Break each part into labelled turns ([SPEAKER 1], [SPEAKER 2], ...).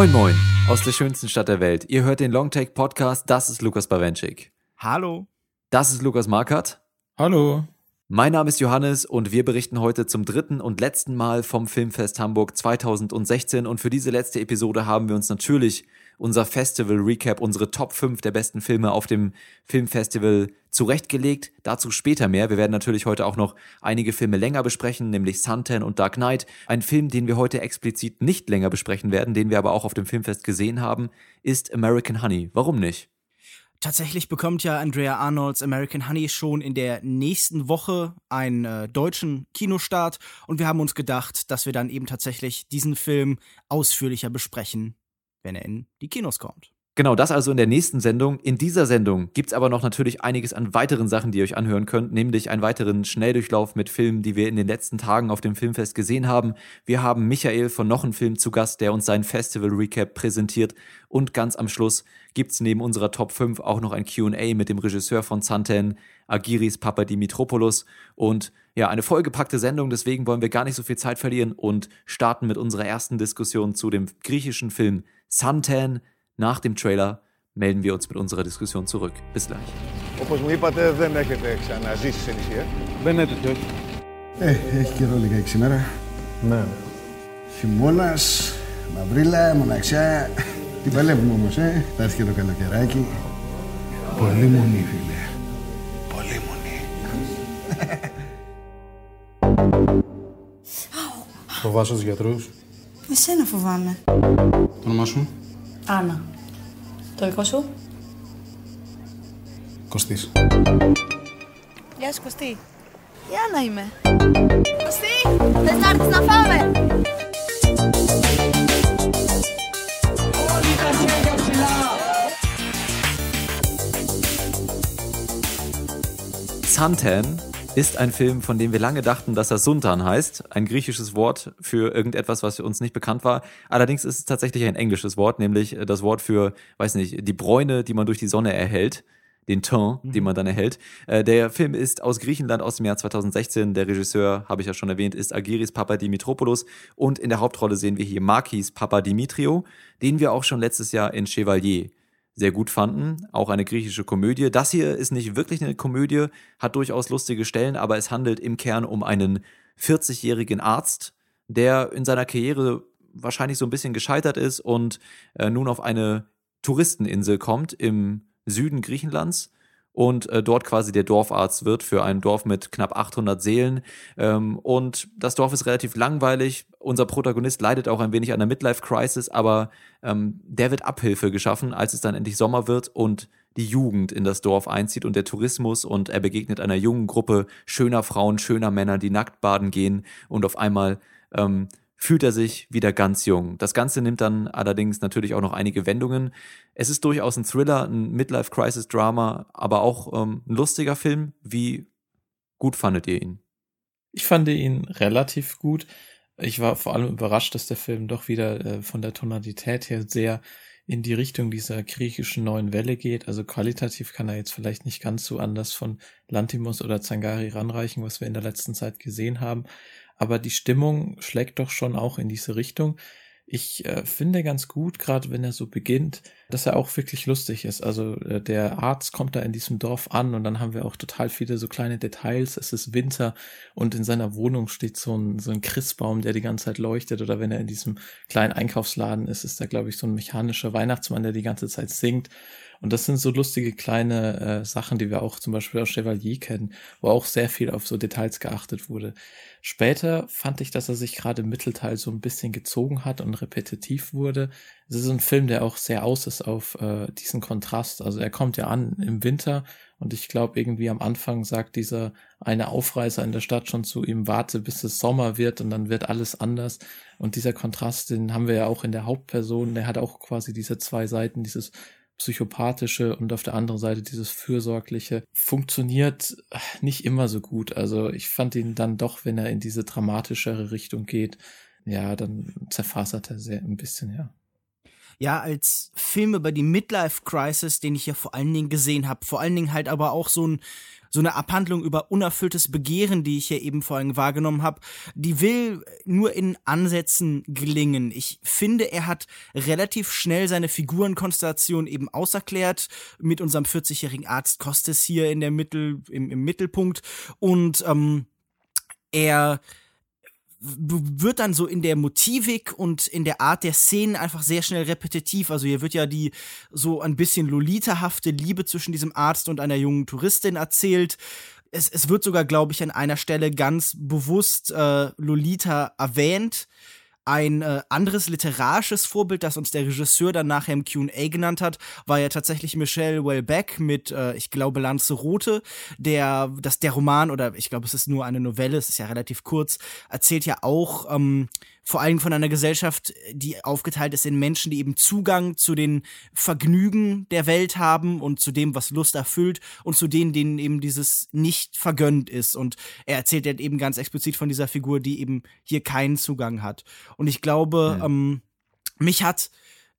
[SPEAKER 1] Moin Moin aus der schönsten Stadt der Welt. Ihr hört den Longtake Podcast. Das ist Lukas Bawenschik.
[SPEAKER 2] Hallo.
[SPEAKER 1] Das ist Lukas Markert.
[SPEAKER 3] Hallo.
[SPEAKER 1] Mein Name ist Johannes und wir berichten heute zum dritten und letzten Mal vom Filmfest Hamburg 2016 und für diese letzte Episode haben wir uns natürlich unser Festival Recap, unsere Top 5 der besten Filme auf dem Filmfestival zurechtgelegt. Dazu später mehr. Wir werden natürlich heute auch noch einige Filme länger besprechen, nämlich Suntan und Dark Knight. Ein Film, den wir heute explizit nicht länger besprechen werden, den wir aber auch auf dem Filmfest gesehen haben, ist American Honey. Warum nicht?
[SPEAKER 2] Tatsächlich bekommt ja Andrea Arnolds American Honey schon in der nächsten Woche einen äh, deutschen Kinostart und wir haben uns gedacht, dass wir dann eben tatsächlich diesen Film ausführlicher besprechen, wenn er in die Kinos kommt.
[SPEAKER 1] Genau, das also in der nächsten Sendung. In dieser Sendung gibt es aber noch natürlich einiges an weiteren Sachen, die ihr euch anhören könnt, nämlich einen weiteren Schnelldurchlauf mit Filmen, die wir in den letzten Tagen auf dem Filmfest gesehen haben. Wir haben Michael von noch einem Film zu Gast, der uns seinen Festival-Recap präsentiert. Und ganz am Schluss gibt es neben unserer Top 5 auch noch ein QA mit dem Regisseur von Santen, Agiris Papadimitropoulou. Und ja, eine vollgepackte Sendung, deswegen wollen wir gar nicht so viel Zeit verlieren und starten mit unserer ersten Diskussion zu dem griechischen Film Santen nach dem Trailer melden wir uns mit unserer Diskussion zurück. Bis gleich.
[SPEAKER 4] Όπως μου είπατε, δεν έχετε ξαναζήσει σε νησί, ε;
[SPEAKER 5] Δεν έτυχε, όχι.
[SPEAKER 4] Ε, έχει καιρό λιγάκι σήμερα.
[SPEAKER 5] Ναι.
[SPEAKER 4] Χειμώνας, μαυρίλα, μοναξιά. Την παλεύουμε όμως, ε. Θα έρθει και το καλοκαιράκι. Πολύ μονή, φίλε. Πολύ μονή.
[SPEAKER 5] Φοβάσαι τους γιατρούς;
[SPEAKER 6] Εσένα φοβάμαι.
[SPEAKER 5] Το όνομά σου;
[SPEAKER 6] Άννα. Το δικό σου;
[SPEAKER 5] Κωστής.
[SPEAKER 6] Γεια σου Κωστή. Η Άννα είμαι. Κωστή, θες να έρθεις να φάμε;
[SPEAKER 1] Santen ist ein Film, von dem wir lange dachten, dass er Suntan heißt. Ein griechisches Wort für irgendetwas, was für uns nicht bekannt war. Allerdings ist es tatsächlich ein englisches Wort, nämlich das Wort für, weiß nicht, die Bräune, die man durch die Sonne erhält. Den Teint, den man dann erhält. Äh, der Film ist aus Griechenland aus dem Jahr 2016. Der Regisseur, habe ich ja schon erwähnt, ist Agiris Papadimitropoulou. Und in der Hauptrolle sehen wir hier Markis Papadimitriou, den wir auch schon letztes Jahr in Chevalier sehr gut fanden. Auch eine griechische Komödie. Das hier ist nicht wirklich eine Komödie, hat durchaus lustige Stellen, aber es handelt im Kern um einen 40-jährigen Arzt, der in seiner Karriere wahrscheinlich so ein bisschen gescheitert ist und äh, nun auf eine Touristeninsel kommt im Süden Griechenlands und äh, dort quasi der Dorfarzt wird für ein Dorf mit knapp 800 Seelen. Ähm, und das Dorf ist relativ langweilig. Unser Protagonist leidet auch ein wenig an der Midlife-Crisis, aber ähm, der wird Abhilfe geschaffen, als es dann endlich Sommer wird und die Jugend in das Dorf einzieht und der Tourismus und er begegnet einer jungen Gruppe schöner Frauen, schöner Männer, die nackt baden gehen und auf einmal ähm, fühlt er sich wieder ganz jung. Das Ganze nimmt dann allerdings natürlich auch noch einige Wendungen. Es ist durchaus ein Thriller, ein Midlife-Crisis-Drama, aber auch ähm, ein lustiger Film. Wie gut fandet ihr ihn?
[SPEAKER 3] Ich fand ihn relativ gut. Ich war vor allem überrascht, dass der Film doch wieder äh, von der Tonalität her sehr in die Richtung dieser griechischen neuen Welle geht. Also qualitativ kann er jetzt vielleicht nicht ganz so anders von Lantimos oder Zangari ranreichen, was wir in der letzten Zeit gesehen haben aber die Stimmung schlägt doch schon auch in diese Richtung. Ich äh, finde ganz gut, gerade wenn er so beginnt, dass er auch wirklich lustig ist. Also äh, der Arzt kommt da in diesem Dorf an und dann haben wir auch total viele so kleine Details. Es ist Winter und in seiner Wohnung steht so ein, so ein Christbaum, der die ganze Zeit leuchtet. Oder wenn er in diesem kleinen Einkaufsladen ist, ist da, glaube ich, so ein mechanischer Weihnachtsmann, der die ganze Zeit singt. Und das sind so lustige kleine äh, Sachen, die wir auch zum Beispiel aus Chevalier kennen, wo auch sehr viel auf so Details geachtet wurde. Später fand ich, dass er sich gerade im Mittelteil so ein bisschen gezogen hat und repetitiv wurde. Es ist ein Film, der auch sehr aus ist auf äh, diesen Kontrast. Also er kommt ja an im Winter und ich glaube irgendwie am Anfang sagt dieser eine Aufreißer in der Stadt schon zu ihm, warte bis es Sommer wird und dann wird alles anders. Und dieser Kontrast, den haben wir ja auch in der Hauptperson, der hat auch quasi diese zwei Seiten, dieses psychopathische und auf der anderen Seite dieses fürsorgliche funktioniert nicht immer so gut. Also ich fand ihn dann doch, wenn er in diese dramatischere Richtung geht, ja, dann zerfasert er sehr ein bisschen, ja.
[SPEAKER 2] ja, als Film über die Midlife Crisis, den ich ja vor allen Dingen gesehen habe. Vor allen Dingen halt aber auch so ein so eine Abhandlung über unerfülltes Begehren, die ich hier eben vorhin wahrgenommen habe, die will nur in Ansätzen gelingen. Ich finde, er hat relativ schnell seine Figurenkonstellation eben auserklärt, mit unserem 40-jährigen Arzt Costes hier in der Mittel, im, im Mittelpunkt. Und ähm, er wird dann so in der Motivik und in der Art der Szenen einfach sehr schnell repetitiv. Also hier wird ja die so ein bisschen Lolita-hafte Liebe zwischen diesem Arzt und einer jungen Touristin erzählt. Es, es wird sogar, glaube ich, an einer Stelle ganz bewusst äh, Lolita erwähnt. Ein äh, anderes literarisches Vorbild, das uns der Regisseur dann nachher im QA genannt hat, war ja tatsächlich Michelle Welbeck mit, äh, ich glaube, Lanzarote, der, dass der Roman, oder ich glaube, es ist nur eine Novelle, es ist ja relativ kurz, erzählt ja auch ähm, vor allem von einer Gesellschaft, die aufgeteilt ist in Menschen, die eben Zugang zu den Vergnügen der Welt haben und zu dem, was Lust erfüllt und zu denen, denen eben dieses nicht vergönnt ist. Und er erzählt halt eben ganz explizit von dieser Figur, die eben hier keinen Zugang hat. Und ich glaube, ja. ähm, mich hat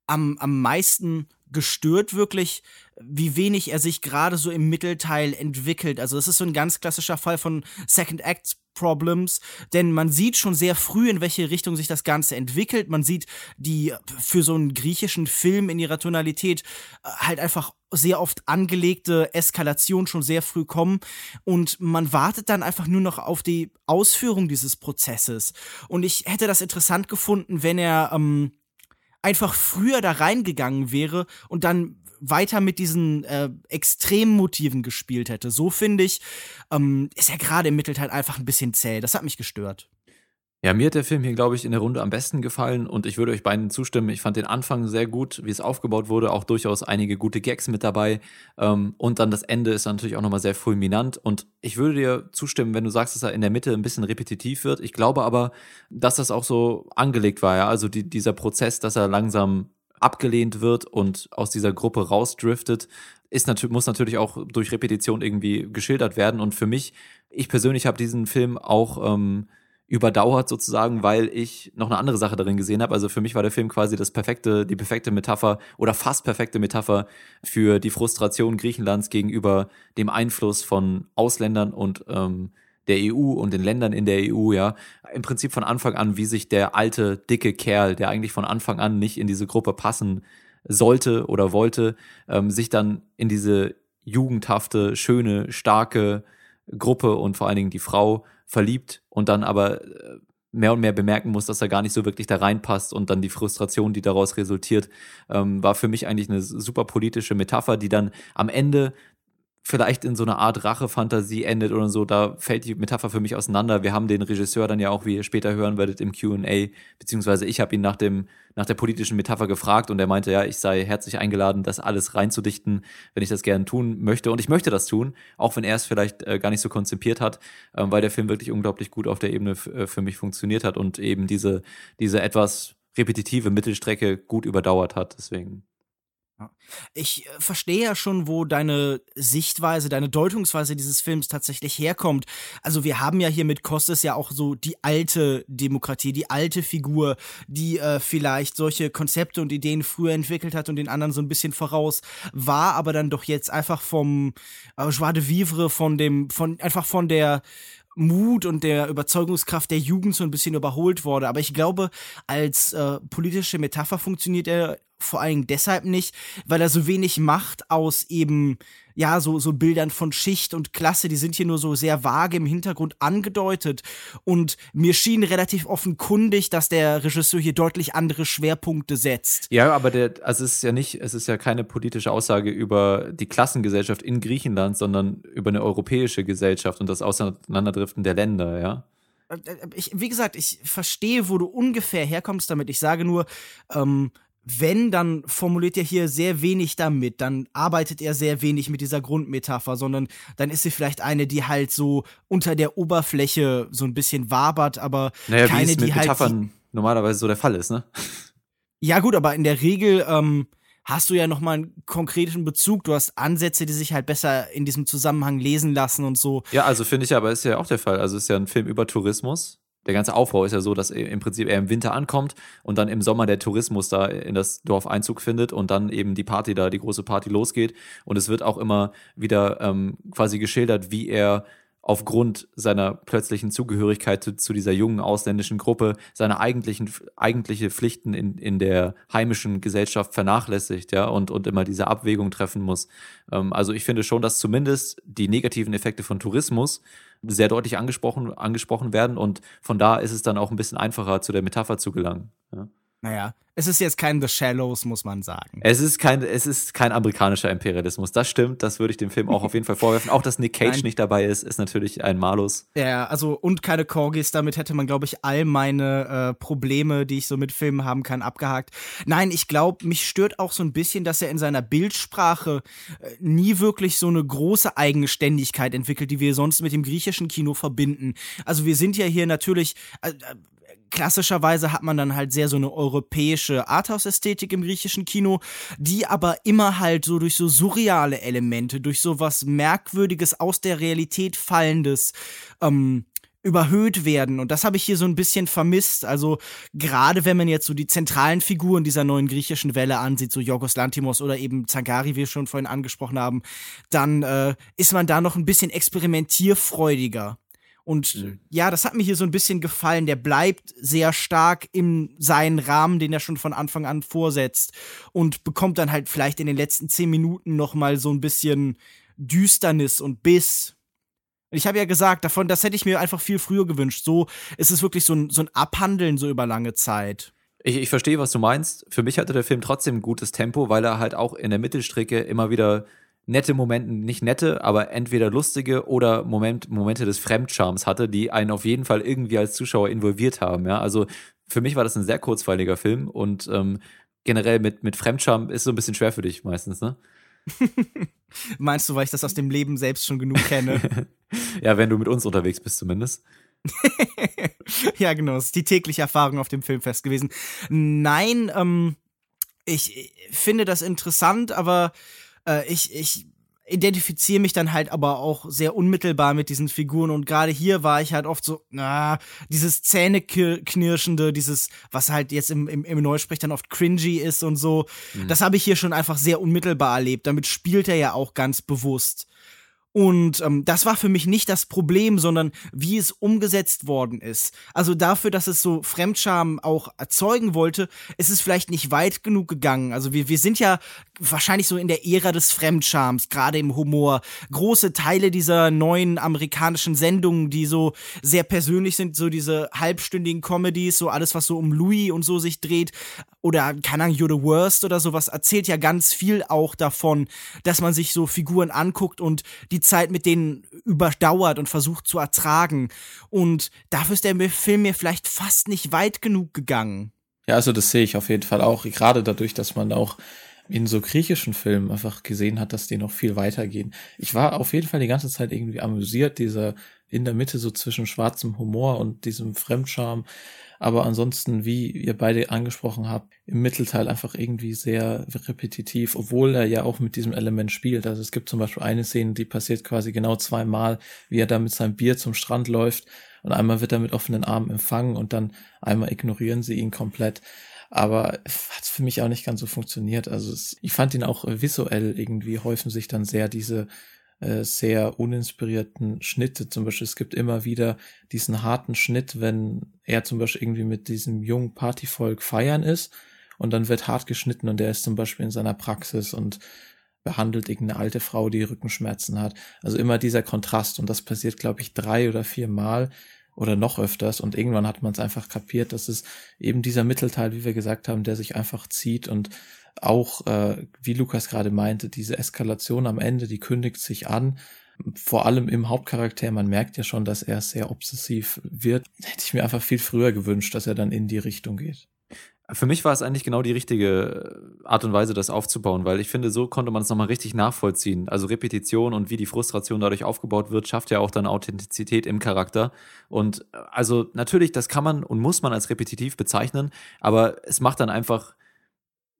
[SPEAKER 2] am, am meisten gestört wirklich, wie wenig er sich gerade so im Mittelteil entwickelt. Also das ist so ein ganz klassischer Fall von Second Act Problems, denn man sieht schon sehr früh, in welche Richtung sich das Ganze entwickelt. Man sieht die für so einen griechischen Film in ihrer Tonalität äh, halt einfach sehr oft angelegte Eskalation schon sehr früh kommen und man wartet dann einfach nur noch auf die Ausführung dieses Prozesses. Und ich hätte das interessant gefunden, wenn er ähm, einfach früher da reingegangen wäre und dann weiter mit diesen äh, Extremmotiven gespielt hätte. So finde ich, ähm, ist er gerade im Mittelteil einfach ein bisschen zäh. Das hat mich gestört.
[SPEAKER 1] Ja, mir hat der Film hier, glaube ich, in der Runde am besten gefallen und ich würde euch beiden zustimmen. Ich fand den Anfang sehr gut, wie es aufgebaut wurde, auch durchaus einige gute Gags mit dabei. Ähm, und dann das Ende ist natürlich auch nochmal sehr fulminant. Und ich würde dir zustimmen, wenn du sagst, dass er in der Mitte ein bisschen repetitiv wird. Ich glaube aber, dass das auch so angelegt war, ja. Also die, dieser Prozess, dass er langsam abgelehnt wird und aus dieser Gruppe rausdriftet, ist natürlich, muss natürlich auch durch Repetition irgendwie geschildert werden. Und für mich, ich persönlich habe diesen Film auch ähm, überdauert sozusagen, weil ich noch eine andere Sache darin gesehen habe. Also für mich war der Film quasi das perfekte, die perfekte Metapher oder fast perfekte Metapher für die Frustration Griechenlands gegenüber dem Einfluss von Ausländern und ähm, der EU und den Ländern in der EU, ja, im Prinzip von Anfang an, wie sich der alte, dicke Kerl, der eigentlich von Anfang an nicht in diese Gruppe passen sollte oder wollte, ähm, sich dann in diese jugendhafte, schöne, starke Gruppe und vor allen Dingen die Frau verliebt und dann aber äh, mehr und mehr bemerken muss, dass er gar nicht so wirklich da reinpasst und dann die Frustration, die daraus resultiert, ähm, war für mich eigentlich eine super politische Metapher, die dann am Ende vielleicht in so einer Art Rache-Fantasie endet oder so, da fällt die Metapher für mich auseinander. Wir haben den Regisseur dann ja auch, wie ihr später hören werdet, im Q&A, beziehungsweise ich habe ihn nach dem nach der politischen Metapher gefragt und er meinte, ja, ich sei herzlich eingeladen, das alles reinzudichten, wenn ich das gerne tun möchte. Und ich möchte das tun, auch wenn er es vielleicht äh, gar nicht so konzipiert hat, äh, weil der Film wirklich unglaublich gut auf der Ebene äh, für mich funktioniert hat und eben diese, diese etwas repetitive Mittelstrecke gut überdauert hat. Deswegen
[SPEAKER 2] ich äh, verstehe ja schon, wo deine Sichtweise, deine Deutungsweise dieses Films tatsächlich herkommt. Also wir haben ja hier mit Kostes ja auch so die alte Demokratie, die alte Figur, die äh, vielleicht solche Konzepte und Ideen früher entwickelt hat und den anderen so ein bisschen voraus war, aber dann doch jetzt einfach vom äh, Joie de Vivre, von dem, von einfach von der Mut und der Überzeugungskraft der Jugend so ein bisschen überholt wurde. Aber ich glaube, als äh, politische Metapher funktioniert er vor allem deshalb nicht, weil er so wenig macht aus eben, ja, so, so Bildern von Schicht und Klasse, die sind hier nur so sehr vage im Hintergrund angedeutet. Und mir schien relativ offenkundig, dass der Regisseur hier deutlich andere Schwerpunkte setzt.
[SPEAKER 1] Ja, aber der, also es ist ja nicht, es ist ja keine politische Aussage über die Klassengesellschaft in Griechenland, sondern über eine europäische Gesellschaft und das Auseinanderdriften der Länder, ja
[SPEAKER 2] äh, äh, ich, wie gesagt, ich verstehe, wo du ungefähr herkommst damit. Ich sage nur, ähm, wenn, dann formuliert er hier sehr wenig damit, dann arbeitet er sehr wenig mit dieser Grundmetapher, sondern dann ist sie vielleicht eine, die halt so unter der Oberfläche so ein bisschen wabert, aber
[SPEAKER 1] naja,
[SPEAKER 2] keine,
[SPEAKER 1] wie es mit
[SPEAKER 2] die halt.
[SPEAKER 1] Metaphern normalerweise so der Fall ist, ne?
[SPEAKER 2] Ja, gut, aber in der Regel ähm, hast du ja nochmal einen konkreten Bezug. Du hast Ansätze, die sich halt besser in diesem Zusammenhang lesen lassen und so.
[SPEAKER 1] Ja, also finde ich aber ist ja auch der Fall. Also ist ja ein Film über Tourismus der ganze Aufbau ist ja so, dass im Prinzip er im Winter ankommt und dann im Sommer der Tourismus da in das Dorf Einzug findet und dann eben die Party da, die große Party losgeht. Und es wird auch immer wieder ähm, quasi geschildert, wie er aufgrund seiner plötzlichen Zugehörigkeit zu, zu, dieser jungen ausländischen Gruppe seine eigentlichen eigentliche Pflichten in, in der heimischen Gesellschaft vernachlässigt, ja, und, und immer diese Abwägung treffen muss. Ähm, also ich finde schon, dass zumindest die negativen Effekte von Tourismus sehr deutlich angesprochen, angesprochen werden und von da ist es dann auch ein bisschen einfacher, zu der Metapher zu gelangen. Ja.
[SPEAKER 2] Naja, es ist jetzt kein The Shallows, muss man sagen.
[SPEAKER 1] Es ist kein, es ist kein amerikanischer Imperialismus. Das stimmt, das würde ich dem Film auch auf jeden Fall vorwerfen. Auch, dass Nick Cage Nein. nicht dabei ist, ist natürlich ein Malus.
[SPEAKER 2] Ja, also und keine Corgis, damit hätte man, glaube ich, all meine äh, Probleme, die ich so mit Filmen haben kann, abgehakt. Nein, ich glaube, mich stört auch so ein bisschen, dass er in seiner Bildsprache äh, nie wirklich so eine große Eigenständigkeit entwickelt, die wir sonst mit dem griechischen Kino verbinden. Also wir sind ja hier natürlich, äh, klassischerweise hat man dann halt sehr so eine europäische Arthouse-Ästhetik im griechischen Kino, die aber immer halt so durch so surreale Elemente, durch so was Merkwürdiges aus der Realität fallendes, ähm, überhöht werden. Und das habe ich hier so ein bisschen vermisst. Also gerade wenn man jetzt so die zentralen Figuren dieser neuen griechischen Welle ansieht, so Yorgos Lantimos oder eben Zangari, wie wir schon vorhin angesprochen haben, dann äh, ist man da noch ein bisschen experimentierfreudiger. Und mhm. ja, das hat mir hier so ein bisschen gefallen. Der bleibt sehr stark in seinen Rahmen, den er schon von Anfang an vorsetzt und bekommt dann halt vielleicht in den letzten zehn Minuten noch mal so ein bisschen Düsternis und Biss. Und ich habe ja gesagt, davon, das hätte ich mir einfach viel früher gewünscht. So ist es wirklich so ein, so ein Abhandeln so über lange Zeit.
[SPEAKER 1] Ich, ich verstehe, was du meinst. Für mich hatte der Film trotzdem ein gutes Tempo, weil er halt auch in der Mittelstrecke immer wieder nette Momente, nicht nette, aber entweder lustige oder Moment, Momente des Fremdscharms hatte, die einen auf jeden Fall irgendwie als Zuschauer involviert haben. Ja, also für mich war das ein sehr kurzweiliger Film und ähm, generell mit, mit Fremdscham ist so ein bisschen schwer für dich meistens, ne?
[SPEAKER 2] Meinst du, weil ich das aus dem Leben selbst schon genug kenne?
[SPEAKER 1] ja, wenn du mit uns unterwegs bist zumindest.
[SPEAKER 2] ja, genau, das ist die tägliche Erfahrung auf dem Filmfest gewesen. Nein, ähm, ich finde das interessant, aber äh, ich, ich identifiziere mich dann halt aber auch sehr unmittelbar mit diesen Figuren und gerade hier war ich halt oft so, na, dieses Zähneknirschende, dieses, was halt jetzt im, im, im Neusprech dann oft cringy ist und so, mhm. das habe ich hier schon einfach sehr unmittelbar erlebt. Damit spielt er ja auch ganz bewusst. Und ähm, das war für mich nicht das Problem, sondern wie es umgesetzt worden ist. Also dafür, dass es so Fremdscham auch erzeugen wollte, ist es vielleicht nicht weit genug gegangen. Also wir, wir sind ja wahrscheinlich so in der Ära des Fremdschams, gerade im Humor. Große Teile dieser neuen amerikanischen Sendungen, die so sehr persönlich sind, so diese halbstündigen Comedies, so alles, was so um Louis und so sich dreht, oder keine Ahnung, You're the Worst oder sowas, erzählt ja ganz viel auch davon, dass man sich so Figuren anguckt und die Zeit mit denen überdauert und versucht zu ertragen. Und dafür ist der Film mir vielleicht fast nicht weit genug gegangen.
[SPEAKER 3] Ja, also das sehe ich auf jeden Fall auch, gerade dadurch, dass man auch in so griechischen Filmen einfach gesehen hat, dass die noch viel weitergehen. Ich war auf jeden Fall die ganze Zeit irgendwie amüsiert, dieser in der Mitte so zwischen schwarzem Humor und diesem Fremdscham. Aber ansonsten, wie ihr beide angesprochen habt, im Mittelteil einfach irgendwie sehr repetitiv, obwohl er ja auch mit diesem Element spielt. Also es gibt zum Beispiel eine Szene, die passiert quasi genau zweimal, wie er da mit seinem Bier zum Strand läuft und einmal wird er mit offenen Armen empfangen und dann einmal ignorieren sie ihn komplett aber hat für mich auch nicht ganz so funktioniert. Also es, ich fand ihn auch visuell irgendwie häufen sich dann sehr diese äh, sehr uninspirierten Schnitte. Zum Beispiel, es gibt immer wieder diesen harten Schnitt, wenn er zum Beispiel irgendwie mit diesem jungen Partyvolk feiern ist und dann wird hart geschnitten und er ist zum Beispiel in seiner Praxis und behandelt irgendeine alte Frau, die Rückenschmerzen hat. Also immer dieser Kontrast und das passiert, glaube ich, drei oder vier Mal oder noch öfters und irgendwann hat man es einfach kapiert, dass es eben dieser Mittelteil, wie wir gesagt haben, der sich einfach zieht und auch, äh, wie Lukas gerade meinte, diese Eskalation am Ende, die kündigt sich an. Vor allem im Hauptcharakter, man merkt ja schon, dass er sehr obsessiv wird. Hätte ich mir einfach viel früher gewünscht, dass er dann in die Richtung geht.
[SPEAKER 1] Für mich war es eigentlich genau die richtige Art und Weise, das aufzubauen, weil ich finde, so konnte man es nochmal richtig nachvollziehen. Also Repetition und wie die Frustration dadurch aufgebaut wird, schafft ja auch dann Authentizität im Charakter. Und also natürlich, das kann man und muss man als repetitiv bezeichnen, aber es macht dann einfach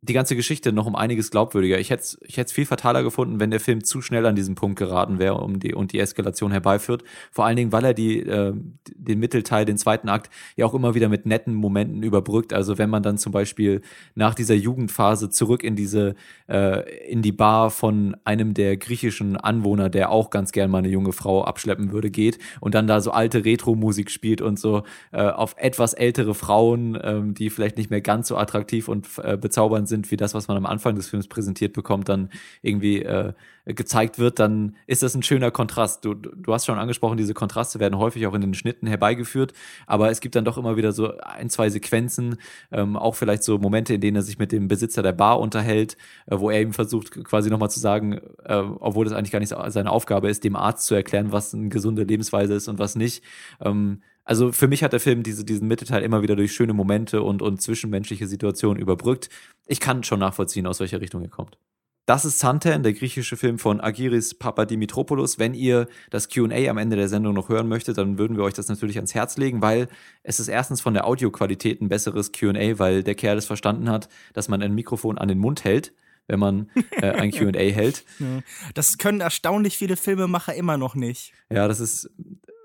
[SPEAKER 1] die ganze Geschichte noch um einiges glaubwürdiger. Ich hätte es ich hätt's viel fataler gefunden, wenn der Film zu schnell an diesen Punkt geraten wäre um die, und die Eskalation herbeiführt. Vor allen Dingen, weil er die, äh, den Mittelteil, den zweiten Akt, ja auch immer wieder mit netten Momenten überbrückt. Also wenn man dann zum Beispiel nach dieser Jugendphase zurück in diese, äh, in die Bar von einem der griechischen Anwohner, der auch ganz gern mal eine junge Frau abschleppen würde, geht und dann da so alte Retro-Musik spielt und so äh, auf etwas ältere Frauen, ähm, die vielleicht nicht mehr ganz so attraktiv und äh, bezaubernd sind wie das, was man am Anfang des Films präsentiert bekommt, dann irgendwie äh, gezeigt wird, dann ist das ein schöner Kontrast. Du, du hast schon angesprochen, diese Kontraste werden häufig auch in den Schnitten herbeigeführt, aber es gibt dann doch immer wieder so ein, zwei Sequenzen, ähm, auch vielleicht so Momente, in denen er sich mit dem Besitzer der Bar unterhält, äh, wo er ihm versucht, quasi nochmal zu sagen, äh, obwohl das eigentlich gar nicht seine Aufgabe ist, dem Arzt zu erklären, was eine gesunde Lebensweise ist und was nicht. Ähm, also für mich hat der Film diese, diesen Mittelteil immer wieder durch schöne Momente und, und zwischenmenschliche Situationen überbrückt. Ich kann schon nachvollziehen, aus welcher Richtung er kommt. Das ist Santen, der griechische Film von Agiris Papadimitropoulos. Wenn ihr das QA am Ende der Sendung noch hören möchtet, dann würden wir euch das natürlich ans Herz legen, weil es ist erstens von der Audioqualität ein besseres QA, weil der Kerl es verstanden hat, dass man ein Mikrofon an den Mund hält wenn man äh, ein QA hält.
[SPEAKER 2] Das können erstaunlich viele Filmemacher immer noch nicht.
[SPEAKER 1] Ja, das ist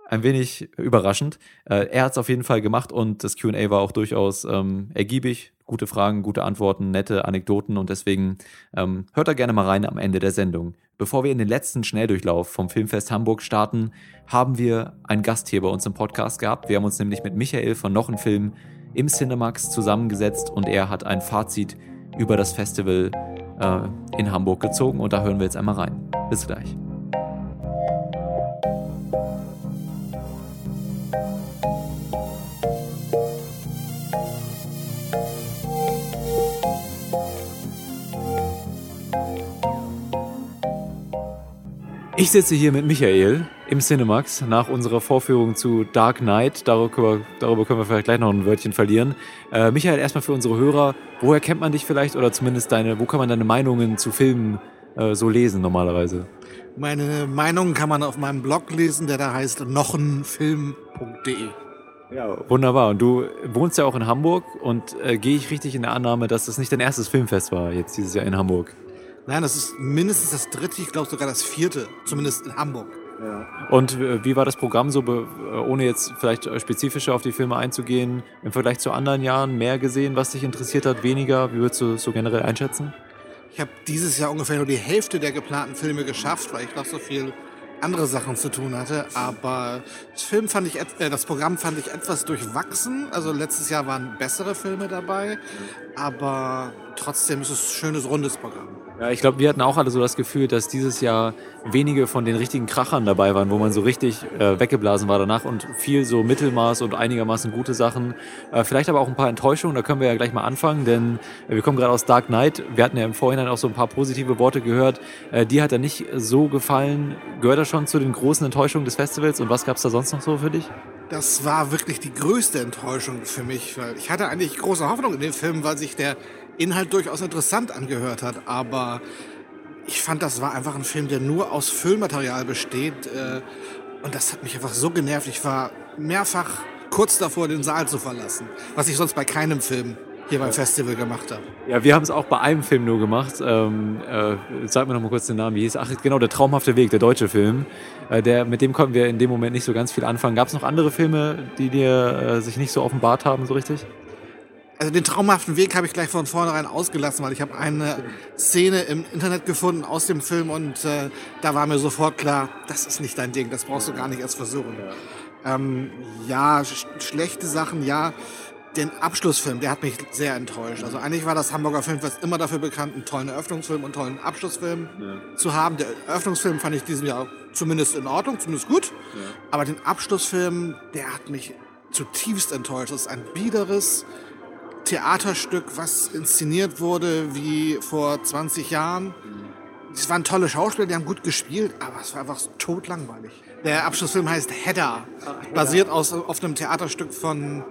[SPEAKER 1] ein wenig überraschend. Äh, er hat es auf jeden Fall gemacht und das QA war auch durchaus ähm, ergiebig. Gute Fragen, gute Antworten, nette Anekdoten und deswegen ähm, hört da gerne mal rein am Ende der Sendung. Bevor wir in den letzten Schnelldurchlauf vom Filmfest Hamburg starten, haben wir einen Gast hier bei uns im Podcast gehabt. Wir haben uns nämlich mit Michael von Noch ein Film im Cinemax zusammengesetzt und er hat ein Fazit über das Festival äh, in Hamburg gezogen und da hören wir jetzt einmal rein. Bis gleich. Ich sitze hier mit Michael im Cinemax nach unserer Vorführung zu Dark Knight. Darüber, darüber können wir vielleicht gleich noch ein Wörtchen verlieren. Äh, Michael, erstmal für unsere Hörer, woher kennt man dich vielleicht oder zumindest deine, wo kann man deine Meinungen zu Filmen äh, so lesen normalerweise?
[SPEAKER 7] Meine Meinungen kann man auf meinem Blog lesen, der da heißt nochenfilm.de.
[SPEAKER 1] Ja, wunderbar. Und du wohnst ja auch in Hamburg und äh, gehe ich richtig in der Annahme, dass das nicht dein erstes Filmfest war jetzt dieses Jahr in Hamburg?
[SPEAKER 7] Nein, das ist mindestens das dritte, ich glaube sogar das vierte, zumindest in Hamburg.
[SPEAKER 1] Ja. Und äh, wie war das Programm so, äh, ohne jetzt vielleicht spezifischer auf die Filme einzugehen, im Vergleich zu anderen Jahren mehr gesehen, was dich interessiert hat, weniger? Wie würdest du so generell einschätzen?
[SPEAKER 7] Ich habe dieses Jahr ungefähr nur die Hälfte der geplanten Filme geschafft, weil ich noch so viel andere Sachen zu tun hatte. Aber das Film fand ich, äh, das Programm fand ich etwas durchwachsen. Also letztes Jahr waren bessere Filme dabei, aber trotzdem ist es ein schönes rundes Programm.
[SPEAKER 1] Ja, ich glaube, wir hatten auch alle so das Gefühl, dass dieses Jahr wenige von den richtigen Krachern dabei waren, wo man so richtig äh, weggeblasen war danach und viel so Mittelmaß und einigermaßen gute Sachen. Äh, vielleicht aber auch ein paar Enttäuschungen, da können wir ja gleich mal anfangen, denn äh, wir kommen gerade aus Dark Knight. Wir hatten ja im Vorhinein auch so ein paar positive Worte gehört. Äh, die hat er nicht so gefallen. Gehört er schon zu den großen Enttäuschungen des Festivals und was gab es da sonst noch so für dich?
[SPEAKER 7] Das war wirklich die größte Enttäuschung für mich, weil ich hatte eigentlich große Hoffnung in den Film, weil sich der Inhalt durchaus interessant angehört hat, aber ich fand, das war einfach ein Film, der nur aus Füllmaterial besteht. Äh, und das hat mich einfach so genervt. Ich war mehrfach kurz davor, den Saal zu verlassen, was ich sonst bei keinem Film hier beim Festival gemacht habe.
[SPEAKER 1] Ja, wir haben es auch bei einem Film nur gemacht. Ähm, äh, sag mir noch mal kurz den Namen. Wie hieß? Ach, genau, der traumhafte Weg, der deutsche Film. Äh, der, mit dem konnten wir in dem Moment nicht so ganz viel anfangen. Gab es noch andere Filme, die dir äh, sich nicht so offenbart haben, so richtig?
[SPEAKER 7] Also den traumhaften Weg habe ich gleich von vornherein ausgelassen, weil ich habe eine Szene im Internet gefunden aus dem Film und äh, da war mir sofort klar, das ist nicht dein Ding, das brauchst du gar nicht erst versuchen. Ja, ähm, ja sch schlechte Sachen, ja. Den Abschlussfilm, der hat mich sehr enttäuscht. Also eigentlich war das Hamburger Filmfest immer dafür bekannt, einen tollen Eröffnungsfilm und einen tollen Abschlussfilm ja. zu haben. Der Eröffnungsfilm fand ich diesem Jahr zumindest in Ordnung, zumindest gut. Ja. Aber den Abschlussfilm, der hat mich zutiefst enttäuscht. Das ist ein biederes, Theaterstück, was inszeniert wurde wie vor 20 Jahren. Es waren tolle Schauspieler, die haben gut gespielt, aber es war einfach totlangweilig. Der Abschlussfilm heißt Hedda, basiert aus, auf einem Theaterstück von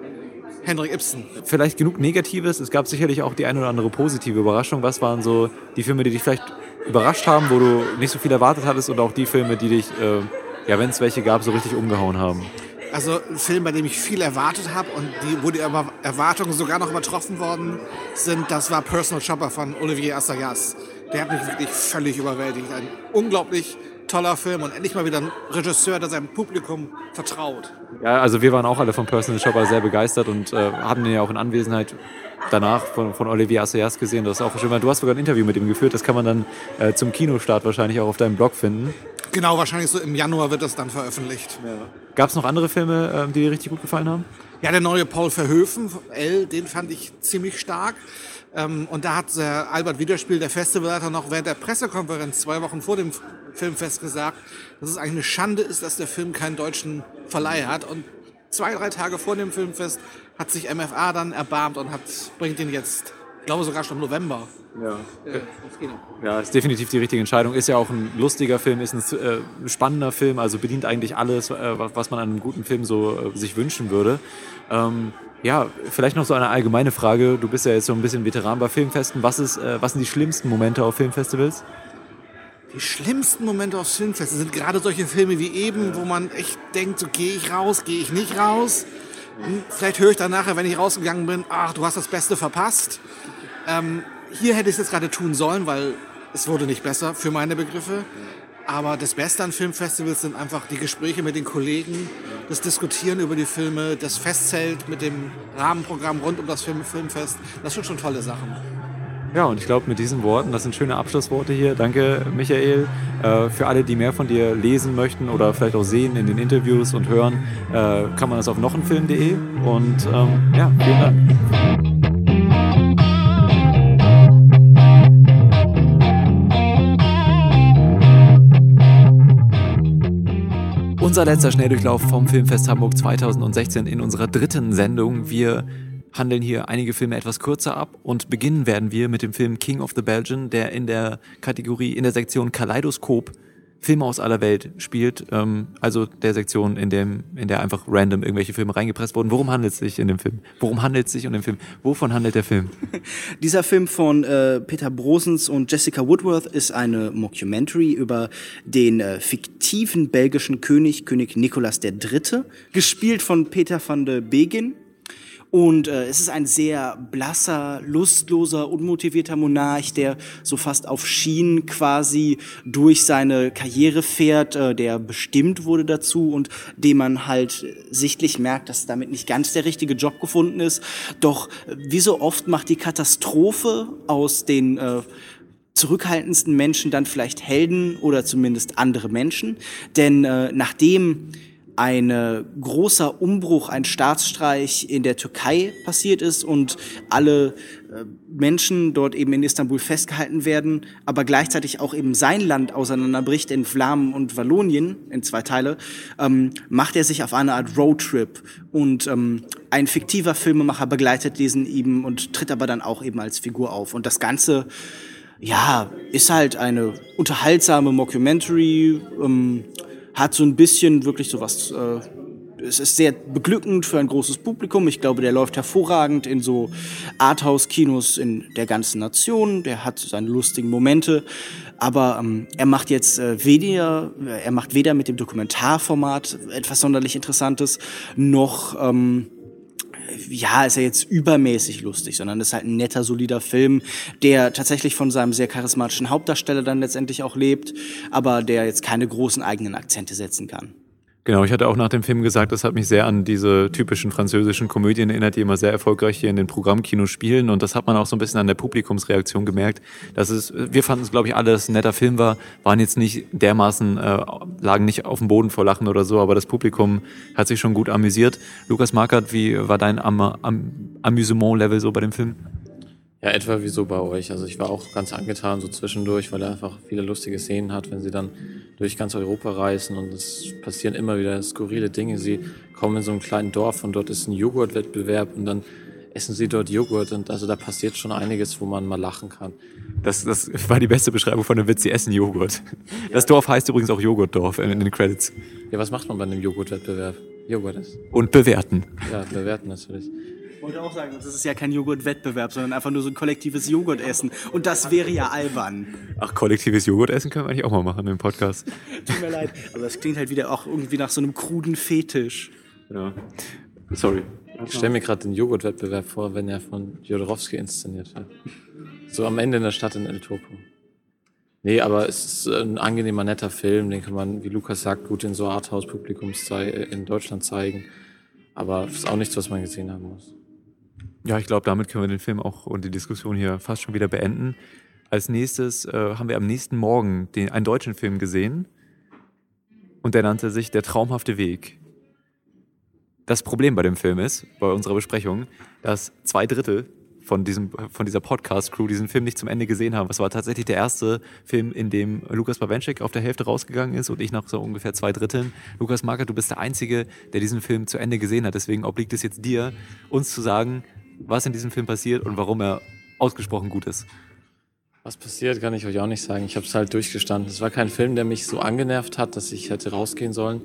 [SPEAKER 7] Henrik Ibsen.
[SPEAKER 1] Vielleicht genug Negatives. Es gab sicherlich auch die eine oder andere positive Überraschung. Was waren so die Filme, die dich vielleicht überrascht haben, wo du nicht so viel erwartet hattest und auch die Filme, die dich, äh, ja, wenn es welche gab, so richtig umgehauen haben?
[SPEAKER 7] Also ein Film, bei dem ich viel erwartet habe und die, wo die Erwartungen sogar noch übertroffen worden sind, das war Personal Shopper von Olivier Assayas. Der hat mich wirklich völlig überwältigt. Ein unglaublich toller Film und endlich mal wieder ein Regisseur, der seinem Publikum vertraut.
[SPEAKER 1] Ja, also wir waren auch alle von Personal Shopper sehr begeistert und äh, haben den ja auch in Anwesenheit danach von, von Olivier Assayas gesehen. Das ist auch schön, weil du hast sogar ein Interview mit ihm geführt. Das kann man dann äh, zum Kinostart wahrscheinlich auch auf deinem Blog finden.
[SPEAKER 7] Genau, wahrscheinlich so im Januar wird das dann veröffentlicht.
[SPEAKER 1] Ja. Gab es noch andere Filme, äh, die dir richtig gut gefallen haben?
[SPEAKER 7] Ja, der neue Paul Verhoeven, L, den fand ich ziemlich stark. Ähm, und da hat Albert Wiederspiel, der Festivalleiter, noch während der Pressekonferenz zwei Wochen vor dem Filmfest gesagt, dass es eigentlich eine Schande ist, dass der Film keinen deutschen Verleih hat. Und zwei, drei Tage vor dem Filmfest hat sich MFA dann erbarmt und hat, bringt ihn jetzt, ich glaube sogar schon im November.
[SPEAKER 1] Ja. Äh, ja, ist definitiv die richtige Entscheidung. Ist ja auch ein lustiger Film, ist ein äh, spannender Film, also bedient eigentlich alles, äh, was man an einem guten Film so äh, sich wünschen würde. Ähm, ja, vielleicht noch so eine allgemeine Frage. Du bist ja jetzt so ein bisschen Veteran bei Filmfesten. Was, ist, äh, was sind die schlimmsten Momente auf Filmfestivals?
[SPEAKER 7] Die schlimmsten Momente auf Filmfesten sind gerade solche Filme wie eben, wo man echt denkt, so gehe ich raus, gehe ich nicht raus. Hm, vielleicht höre ich dann nachher, wenn ich rausgegangen bin, ach, du hast das Beste verpasst. Ähm, hier hätte ich es jetzt gerade tun sollen, weil es wurde nicht besser für meine Begriffe. Aber das Beste an Filmfestivals sind einfach die Gespräche mit den Kollegen, das Diskutieren über die Filme, das Festzelt mit dem Rahmenprogramm rund um das Film Filmfest. Das sind schon tolle Sachen.
[SPEAKER 1] Ja, und ich glaube, mit diesen Worten, das sind schöne Abschlussworte hier. Danke, Michael. Äh, für alle, die mehr von dir lesen möchten oder vielleicht auch sehen in den Interviews und hören, äh, kann man das auf nochenfilm.de. Und ähm, ja, vielen Dank. Unser letzter Schnelldurchlauf vom Filmfest Hamburg 2016 in unserer dritten Sendung. Wir handeln hier einige Filme etwas kürzer ab und beginnen werden wir mit dem Film King of the Belgian, der in der Kategorie, in der Sektion Kaleidoskop Filme aus aller Welt spielt, ähm, also der Sektion, in, dem, in der einfach random irgendwelche Filme reingepresst wurden. Worum handelt es sich in dem Film? Worum handelt es sich um den Film? Wovon handelt der Film?
[SPEAKER 2] Dieser Film von äh, Peter Brosens und Jessica Woodworth ist eine Mockumentary über den äh, fiktiven belgischen König, König Nikolaus III., gespielt von Peter van de Begin und äh, es ist ein sehr blasser, lustloser, unmotivierter Monarch, der so fast auf Schienen quasi durch seine Karriere fährt, äh, der bestimmt wurde dazu und dem man halt sichtlich merkt, dass damit nicht ganz der richtige Job gefunden ist. Doch äh, wie so oft macht die Katastrophe aus den äh, zurückhaltendsten Menschen dann vielleicht Helden oder zumindest andere Menschen. Denn äh, nachdem ein großer Umbruch, ein Staatsstreich in der Türkei passiert ist und alle äh, Menschen dort eben in Istanbul festgehalten werden, aber gleichzeitig auch eben sein Land auseinanderbricht in Flamen und Wallonien in zwei Teile, ähm, macht er sich auf eine Art Roadtrip und ähm, ein fiktiver Filmemacher begleitet diesen eben und tritt aber dann auch eben als Figur auf. Und das Ganze ja, ist halt eine unterhaltsame Mockumentary, ähm, hat so ein bisschen wirklich so was. Äh, es ist sehr beglückend für ein großes Publikum. Ich glaube, der läuft hervorragend in so Arthouse-Kinos in der ganzen Nation. Der hat seine lustigen Momente. Aber ähm, er macht jetzt äh, weder, er macht weder mit dem Dokumentarformat etwas sonderlich Interessantes, noch ähm, ja, ist er jetzt übermäßig lustig, sondern ist halt ein netter, solider Film, der tatsächlich von seinem sehr charismatischen Hauptdarsteller dann letztendlich auch lebt, aber der jetzt keine großen eigenen Akzente setzen kann.
[SPEAKER 1] Genau, ich hatte auch nach dem Film gesagt, das hat mich sehr an diese typischen französischen Komödien erinnert, die immer sehr erfolgreich hier in den Programmkinos spielen. Und das hat man auch so ein bisschen an der Publikumsreaktion gemerkt. Dass es, wir fanden es, glaube ich, alle, dass es ein netter Film war, waren jetzt nicht dermaßen, äh, lagen nicht auf dem Boden vor Lachen oder so, aber das Publikum hat sich schon gut amüsiert. Lukas Markert, wie war dein Am Am Amüsement-Level so bei dem Film?
[SPEAKER 3] Ja, etwa wie so bei euch. Also ich war auch ganz angetan so zwischendurch, weil er einfach viele lustige Szenen hat, wenn sie dann durch ganz Europa reisen und es passieren immer wieder skurrile Dinge. Sie kommen in so ein kleines Dorf und dort ist ein Joghurtwettbewerb und dann essen sie dort Joghurt und also da passiert schon einiges, wo man mal lachen kann.
[SPEAKER 1] Das, das war die beste Beschreibung von dem Witz, sie essen Joghurt. Das Dorf heißt übrigens auch Joghurtdorf in, in den Credits.
[SPEAKER 3] Ja, was macht man bei einem Joghurtwettbewerb? Joghurt ist.
[SPEAKER 1] Und bewerten.
[SPEAKER 3] Ja, bewerten natürlich.
[SPEAKER 2] Ich wollte auch sagen, das ist ja kein Joghurtwettbewerb, sondern einfach nur so ein kollektives Joghurtessen. Und das wäre ja albern.
[SPEAKER 1] Ach, kollektives Joghurtessen können wir eigentlich auch mal machen im Podcast.
[SPEAKER 2] Tut mir leid, aber das klingt halt wieder auch irgendwie nach so einem kruden Fetisch.
[SPEAKER 1] Genau. Sorry.
[SPEAKER 3] Ich stelle mir gerade den Joghurtwettbewerb vor, wenn er von Jodorowsky inszeniert wird. So am Ende in der Stadt in El Topo. Nee, aber es ist ein angenehmer, netter Film, den kann man, wie Lukas sagt, gut in so Arthouse-Publikums in Deutschland zeigen. Aber es ist auch nichts, was man gesehen haben muss.
[SPEAKER 1] Ja, ich glaube, damit können wir den Film auch und die Diskussion hier fast schon wieder beenden. Als nächstes äh, haben wir am nächsten Morgen den, einen deutschen Film gesehen und der nannte sich Der traumhafte Weg. Das Problem bei dem Film ist, bei unserer Besprechung, dass zwei Drittel von, diesem, von dieser Podcast-Crew diesen Film nicht zum Ende gesehen haben. Es war tatsächlich der erste Film, in dem Lukas Bawenschik auf der Hälfte rausgegangen ist und ich nach so ungefähr zwei Dritteln. Lukas Marker, du bist der Einzige, der diesen Film zu Ende gesehen hat. Deswegen obliegt es jetzt dir, uns zu sagen, was in diesem Film passiert und warum er ausgesprochen gut ist.
[SPEAKER 3] Was passiert, kann ich euch auch nicht sagen. Ich habe es halt durchgestanden. Es war kein Film, der mich so angenervt hat, dass ich hätte rausgehen sollen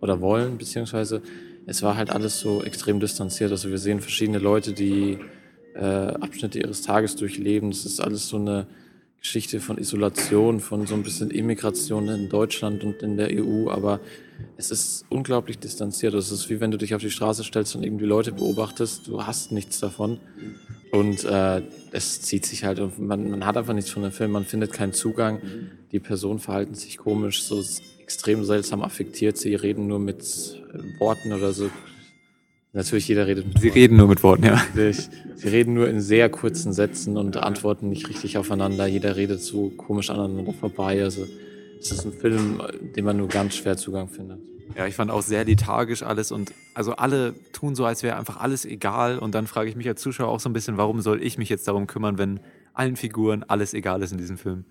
[SPEAKER 3] oder wollen, beziehungsweise es war halt alles so extrem distanziert. Also wir sehen verschiedene Leute, die äh, Abschnitte ihres Tages durchleben. Das ist alles so eine Geschichte von Isolation, von so ein bisschen Immigration in Deutschland und in der EU, aber es ist unglaublich distanziert. Es ist wie wenn du dich auf die Straße stellst und irgendwie Leute beobachtest, du hast nichts davon. Und äh, es zieht sich halt, man, man hat einfach nichts von dem Film, man findet keinen Zugang. Die Personen verhalten sich komisch, so extrem seltsam affektiert. Sie reden nur mit Worten oder so. Natürlich, jeder redet
[SPEAKER 1] mit Sie Worten. reden nur mit Worten, ja.
[SPEAKER 3] Sie reden nur in sehr kurzen Sätzen und antworten nicht richtig aufeinander. Jeder redet so komisch aneinander vorbei. Also es ist ein Film, dem man nur ganz schwer Zugang findet.
[SPEAKER 1] Ja, ich fand auch sehr lethargisch alles und also alle tun so, als wäre einfach alles egal. Und dann frage ich mich als Zuschauer auch so ein bisschen, warum soll ich mich jetzt darum kümmern, wenn allen Figuren alles egal ist in diesem Film?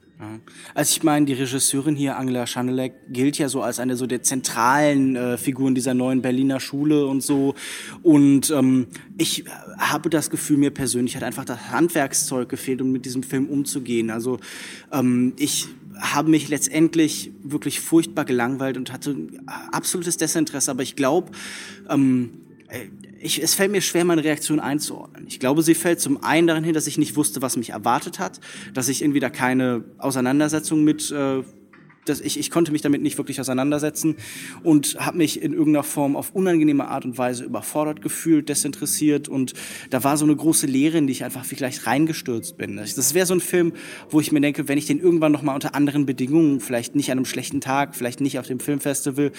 [SPEAKER 2] Also ich meine, die Regisseurin hier, Angela Schanelek, gilt ja so als eine so der zentralen äh, Figuren dieser neuen Berliner Schule und so. Und ähm, ich habe das Gefühl, mir persönlich hat einfach das Handwerkszeug gefehlt, um mit diesem Film umzugehen. Also ähm, ich habe mich letztendlich wirklich furchtbar gelangweilt und hatte absolutes Desinteresse. Aber ich glaube, ähm, ich, es fällt mir schwer, meine Reaktion einzuordnen. Ich glaube, sie fällt zum einen darin hin, dass ich nicht wusste, was mich erwartet hat, dass ich irgendwie da keine Auseinandersetzung mit äh, das, ich, ich konnte mich damit nicht wirklich auseinandersetzen und habe mich in irgendeiner Form auf unangenehme Art und Weise überfordert gefühlt, desinteressiert und da war so eine große Leere, in die ich einfach vielleicht reingestürzt bin. Das wäre so ein Film, wo ich mir denke, wenn ich den irgendwann noch mal unter anderen Bedingungen, vielleicht nicht an einem schlechten Tag, vielleicht nicht auf dem Filmfestival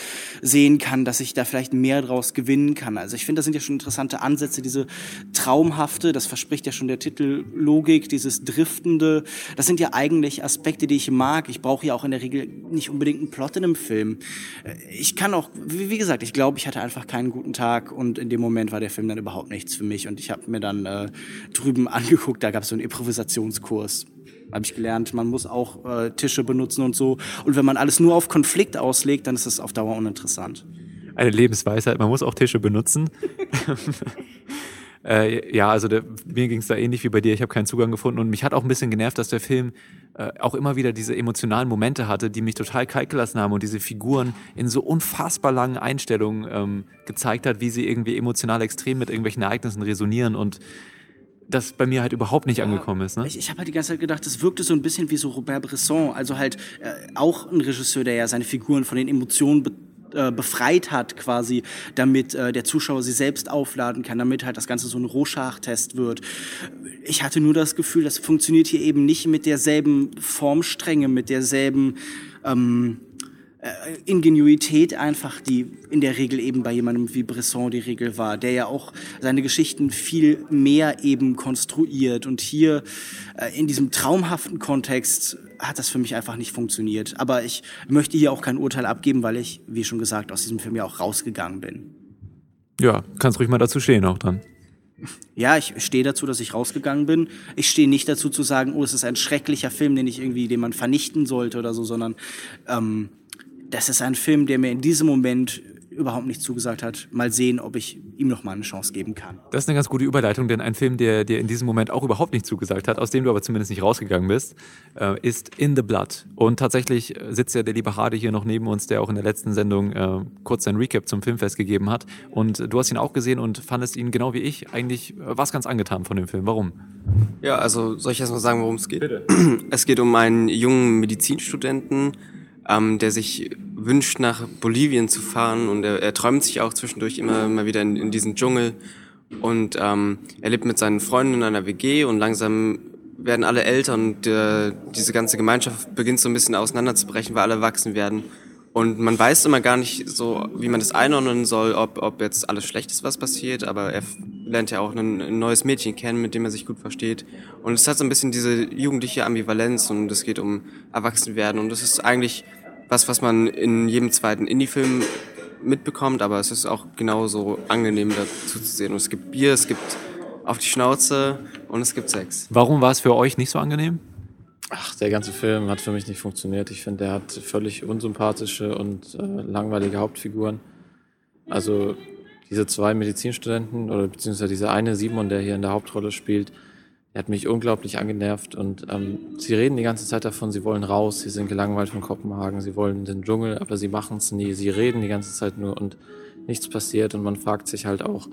[SPEAKER 2] sehen kann, dass ich da vielleicht mehr draus gewinnen kann. Also ich finde, das sind ja schon interessante Ansätze, diese traumhafte, das verspricht ja schon der Titel Logik, dieses driftende, das sind ja eigentlich Aspekte, die ich mag. Ich brauche ja auch in der Regel nicht unbedingt einen Plot in einem Film. Ich kann auch, wie gesagt, ich glaube, ich hatte einfach keinen guten Tag und in dem Moment war der Film dann überhaupt nichts für mich und ich habe mir dann äh, drüben angeguckt, da gab es so einen Improvisationskurs habe ich gelernt, man muss auch äh, Tische benutzen und so. Und wenn man alles nur auf Konflikt auslegt, dann ist es auf Dauer uninteressant.
[SPEAKER 1] Eine Lebensweisheit, man muss auch Tische benutzen. Äh, ja, also der, mir ging es da ähnlich wie bei dir. Ich habe keinen Zugang gefunden und mich hat auch ein bisschen genervt, dass der Film äh, auch immer wieder diese emotionalen Momente hatte, die mich total kalt gelassen haben und diese Figuren in so unfassbar langen Einstellungen ähm, gezeigt hat, wie sie irgendwie emotional extrem mit irgendwelchen Ereignissen resonieren und das bei mir halt überhaupt nicht angekommen ist. Ne?
[SPEAKER 2] Ich, ich habe halt die ganze Zeit gedacht, das wirkte so ein bisschen wie so Robert Bresson, also halt äh, auch ein Regisseur, der ja seine Figuren von den Emotionen äh, befreit hat, quasi, damit äh, der Zuschauer sie selbst aufladen kann, damit halt das Ganze so ein Rorschach-Test wird. Ich hatte nur das Gefühl, das funktioniert hier eben nicht mit derselben Formstrenge, mit derselben ähm, äh, Ingenuität einfach, die in der Regel eben bei jemandem wie Bresson die Regel war, der ja auch seine Geschichten viel mehr eben konstruiert. Und hier äh, in diesem traumhaften Kontext hat das für mich einfach nicht funktioniert. Aber ich möchte hier auch kein Urteil abgeben, weil ich, wie schon gesagt, aus diesem Film ja auch rausgegangen bin.
[SPEAKER 1] Ja, kannst ruhig mal dazu stehen auch dann.
[SPEAKER 2] Ja, ich stehe dazu, dass ich rausgegangen bin. Ich stehe nicht dazu zu sagen, oh, es ist ein schrecklicher Film, den ich irgendwie, den man vernichten sollte oder so, sondern ähm, das ist ein Film, der mir in diesem Moment überhaupt nicht zugesagt hat. Mal sehen, ob ich ihm noch mal eine Chance geben kann.
[SPEAKER 1] Das ist eine ganz gute Überleitung, denn ein Film, der dir in diesem Moment auch überhaupt nicht zugesagt hat, aus dem du aber zumindest nicht rausgegangen bist, äh, ist In the Blood. Und tatsächlich sitzt ja der liebe Hardy hier noch neben uns, der auch in der letzten Sendung äh, kurz ein Recap zum Filmfest gegeben hat. Und du hast ihn auch gesehen und fandest ihn genau wie ich eigentlich äh, was ganz angetan von dem Film. Warum?
[SPEAKER 8] Ja, also soll ich erst mal sagen, worum es geht? Bitte. Es geht um einen jungen Medizinstudenten, ähm, der sich wünscht, nach Bolivien zu fahren und er, er träumt sich auch zwischendurch immer mal wieder in, in diesen Dschungel und ähm, er lebt mit seinen Freunden in einer WG und langsam werden alle älter und äh, diese ganze Gemeinschaft beginnt so ein bisschen auseinanderzubrechen, weil alle erwachsen werden. Und man weiß immer gar nicht so, wie man das einordnen soll, ob, ob jetzt alles schlecht ist, was passiert, aber er lernt ja auch ein, ein neues Mädchen kennen, mit dem er sich gut versteht. Und es hat so ein bisschen diese jugendliche Ambivalenz und es geht um Erwachsenwerden und das ist eigentlich was, was man in jedem zweiten Indie-Film mitbekommt, aber es ist auch genauso angenehm dazu zu sehen. Und es gibt Bier, es gibt auf die Schnauze und es gibt Sex.
[SPEAKER 1] Warum war es für euch nicht so angenehm?
[SPEAKER 3] Ach, der ganze Film hat für mich nicht funktioniert. Ich finde, der hat völlig unsympathische und äh, langweilige Hauptfiguren. Also diese zwei Medizinstudenten oder beziehungsweise dieser eine Simon, der hier in der Hauptrolle spielt, der hat mich unglaublich angenervt und ähm, sie reden die ganze Zeit davon, sie wollen raus, sie sind gelangweilt von Kopenhagen, sie wollen in den Dschungel, aber sie machen es nie. Sie reden die ganze Zeit nur und nichts passiert und man fragt sich halt auch,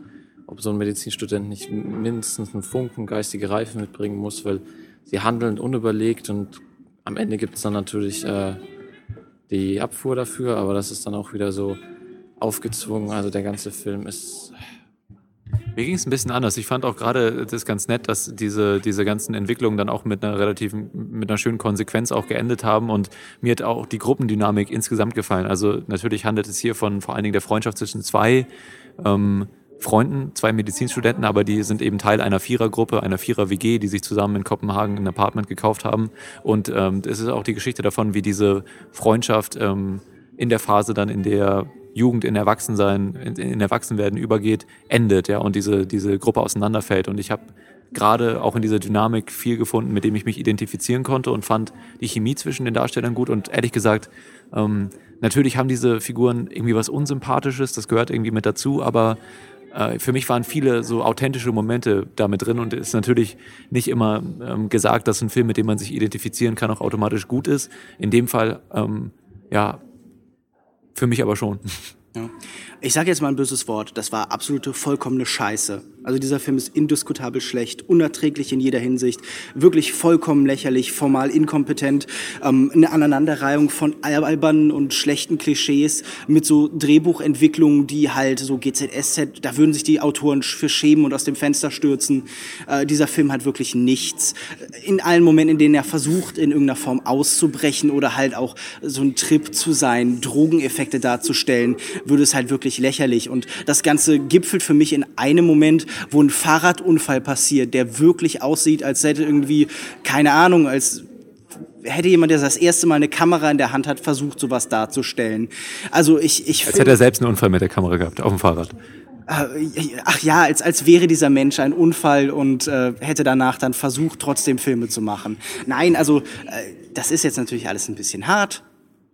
[SPEAKER 3] ob so ein Medizinstudent nicht mindestens einen Funken geistige Reife mitbringen muss, weil sie handeln unüberlegt und am Ende gibt es dann natürlich äh, die Abfuhr dafür, aber das ist dann auch wieder so aufgezwungen. Also der ganze Film ist.
[SPEAKER 1] Mir ging es ein bisschen anders. Ich fand auch gerade das ganz nett, dass diese, diese ganzen Entwicklungen dann auch mit einer relativen, mit einer schönen Konsequenz auch geendet haben. Und mir hat auch die Gruppendynamik insgesamt gefallen. Also natürlich handelt es hier von vor allen Dingen der Freundschaft zwischen zwei ähm, Freunden, zwei Medizinstudenten, aber die sind eben Teil einer Vierergruppe, einer Vierer-WG, die sich zusammen in Kopenhagen ein Apartment gekauft haben. Und ähm, es ist auch die Geschichte davon, wie diese Freundschaft ähm, in der Phase dann, in der Jugend in Erwachsensein, in, in Erwachsenwerden übergeht, endet, ja, und diese, diese Gruppe auseinanderfällt. Und ich habe gerade auch in dieser Dynamik viel gefunden, mit dem ich mich identifizieren konnte und fand die Chemie zwischen den Darstellern gut. Und ehrlich gesagt, ähm, natürlich haben diese Figuren irgendwie was Unsympathisches, das gehört irgendwie mit dazu, aber äh, für mich waren viele so authentische Momente damit drin und es ist natürlich nicht immer ähm, gesagt, dass ein Film, mit dem man sich identifizieren kann, auch automatisch gut ist. In dem Fall, ähm, ja, für mich aber schon.
[SPEAKER 2] Ja. Ich sage jetzt mal ein böses Wort, das war absolute vollkommene Scheiße. Also dieser Film ist indiskutabel schlecht, unerträglich in jeder Hinsicht, wirklich vollkommen lächerlich, formal inkompetent, ähm, eine Aneinanderreihung von albernen und schlechten Klischees mit so Drehbuchentwicklungen, die halt so GZSZ, da würden sich die Autoren für schämen und aus dem Fenster stürzen. Äh, dieser Film hat wirklich nichts. In allen Momenten, in denen er versucht, in irgendeiner Form auszubrechen oder halt auch so ein Trip zu sein, Drogeneffekte darzustellen, würde es halt wirklich lächerlich. Und das Ganze gipfelt für mich in einem Moment, wo ein Fahrradunfall passiert, der wirklich aussieht, als hätte irgendwie, keine Ahnung, als hätte jemand, der das erste Mal eine Kamera in der Hand hat, versucht, sowas darzustellen. Also ich, ich
[SPEAKER 1] Als hätte er selbst einen Unfall mit der Kamera gehabt, auf dem Fahrrad.
[SPEAKER 2] Äh, ach ja, als, als wäre dieser Mensch ein Unfall und äh, hätte danach dann versucht, trotzdem Filme zu machen. Nein, also äh, das ist jetzt natürlich alles ein bisschen hart.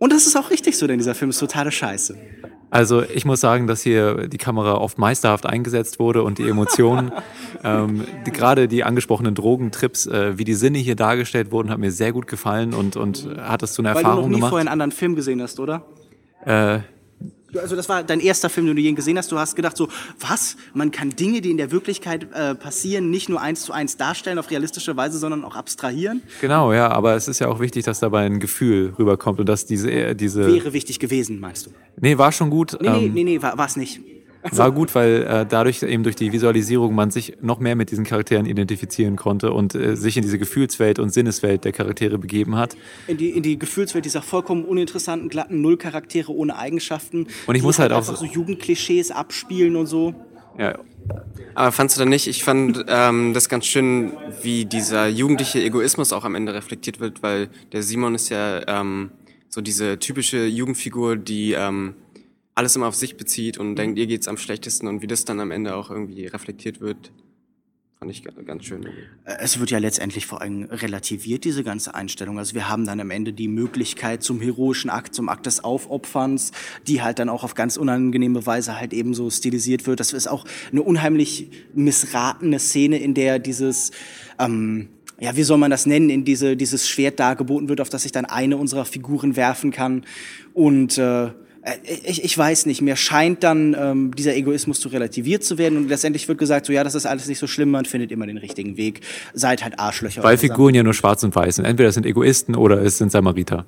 [SPEAKER 2] Und das ist auch richtig so, denn dieser Film ist totale Scheiße.
[SPEAKER 1] Also ich muss sagen, dass hier die Kamera oft meisterhaft eingesetzt wurde und die Emotionen, ähm, die, gerade die angesprochenen Drogentrips, äh, wie die Sinne hier dargestellt wurden, hat mir sehr gut gefallen und, und hat es zu einer
[SPEAKER 2] Weil
[SPEAKER 1] Erfahrung
[SPEAKER 2] du noch nie
[SPEAKER 1] gemacht.
[SPEAKER 2] vorher einen anderen Film gesehen hast, oder?
[SPEAKER 1] Äh,
[SPEAKER 2] Also das war dein erster Film, den du je gesehen hast. Du hast gedacht so, was? Man kann Dinge, die in der Wirklichkeit äh, passieren, nicht nur eins zu eins darstellen auf realistische Weise, sondern auch abstrahieren.
[SPEAKER 1] genau, ja, aber es ist ja auch wichtig, dass dabei ein Gefühl rüberkommt und dass diese, äh, diese.
[SPEAKER 2] Wäre wichtig gewesen, meinst du?
[SPEAKER 1] Nee, war schon gut.
[SPEAKER 2] Nee, nee,
[SPEAKER 1] ähm,
[SPEAKER 2] nee, nee, war es nicht.
[SPEAKER 1] War gut, weil äh, dadurch eben durch die Visualisierung man sich noch mehr mit diesen Charakteren identifizieren konnte und äh, sich in diese Gefühlswelt und Sinneswelt der Charaktere begeben hat.
[SPEAKER 2] In die, in die Gefühlswelt dieser vollkommen uninteressanten, glatten Nullcharaktere ohne Eigenschaften.
[SPEAKER 1] Und ich
[SPEAKER 2] die
[SPEAKER 1] muss halt auch
[SPEAKER 2] einfach
[SPEAKER 1] so-
[SPEAKER 2] so Jugendklischees abspielen und so.
[SPEAKER 1] Ja,
[SPEAKER 8] Aber fandst du da nicht? Ich fand ähm, das ganz schön, wie dieser jugendliche Egoismus auch am Ende reflektiert wird, weil der Simon ist ja ähm, so diese typische Jugendfigur, die ähm, alles immer auf sich bezieht und denkt, ihr geht's am schlechtesten und wie das dann am Ende auch irgendwie reflektiert wird, fand ich ga- ganz schön.
[SPEAKER 2] Äh, Es wird ja letztendlich vor allem relativiert, diese ganze Einstellung. Also wir haben dann am Ende die Möglichkeit zum heroischen Akt, zum Akt des Aufopferns, die halt dann auch auf ganz unangenehme Weise halt eben so stilisiert wird. Das ist auch eine unheimlich missratene Szene, in der dieses, ähm, ja, wie soll man das nennen, in diese, dieses Schwert dargeboten wird, auf das sich dann eine unserer Figuren werfen kann. Und äh, ich, ich weiß nicht, mir scheint dann ähm, dieser Egoismus zu relativiert zu werden und letztendlich wird gesagt, so ja, das ist alles nicht so schlimm, man findet immer den richtigen Weg, seid halt Arschlöcher.
[SPEAKER 1] weil. Figuren ja nur schwarz und weiß sind. Entweder es sind Egoisten oder es sind Samariter.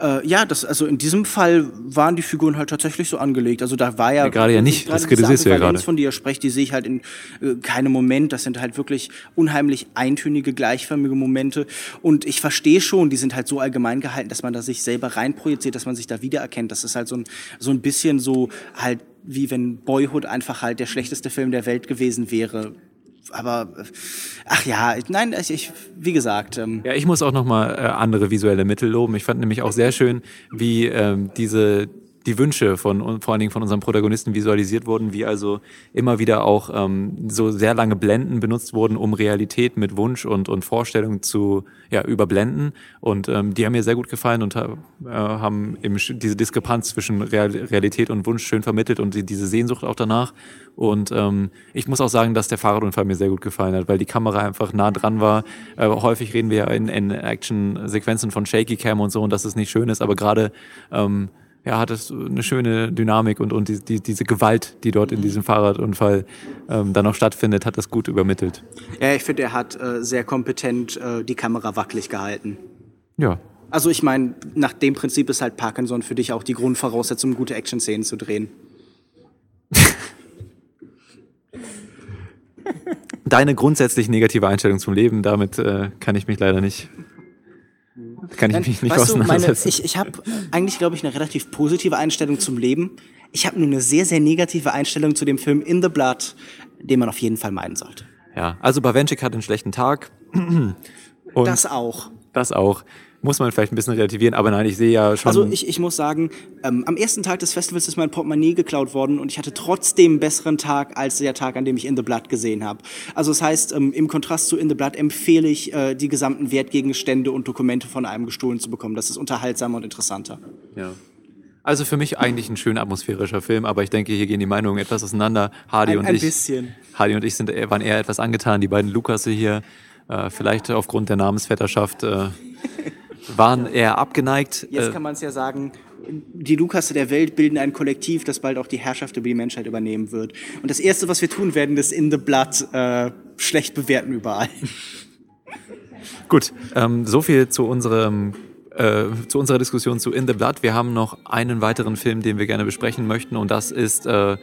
[SPEAKER 2] Äh, ja, das, also in diesem Fall waren die Figuren halt tatsächlich so angelegt. Also da war ja.
[SPEAKER 1] Ja, gerade ja nicht. Das kritisierst du ja gerade.
[SPEAKER 2] von die ihr sprecht, die sehe ich halt in äh, keinem Moment. Das sind halt wirklich unheimlich eintönige, gleichförmige Momente. Und ich verstehe schon, die sind halt so allgemein gehalten, dass man da sich selber reinprojiziert, dass man sich da wiedererkennt. Das ist halt so ein, so ein bisschen so halt wie wenn Boyhood einfach halt der schlechteste Film der Welt gewesen wäre. Aber ach ja, nein, ich, ich wie gesagt, ähm,
[SPEAKER 1] Ja, ich muss auch nochmal äh, andere visuelle Mittel loben. Ich fand nämlich auch sehr schön, wie ähm, diese die Wünsche von vor allen Dingen von unserem Protagonisten visualisiert wurden, wie also immer wieder auch ähm, so sehr lange Blenden benutzt wurden, um Realität mit Wunsch und, und Vorstellung zu ja, überblenden. Und ähm, die haben mir sehr gut gefallen und äh, haben eben diese Diskrepanz zwischen Real Realität und Wunsch schön vermittelt und die, diese Sehnsucht auch danach. Und ähm, ich muss auch sagen, dass der Fahrradunfall mir sehr gut gefallen hat, weil die Kamera einfach nah dran war. Äh, häufig reden wir ja in, in Action-Sequenzen von Shaky Cam und so und dass es nicht schön ist, aber gerade ähm, ja, hat es eine schöne Dynamik und, und die, die, diese Gewalt, die dort in diesem Fahrradunfall ähm, dann noch stattfindet, hat das gut übermittelt.
[SPEAKER 2] ja, ich finde, er hat äh, sehr kompetent äh, die Kamera wackelig gehalten.
[SPEAKER 1] Ja.
[SPEAKER 2] Also ich meine, nach dem Prinzip ist halt Parkinson für dich auch die Grundvoraussetzung, gute Action-Szenen zu drehen.
[SPEAKER 1] Deine grundsätzlich negative Einstellung zum Leben, damit äh, kann ich mich leider nicht, kann ich mich nicht
[SPEAKER 2] weißt du, meine,
[SPEAKER 1] auseinandersetzen.
[SPEAKER 2] ich ich habe eigentlich, glaube ich, eine relativ positive Einstellung zum Leben. Ich habe nur eine sehr, sehr negative Einstellung zu dem Film In the Blood, den man auf jeden Fall meiden sollte.
[SPEAKER 1] ja, also Bawenschik hat einen schlechten Tag. Und
[SPEAKER 2] das auch.
[SPEAKER 1] das auch. Muss man vielleicht ein bisschen relativieren, aber nein, ich sehe ja schon.
[SPEAKER 2] Also ich, ich muss sagen, ähm, am ersten Tag des Festivals ist mein Portemonnaie geklaut worden und ich hatte trotzdem einen besseren Tag als der Tag, an dem ich In the Blood gesehen habe. Also das heißt, ähm, im Kontrast zu In the Blood empfehle ich, äh, die gesamten Wertgegenstände und Dokumente von einem gestohlen zu bekommen. Das ist unterhaltsamer und interessanter.
[SPEAKER 1] Ja. Also für mich eigentlich ein schön atmosphärischer Film, aber ich denke, hier gehen die Meinungen etwas auseinander. Hardy
[SPEAKER 2] Ein-
[SPEAKER 1] und
[SPEAKER 2] ein
[SPEAKER 1] ich,
[SPEAKER 2] bisschen.
[SPEAKER 1] Hardy und ich sind, äh, waren eher etwas angetan. Die beiden Lukasse hier, äh, vielleicht aufgrund der Namensvetterschaft, äh, waren eher abgeneigt.
[SPEAKER 2] Jetzt
[SPEAKER 1] Äh,
[SPEAKER 2] kann man es ja sagen, die Lukasse der Welt bilden ein Kollektiv, das bald auch die Herrschaft über die Menschheit übernehmen wird. Und das Erste, was wir tun werden, ist In the Blood äh, schlecht bewerten überall.
[SPEAKER 1] Gut, ähm, so viel zu unserem äh, zu unserer Diskussion zu In the Blood. Wir haben noch einen weiteren Film, den wir gerne besprechen möchten, und das ist äh,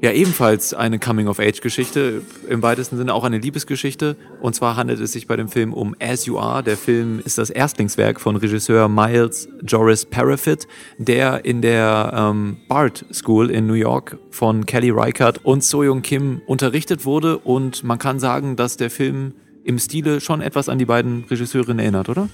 [SPEAKER 1] ja ebenfalls eine Coming-of-Age-Geschichte, im weitesten Sinne auch eine Liebesgeschichte. Und zwar handelt es sich bei dem Film um As You Are. Der Film ist das Erstlingswerk von Regisseur Miles Joris Parafit, der in der ähm, Bard School in New York von Kelly Reichardt und Soyoung Kim unterrichtet wurde. Und man kann sagen, dass der Film im Stile schon etwas an die beiden Regisseurinnen erinnert, oder?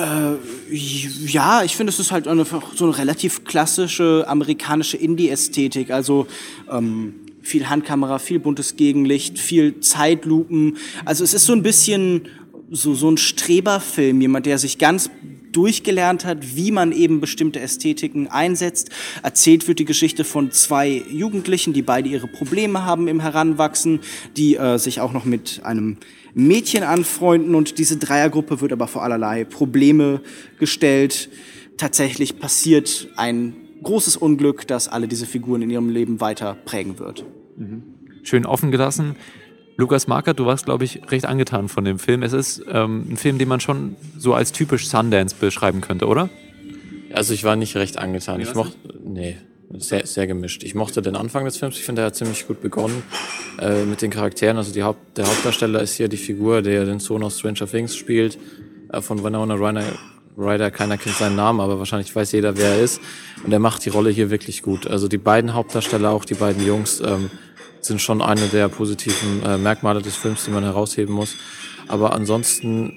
[SPEAKER 2] Ja, ich finde, es ist halt einfach so eine relativ klassische amerikanische Indie-Ästhetik. Also ähm, viel Handkamera, viel buntes Gegenlicht, viel Zeitlupen. Also es ist so ein bisschen so, so ein Streberfilm, jemand, der sich ganz durchgelernt hat, wie man eben bestimmte Ästhetiken einsetzt. Erzählt wird die Geschichte von zwei Jugendlichen, die beide ihre Probleme haben im Heranwachsen, die äh, sich auch noch mit einem Mädchen anfreunden und diese Dreiergruppe wird aber vor allerlei Probleme gestellt. Tatsächlich passiert ein großes Unglück, das alle diese Figuren in ihrem Leben weiter prägen wird.
[SPEAKER 1] schön offen gelassen. Lukas Markert, du warst, glaube ich, recht angetan von dem Film. Es ist ähm, ein Film, den man schon so als typisch Sundance beschreiben könnte, oder?
[SPEAKER 3] Also ich war nicht recht angetan. Ich mochte, nee, sehr, sehr gemischt. Ich mochte den Anfang des Films. Ich finde, er hat ziemlich gut begonnen äh, mit den Charakteren. Also die Haupt, der Hauptdarsteller ist hier die Figur, der den Sohn aus Stranger Things spielt, äh, von Winona Ryder. Ryder, keiner kennt seinen Namen, aber wahrscheinlich weiß jeder, wer er ist. Und er macht die Rolle hier wirklich gut. Also die beiden Hauptdarsteller, auch die beiden Jungs, ähm, sind schon eine der positiven äh, Merkmale des Films, die man herausheben muss. Aber ansonsten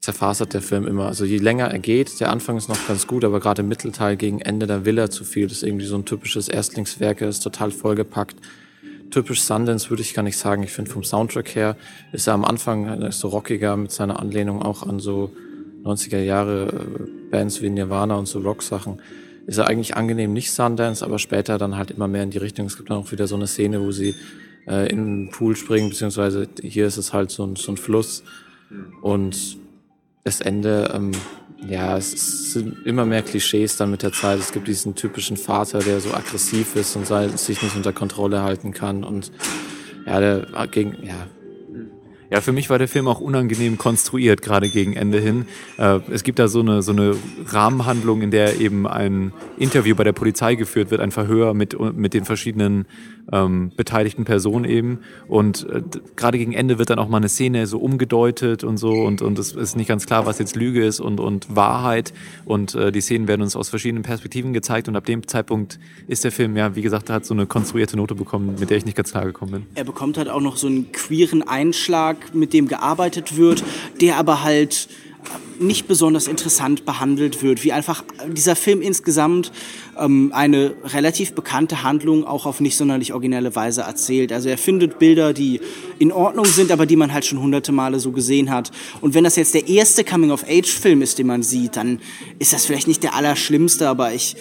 [SPEAKER 3] zerfasert der Film immer. Also je länger er geht, der Anfang ist noch ganz gut, aber gerade im Mittelteil gegen Ende, da will er zu viel. Das ist irgendwie so ein typisches Erstlingswerk, er ist total vollgepackt. Typisch Sundance würde ich gar nicht sagen. Ich finde vom Soundtrack her ist er am Anfang so rockiger mit seiner Anlehnung auch an so 90er Jahre äh, Bands wie Nirvana und so Rock-Sachen. Ist er eigentlich angenehm nicht Sundance, aber später dann halt immer mehr in die Richtung. Es gibt dann auch wieder so eine Szene, wo sie äh, in den Pool springen, beziehungsweise hier ist es halt so ein, so ein Fluss. Und das Ende, ähm, ja, es sind immer mehr Klischees dann mit der Zeit. Es gibt diesen typischen Vater, der so aggressiv ist und sich nicht unter Kontrolle halten kann und ja, der gegen, ja,
[SPEAKER 1] Ja, für mich war der Film auch unangenehm konstruiert, gerade gegen Ende hin. Äh, es gibt da so eine, so eine Rahmenhandlung, in der eben ein Interview bei der Polizei geführt wird, ein Verhör mit, mit den verschiedenen ähm, beteiligten Personen eben. Und äh, gerade gegen Ende wird dann auch mal eine Szene so umgedeutet und so und, und es ist nicht ganz klar, was jetzt Lüge ist und, und Wahrheit. Und äh, die Szenen werden uns aus verschiedenen Perspektiven gezeigt und ab dem Zeitpunkt ist der Film, ja, wie gesagt, hat so eine konstruierte Note bekommen, mit der ich nicht ganz klar gekommen bin.
[SPEAKER 2] Er bekommt halt auch noch so einen queeren Einschlag mit dem gearbeitet wird, der aber halt nicht besonders interessant behandelt wird, wie einfach dieser Film insgesamt ähm, eine relativ bekannte Handlung auch auf nicht sonderlich originelle Weise erzählt. Also er findet Bilder, die in Ordnung sind, aber die man halt schon hunderte Male so gesehen hat. Und wenn das jetzt der erste Coming-of-Age-Film ist, den man sieht, dann ist das vielleicht nicht der allerschlimmste, aber ich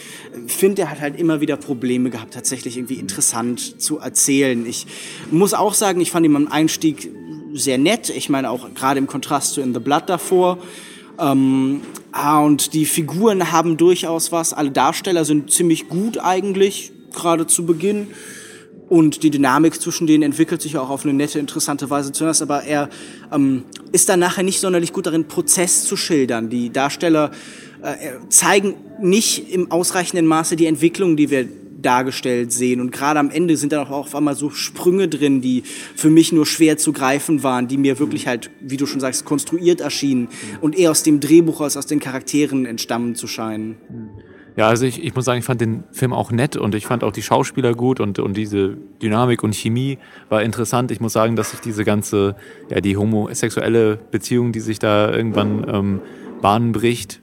[SPEAKER 2] finde, er hat halt immer wieder Probleme gehabt, tatsächlich irgendwie interessant zu erzählen. Ich muss auch sagen, ich fand ihn am Einstieg sehr nett. Ich meine auch gerade im Kontrast zu In the Blood davor. Ähm, ah, und die Figuren haben durchaus was. Alle Darsteller sind ziemlich gut eigentlich, gerade zu Beginn. Und die Dynamik zwischen denen entwickelt sich auch auf eine nette, interessante Weise zuerst. Aber er ähm, ist dann nachher nicht sonderlich gut darin, Prozess zu schildern. Die Darsteller äh, zeigen nicht im ausreichenden Maße die Entwicklung, die wir dargestellt sehen. Und gerade am Ende sind dann auch auf einmal so Sprünge drin, die für mich nur schwer zu greifen waren, die mir wirklich halt, wie du schon sagst, konstruiert erschienen und eher aus dem Drehbuch als aus den Charakteren entstammen zu scheinen.
[SPEAKER 1] Ja, also ich, ich muss sagen, ich fand den Film auch nett und ich fand auch die Schauspieler gut und, und diese Dynamik und Chemie war interessant. Ich muss sagen, dass sich diese ganze, ja, die homosexuelle Beziehung, die sich da irgendwann ähm, Bahnen bricht,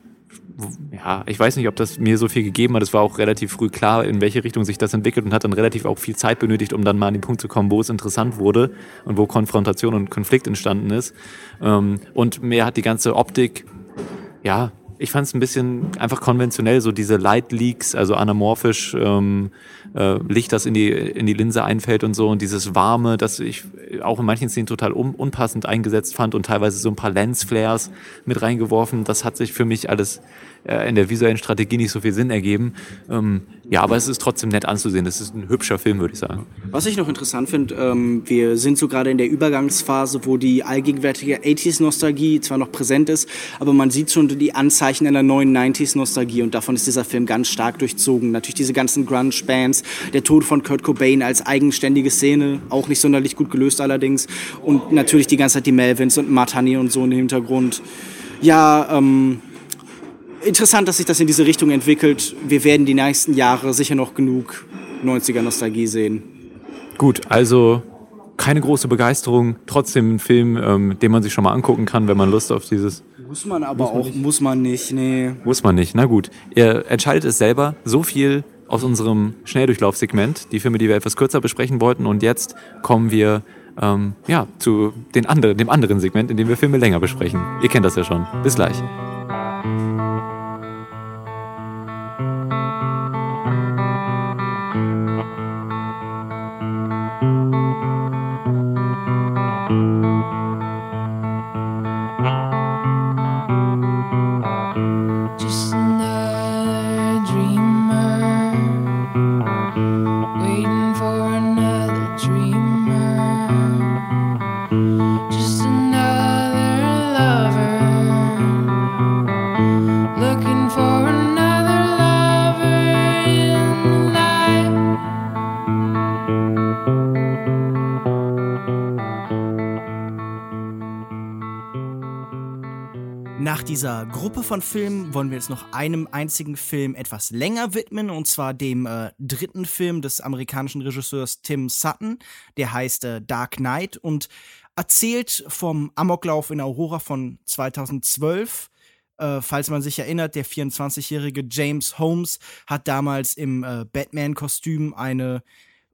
[SPEAKER 1] ja, ich weiß nicht, ob das mir so viel gegeben hat. Es war auch relativ früh klar, in welche Richtung sich das entwickelt und hat dann relativ auch viel Zeit benötigt, um dann mal an den Punkt zu kommen, wo es interessant wurde und wo Konfrontation und Konflikt entstanden ist. Ähm, und mir hat die ganze Optik, ja, ich fand es ein bisschen einfach konventionell, so diese Light Leaks, also anamorphisch ähm, äh, Licht, das in die, in die Linse einfällt und so und dieses Warme, das ich auch in manchen Szenen total un unpassend eingesetzt fand und teilweise so ein paar Lensflares mit reingeworfen, das hat sich für mich alles äh, in der visuellen Strategie nicht so viel Sinn ergeben. Ähm, ja, aber es ist trotzdem nett anzusehen. Es ist ein hübscher Film, würde ich sagen.
[SPEAKER 2] Was ich noch interessant finde, ähm, wir sind so gerade in der Übergangsphase, wo die allgegenwärtige 80s-Nostalgie zwar noch präsent ist, aber man sieht schon die Anzeichen einer neuen 90s-Nostalgie und davon ist dieser Film ganz stark durchzogen. Natürlich diese ganzen Grunge-Bands, der Tod von Kurt Cobain als eigenständige Szene, auch nicht sonderlich gut gelöst allerdings und natürlich die ganze Zeit die Melvins und Honey und so im Hintergrund. Ja, ähm, interessant, dass sich das in diese Richtung entwickelt. Wir werden die nächsten Jahre sicher noch genug 90er-Nostalgie sehen.
[SPEAKER 1] Gut, also keine große Begeisterung, trotzdem ein Film, ähm, den man sich schon mal angucken kann, wenn man Lust auf dieses.
[SPEAKER 2] Muss man aber muss man auch, nicht. muss man nicht, nee.
[SPEAKER 1] Muss man nicht, na gut. Ihr entscheidet es selber. So viel aus unserem Schnelldurchlaufsegment, die Filme, die wir etwas kürzer besprechen wollten. Und jetzt kommen wir ähm, ja, zu den anderen, dem anderen Segment, in dem wir Filme länger besprechen. Ihr kennt das ja schon. Bis gleich.
[SPEAKER 2] Dieser Gruppe von Filmen wollen wir jetzt noch einem einzigen Film etwas länger widmen, und zwar dem äh, dritten Film des amerikanischen Regisseurs Tim Sutton. Der heißt äh, Dark Knight und erzählt vom Amoklauf in Aurora von 2012. Äh, falls man sich erinnert, der 24-jährige James Holmes hat damals im äh, Batman-Kostüm eine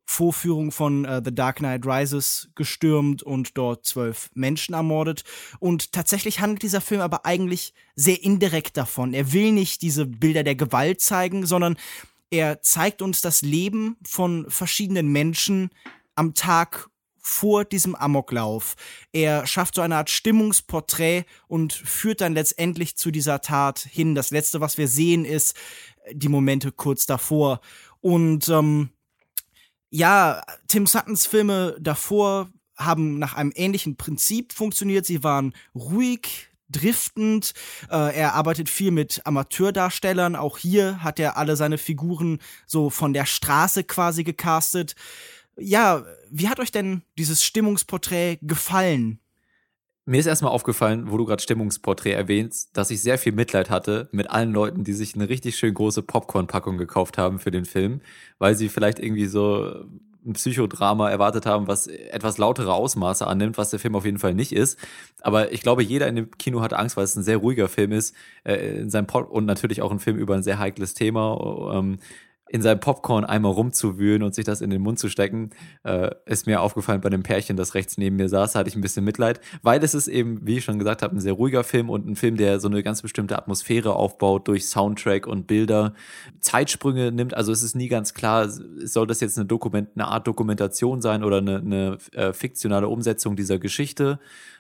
[SPEAKER 2] Vorführung von äh, The Dark Knight Rises gestürmt und dort zwölf Menschen ermordet. Und tatsächlich handelt dieser Film aber eigentlich sehr indirekt davon. Er will nicht diese Bilder der Gewalt zeigen, sondern er zeigt uns das Leben von verschiedenen Menschen am Tag vor diesem Amoklauf. Er schafft so eine Art Stimmungsporträt und führt dann letztendlich zu dieser Tat hin. Das letzte, was wir sehen, ist die Momente kurz davor. Und ähm, ja, Tim Suttons Filme davor haben nach einem ähnlichen Prinzip funktioniert. Sie waren ruhig, driftend. Äh, er arbeitet viel mit Amateurdarstellern. Auch hier hat er alle seine Figuren so von der Straße quasi gecastet. Ja, wie hat euch denn dieses Stimmungsporträt gefallen?
[SPEAKER 1] Mir ist erstmal aufgefallen, wo du gerade Stimmungsporträt erwähnst, dass ich sehr viel Mitleid hatte mit allen Leuten, die sich eine richtig schön große Popcorn-Packung gekauft haben für den Film, weil sie vielleicht irgendwie so ein Psychodrama erwartet haben, was etwas lautere Ausmaße annimmt, was der Film auf jeden Fall nicht ist. Aber ich glaube, jeder in dem Kino hatte Angst, weil es ein sehr ruhiger Film ist äh, in seinem Pop und natürlich auch ein Film über ein sehr heikles Thema. Ähm, in seinem Popcorn einmal rumzuwühlen und sich das in den Mund zu stecken, äh, ist mir aufgefallen bei dem Pärchen, das rechts neben mir saß, hatte ich ein bisschen Mitleid, weil es ist eben, wie ich schon gesagt habe, ein sehr ruhiger Film und ein Film, der so eine ganz bestimmte Atmosphäre aufbaut durch Soundtrack und Bilder, Zeitsprünge nimmt, also es ist nie ganz klar, soll das jetzt eine, Dokument, eine Art Dokumentation sein oder eine, eine äh, fiktionale Umsetzung dieser Geschichte.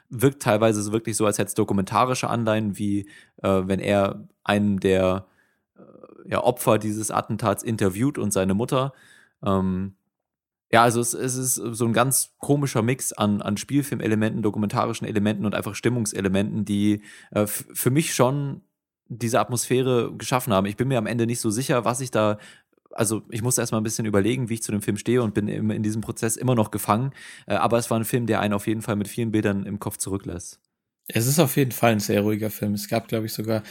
[SPEAKER 1] Wirkt teilweise wirklich so, als hätte es dokumentarische Anleihen, wie äh, wenn er einen der ja, Opfer dieses Attentats interviewt und seine Mutter. Ähm, ja, also es, es, ist so ein ganz komischer Mix an, an Spielfilmelementen, dokumentarischen Elementen und einfach Stimmungselementen, die äh, für mich schon diese Atmosphäre geschaffen haben. Ich bin mir am Ende nicht so sicher, was ich da also ich musste erstmal ein bisschen überlegen, wie ich zu dem Film stehe und bin in diesem Prozess immer noch gefangen. Äh, aber es war ein Film, der einen auf jeden Fall mit vielen Bildern im Kopf zurücklässt.
[SPEAKER 3] Es ist auf jeden Fall ein sehr ruhiger Film. Es gab, glaube ich, sogar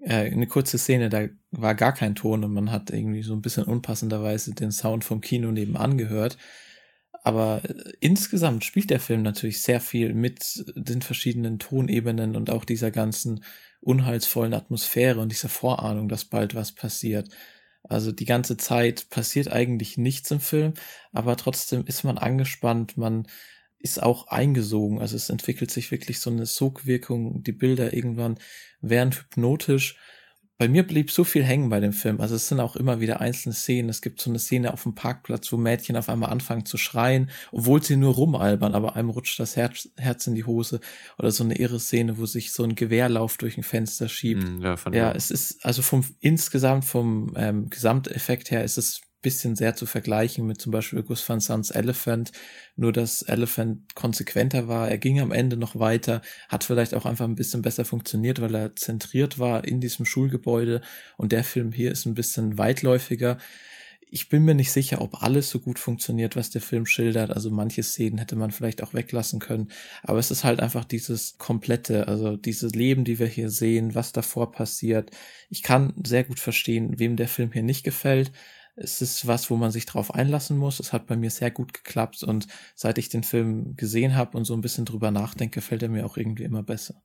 [SPEAKER 3] äh, eine kurze Szene, da war gar kein Ton und man hat irgendwie so ein bisschen unpassenderweise den Sound vom Kino nebenan gehört. Aber äh, insgesamt spielt der Film natürlich sehr viel mit den verschiedenen Tonebenen und auch dieser ganzen unheilsvollen Atmosphäre und dieser Vorahnung, dass bald was passiert. Also die ganze Zeit passiert eigentlich nichts im Film, aber trotzdem ist man angespannt, man ist auch eingesogen. Also es entwickelt sich wirklich so eine Sogwirkung. Die Bilder irgendwann werden hypnotisch. Bei mir blieb so viel hängen bei dem Film. Also es sind auch immer wieder einzelne Szenen. Es gibt so eine Szene auf dem Parkplatz, wo Mädchen auf einmal anfangen zu schreien, obwohl sie nur rumalbern, aber einem rutscht das Herz, Herz in die Hose. Oder so eine irre Szene, wo sich so ein Gewehrlauf durch ein Fenster schiebt. Mm, ja, ja es ist also vom insgesamt vom ähm, Gesamteffekt her ist es bisschen sehr zu vergleichen mit zum Beispiel Gus van Sants Elephant, nur dass Elephant konsequenter war. Er ging am Ende noch weiter, hat vielleicht auch einfach ein bisschen besser funktioniert, weil er zentriert war in diesem Schulgebäude und der Film hier ist ein bisschen weitläufiger. Ich bin mir nicht sicher, ob alles so gut funktioniert, was der Film schildert. Also manche Szenen hätte man vielleicht auch weglassen können. Aber es ist halt einfach dieses komplette, also dieses Leben, die wir hier sehen, was davor passiert. Ich kann sehr gut verstehen, wem der Film hier nicht gefällt es ist was, wo man sich drauf einlassen muss. Es hat bei mir sehr gut geklappt und seit ich den Film gesehen habe und so ein bisschen drüber nachdenke, fällt er mir auch irgendwie immer besser.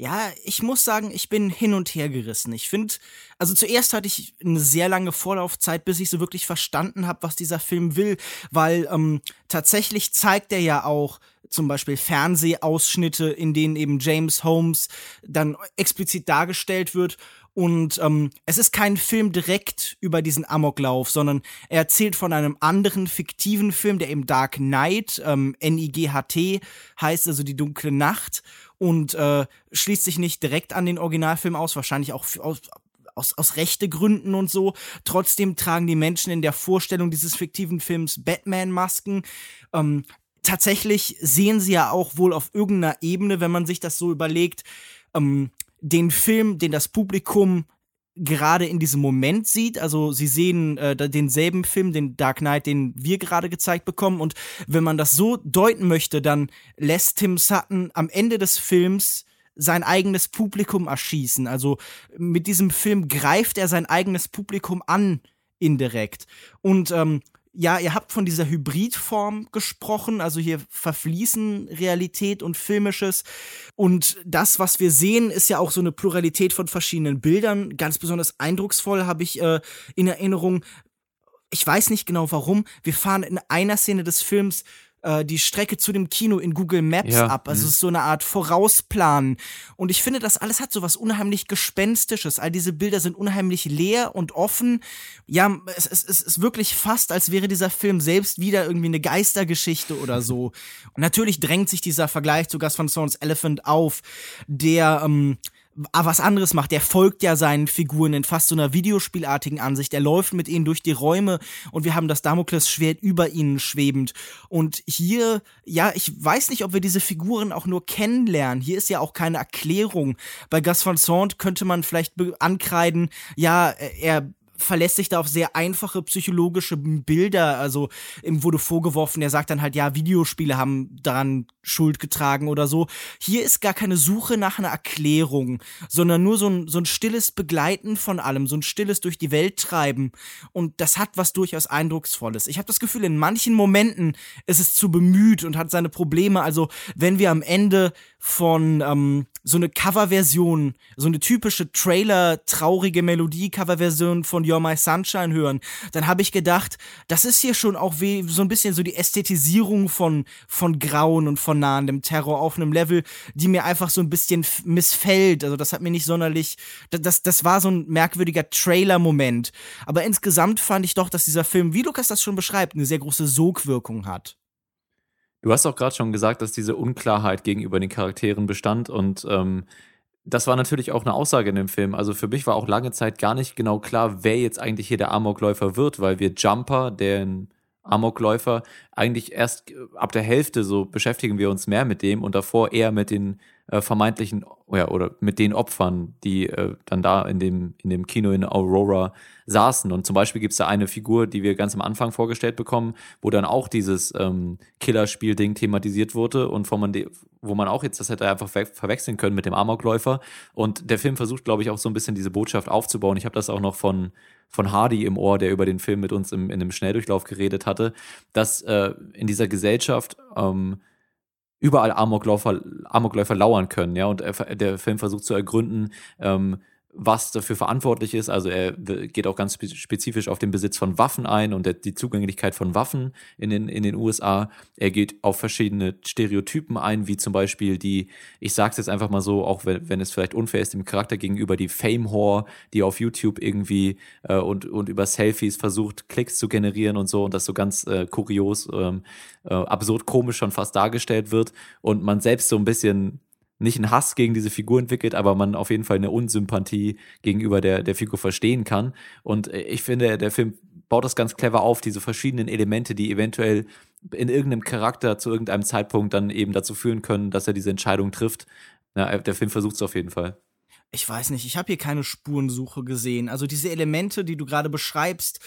[SPEAKER 2] Ja, ich muss sagen, ich bin hin und her gerissen. Ich finde, also zuerst hatte ich eine sehr lange Vorlaufzeit, bis ich so wirklich verstanden habe, was dieser Film will, weil ähm, tatsächlich zeigt er ja auch zum Beispiel Fernsehausschnitte, in denen eben James Holmes dann explizit dargestellt wird und ähm, es ist kein Film direkt über diesen Amoklauf, sondern er erzählt von einem anderen fiktiven Film, der eben Dark Knight, ähm, N-I-G-H-T heißt, also die dunkle Nacht, und äh, schließt sich nicht direkt an den Originalfilm aus, wahrscheinlich auch aus, aus, aus rechte Gründen und so. Trotzdem tragen die Menschen in der Vorstellung dieses fiktiven Films Batman-Masken. Ähm, tatsächlich sehen sie ja auch wohl auf irgendeiner Ebene, wenn man sich das so überlegt, ähm, den Film, den das Publikum gerade in diesem Moment sieht. Also sie sehen äh, denselben Film, den Dark Knight, den wir gerade gezeigt bekommen. Und wenn man das so deuten möchte, dann lässt Tim Sutton am Ende des Films sein eigenes Publikum erschießen. Also mit diesem Film greift er sein eigenes Publikum an indirekt. Und ähm, ja, ihr habt von dieser Hybridform gesprochen, also hier verfließen Realität und Filmisches. Und das, was wir sehen, ist ja auch so eine Pluralität von verschiedenen Bildern. Ganz besonders eindrucksvoll habe ich äh, in Erinnerung. Ich weiß nicht genau warum. Wir fahren in einer Szene des Films äh, die Strecke zu dem Kino in Google Maps ja. ab. Also mhm. es ist so eine Art Vorausplan. Und ich finde, das alles hat so was unheimlich Gespenstisches. All diese Bilder sind unheimlich leer und offen. Ja, es, es, es ist wirklich fast, als wäre dieser Film selbst wieder irgendwie eine Geistergeschichte oder so. Und natürlich drängt sich dieser Vergleich zu Gus von Stones Elephant auf, der ähm, was anderes macht. Der folgt ja seinen Figuren in fast so einer Videospielartigen Ansicht. Er läuft mit ihnen durch die Räume und wir haben das Damoklesschwert über ihnen schwebend. Und hier, ja, ich weiß nicht, ob wir diese Figuren auch nur kennenlernen. Hier ist ja auch keine Erklärung. Bei Gus van Sant könnte man vielleicht ankreiden, ja, er verlässt sich da auf sehr einfache psychologische Bilder. Also ihm wurde vorgeworfen, er sagt dann halt, ja, Videospiele haben daran Schuld getragen oder so. Hier ist gar keine Suche nach einer Erklärung, sondern nur so ein, so ein stilles Begleiten von allem, so ein stilles durch die Welt treiben. Und das hat was durchaus Eindrucksvolles. Ich habe das Gefühl, in manchen Momenten ist es zu bemüht und hat seine Probleme. Also wenn wir am Ende von ähm, so eine Coverversion, so eine typische Trailer, traurige Melodie-Coverversion von You're My Sunshine hören, dann habe ich gedacht, das ist hier schon auch wie so ein bisschen so die Ästhetisierung von, von Grauen und von nahendem Terror auf einem Level, die mir einfach so ein bisschen missfällt. Also das hat mir nicht sonderlich, das, das war so ein merkwürdiger Trailer-Moment. Aber insgesamt fand ich doch, dass dieser Film, wie Lukas das schon beschreibt, eine sehr große Sogwirkung hat.
[SPEAKER 1] Du hast auch gerade schon gesagt, dass diese Unklarheit gegenüber den Charakteren bestand und ähm, das war natürlich auch eine Aussage in dem Film. Also für mich war auch lange Zeit gar nicht genau klar, wer jetzt eigentlich hier der Amokläufer wird, weil wir Jumper, den Amokläufer, eigentlich erst ab der Hälfte so beschäftigen wir uns mehr mit dem und davor eher mit den äh, vermeintlichen ja, oder mit den Opfern, die äh, dann da in dem, in dem Kino in Aurora saßen. Und zum Beispiel gibt es da eine Figur, die wir ganz am Anfang vorgestellt bekommen, wo dann auch dieses ähm, Killerspiel-Ding thematisiert wurde und wo man, wo man auch jetzt das hätte einfach ver verwechseln können mit dem Amokläufer. Und der Film versucht, glaube ich, auch so ein bisschen diese Botschaft aufzubauen. Ich habe das auch noch von, von Hardy im Ohr, der über den Film mit uns im, in einem Schnelldurchlauf geredet hatte, dass äh, in dieser Gesellschaft ähm, überall Amokläufer, Amokläufer lauern können, ja, und er, der Film versucht zu ergründen, ähm, was dafür verantwortlich ist. Also er geht auch ganz spezifisch auf den Besitz von Waffen ein und die Zugänglichkeit von Waffen in den, in den USA. Er geht auf verschiedene Stereotypen ein, wie zum Beispiel die, ich sag's jetzt einfach mal so, auch wenn, wenn es vielleicht unfair ist dem Charakter gegenüber, die Fame-Whore, die auf YouTube irgendwie äh, und, und über Selfies versucht, Klicks zu generieren und so und das so ganz äh, kurios, ähm, äh, absurd komisch schon fast dargestellt wird und man selbst so ein bisschen nicht einen Hass gegen diese Figur entwickelt, aber man auf jeden Fall eine Unsympathie gegenüber der, der Figur verstehen kann. Und äh, ich finde, der Film baut das ganz clever auf, diese verschiedenen Elemente, die eventuell in irgendeinem Charakter zu irgendeinem Zeitpunkt dann eben dazu führen können, dass er diese Entscheidung trifft. Ja, der Film versucht es auf jeden Fall.
[SPEAKER 2] Ich weiß nicht, ich habe hier keine Spurensuche gesehen. Also diese Elemente, die du gerade beschreibst,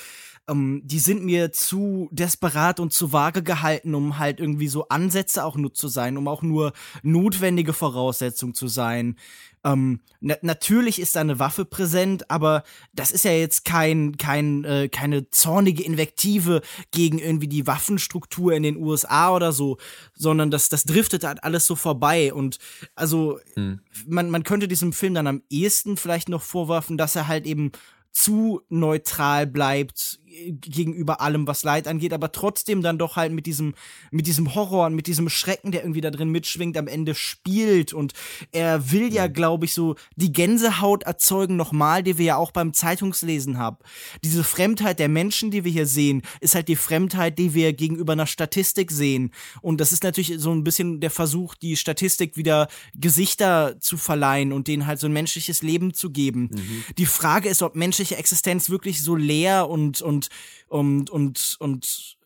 [SPEAKER 2] ähm, die sind mir zu desperat und zu vage gehalten, um halt irgendwie so Ansätze auch nur zu sein, um auch nur notwendige Voraussetzung zu sein. Ähm, na natürlich ist da eine Waffe präsent, aber das ist ja jetzt kein, kein, äh, keine zornige Invektive gegen irgendwie die Waffenstruktur in den USA oder so, sondern das, das driftet halt alles so vorbei. Und also hm. man, man könnte diesem Film dann am ehesten vielleicht noch vorwerfen, dass er halt eben zu neutral bleibt gegenüber allem, was Leid angeht, aber trotzdem dann doch halt mit diesem, mit diesem Horror und mit diesem Schrecken, der irgendwie da drin mitschwingt, am Ende spielt. Und er will ja, glaube ich, so die Gänsehaut erzeugen nochmal, die wir ja auch beim Zeitungslesen haben. Diese Fremdheit der Menschen, die wir hier sehen, ist halt die Fremdheit, die wir gegenüber einer Statistik sehen. Und das ist natürlich so ein bisschen der Versuch, die Statistik wieder Gesichter zu verleihen und denen halt so ein menschliches Leben zu geben. Mhm. Die Frage ist, ob menschliche Existenz wirklich so leer und, und und, und, und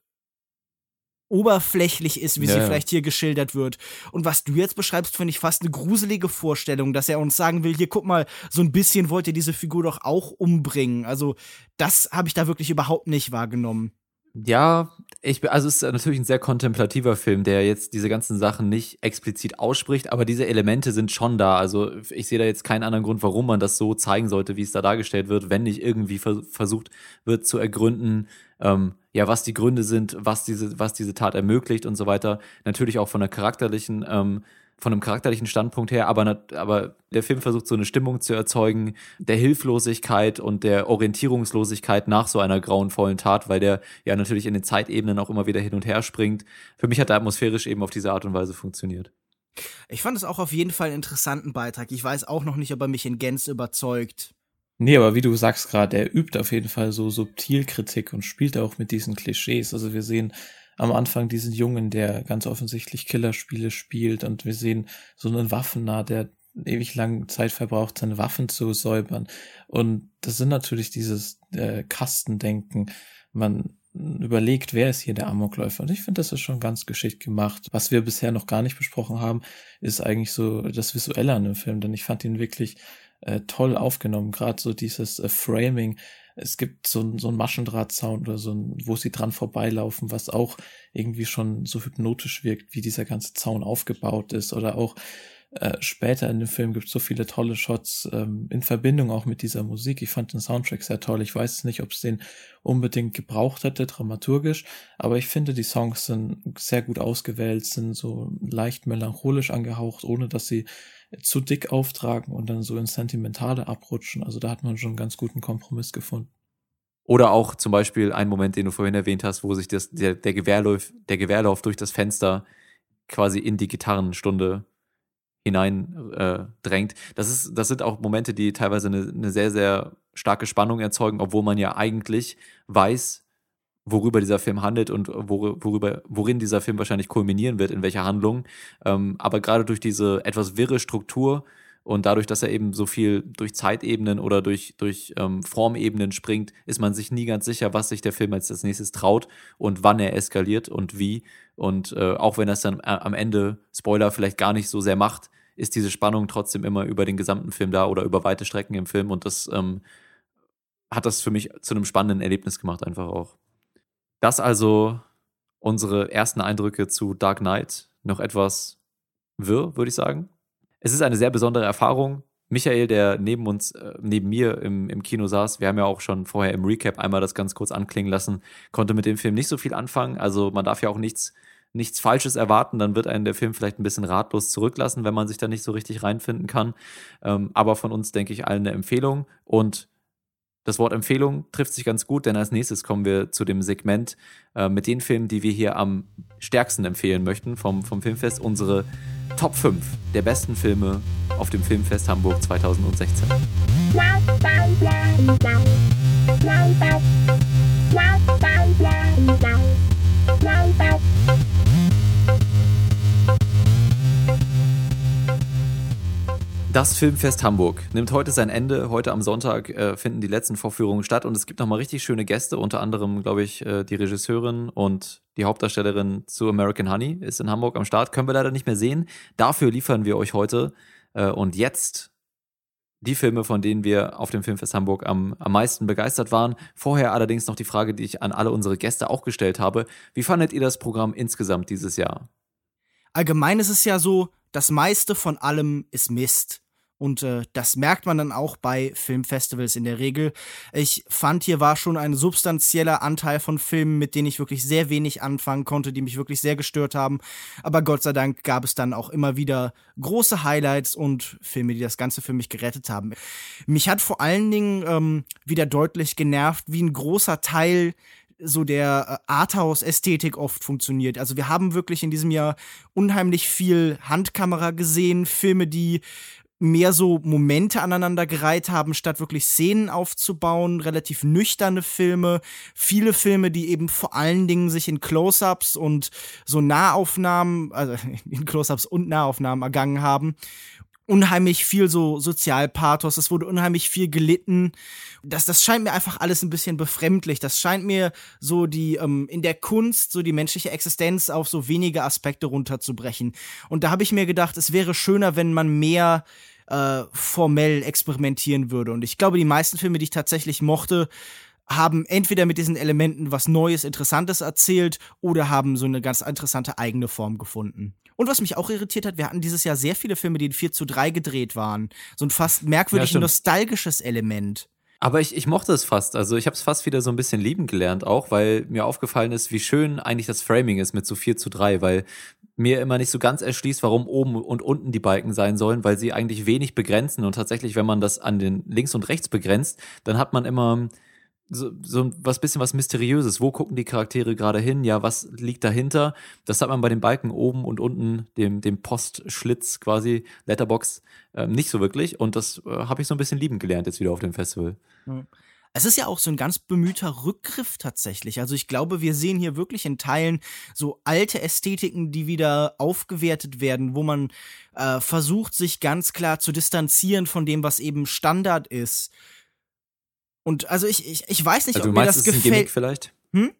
[SPEAKER 2] oberflächlich ist, wie ja, sie ja. vielleicht hier geschildert wird. Und was du jetzt beschreibst, finde ich fast eine gruselige Vorstellung, dass er uns sagen will, hier guck mal, so ein bisschen wollt ihr diese Figur doch auch umbringen. Also das habe ich da wirklich überhaupt nicht wahrgenommen.
[SPEAKER 1] Ja, ich, also es ist natürlich ein sehr kontemplativer Film, der jetzt diese ganzen Sachen nicht explizit ausspricht, aber diese Elemente sind schon da. Also ich sehe da jetzt keinen anderen Grund, warum man das so zeigen sollte, wie es da dargestellt wird, wenn nicht irgendwie versucht wird zu ergründen, ähm, ja, was die Gründe sind, was diese, was diese Tat ermöglicht und so weiter. Natürlich auch von der charakterlichen ähm, von einem charakterlichen Standpunkt her, aber, aber der Film versucht so eine Stimmung zu erzeugen, der Hilflosigkeit und der Orientierungslosigkeit nach so einer grauenvollen Tat, weil der ja natürlich in den Zeitebenen auch immer wieder hin und her springt. Für mich hat er atmosphärisch eben auf diese Art und Weise funktioniert.
[SPEAKER 2] Ich fand es auch auf jeden Fall einen interessanten Beitrag. Ich weiß auch noch nicht, ob er mich in Gänze überzeugt.
[SPEAKER 3] Nee, aber wie du sagst gerade, er übt auf jeden Fall so subtil Kritik und spielt auch mit diesen Klischees. Also wir sehen am Anfang diesen Jungen, der ganz offensichtlich Killerspiele spielt und wir sehen so einen Waffennah, der ewig lang Zeit verbraucht, seine Waffen zu säubern. Und das sind natürlich dieses äh, Kastendenken. Man überlegt, wer ist hier der Amokläufer. Und ich finde, das ist schon ganz geschickt gemacht. Was wir bisher noch gar nicht besprochen haben, ist eigentlich so das Visuelle an dem Film, denn ich fand ihn wirklich äh, toll aufgenommen. Gerade so dieses äh, Framing. Es gibt so, ein, so ein Maschendrahtsound oder so ein, wo sie dran vorbeilaufen, was auch irgendwie schon so hypnotisch wirkt, wie dieser ganze Zaun aufgebaut ist. Oder auch äh, später in dem Film gibt es so viele tolle Shots ähm, in Verbindung auch mit dieser Musik. Ich fand den Soundtrack sehr toll. Ich weiß nicht, ob es den unbedingt gebraucht hätte, dramaturgisch, aber ich finde, die Songs sind sehr gut ausgewählt, sind so leicht melancholisch angehaucht, ohne dass sie zu dick auftragen und dann so ins Sentimentale abrutschen. Also da hat man schon einen ganz guten Kompromiss gefunden.
[SPEAKER 1] Oder auch zum Beispiel ein Moment, den du vorhin erwähnt hast, wo sich das, der, der, Gewehrlauf, der Gewehrlauf durch das Fenster quasi in die Gitarrenstunde hinein äh. Das, das sind auch Momente, die teilweise eine, eine sehr, sehr starke Spannung erzeugen, obwohl man ja eigentlich weiß, worüber dieser Film handelt und worüber, worin dieser Film wahrscheinlich kulminieren wird, in welcher Handlung. Ähm, aber gerade durch diese etwas wirre Struktur und dadurch, dass er eben so viel durch Zeitebenen oder durch, durch ähm, Formebenen springt, ist man sich nie ganz sicher, was sich der Film als nächstes traut und wann er eskaliert und wie. Und äh, auch wenn es dann am Ende, Spoiler, vielleicht gar nicht so sehr macht, ist diese Spannung trotzdem immer über den gesamten Film da oder über weite Strecken im Film. Und das ähm, hat das für mich zu einem spannenden Erlebnis gemacht, einfach auch. Das also unsere ersten Eindrücke zu Dark Knight. Noch etwas wirr, würde ich sagen. Es ist eine sehr besondere Erfahrung. Michael, der neben uns, äh, neben mir im, im Kino saß, wir haben ja auch schon vorher im Recap einmal das ganz kurz anklingen lassen, konnte mit dem Film nicht so viel anfangen. Also man darf ja auch nichts, nichts Falsches erwarten, dann wird einen der Film vielleicht ein bisschen ratlos zurücklassen, wenn man sich da nicht so richtig reinfinden kann. Ähm, aber von uns denke ich allen eine Empfehlung und das Wort Empfehlung trifft sich ganz gut, denn als nächstes kommen wir zu dem Segment äh, mit den Filmen, die wir hier am stärksten empfehlen möchten vom, vom Filmfest. Unsere Top 5 der besten Filme auf dem Filmfest Hamburg 2016. Das Filmfest Hamburg nimmt heute sein Ende. Heute am Sonntag äh, finden die letzten Vorführungen statt und es gibt nochmal richtig schöne Gäste, unter anderem, glaube ich, äh, die Regisseurin und die Hauptdarstellerin zu American Honey ist in Hamburg am Start. Können wir leider nicht mehr sehen. Dafür liefern wir euch heute äh, und jetzt die Filme, von denen wir auf dem Filmfest Hamburg am, am meisten begeistert waren. Vorher allerdings noch die Frage, die ich an alle unsere Gäste auch gestellt habe. Wie fandet ihr das Programm insgesamt dieses Jahr?
[SPEAKER 2] Allgemein ist es ja so, das meiste von allem ist Mist. Und äh, das merkt man dann auch bei Filmfestivals in der Regel. Ich fand, hier war schon ein substanzieller Anteil von Filmen, mit denen ich wirklich sehr wenig anfangen konnte, die mich wirklich sehr gestört haben. Aber Gott sei Dank gab es dann auch immer wieder große Highlights und Filme, die das Ganze für mich gerettet haben. Mich hat vor allen Dingen ähm, wieder deutlich genervt, wie ein großer Teil so der äh, Arthouse-Ästhetik oft funktioniert. Also wir haben wirklich in diesem Jahr unheimlich viel Handkamera gesehen, Filme, die mehr so Momente aneinandergereiht haben, statt wirklich Szenen aufzubauen, relativ nüchterne Filme, viele Filme, die eben vor allen Dingen sich in Close-ups und so Nahaufnahmen, also in Close-ups und Nahaufnahmen ergangen haben. Unheimlich viel so Sozialpathos, es wurde unheimlich viel gelitten. Das, das scheint mir einfach alles ein bisschen befremdlich. Das scheint mir so die, ähm, in der Kunst, so die menschliche Existenz auf so wenige Aspekte runterzubrechen. Und da habe ich mir gedacht, es wäre schöner, wenn man mehr äh, formell experimentieren würde. Und ich glaube, die meisten Filme, die ich tatsächlich mochte, haben entweder mit diesen Elementen was Neues, Interessantes erzählt oder haben so eine ganz interessante eigene Form gefunden. Und was mich auch irritiert hat, wir hatten dieses Jahr sehr viele Filme, die in 4 zu 3 gedreht waren. So ein fast merkwürdig ja, nostalgisches Element.
[SPEAKER 1] Aber ich, ich mochte es fast. Also ich habe es fast wieder so ein bisschen lieben gelernt auch, weil mir aufgefallen ist, wie schön eigentlich das Framing ist mit so 4 zu 3, weil mir immer nicht so ganz erschließt, warum oben und unten die Balken sein sollen, weil sie eigentlich wenig begrenzen. Und tatsächlich, wenn man das an den links und rechts begrenzt, dann hat man immer so, so was bisschen was Mysteriöses. Wo gucken die Charaktere gerade hin? Ja, was liegt dahinter? Das hat man bei den Balken oben und unten, dem, dem Postschlitz quasi, Letterbox, äh, nicht so wirklich. Und das äh, habe ich so ein bisschen lieben gelernt jetzt wieder auf dem Festival.
[SPEAKER 2] Es ist ja auch so ein ganz bemühter Rückgriff tatsächlich. Also ich glaube, wir sehen hier wirklich in Teilen so alte Ästhetiken, die wieder aufgewertet werden, wo man äh, versucht, sich ganz klar zu distanzieren von dem, was eben Standard ist. Und also ich, ich, ich weiß nicht,
[SPEAKER 1] Also
[SPEAKER 2] ob
[SPEAKER 1] du
[SPEAKER 2] mir
[SPEAKER 1] meinst,
[SPEAKER 2] das
[SPEAKER 1] ist ein
[SPEAKER 2] gefällt.
[SPEAKER 1] Gimmick vielleicht?
[SPEAKER 2] Hm?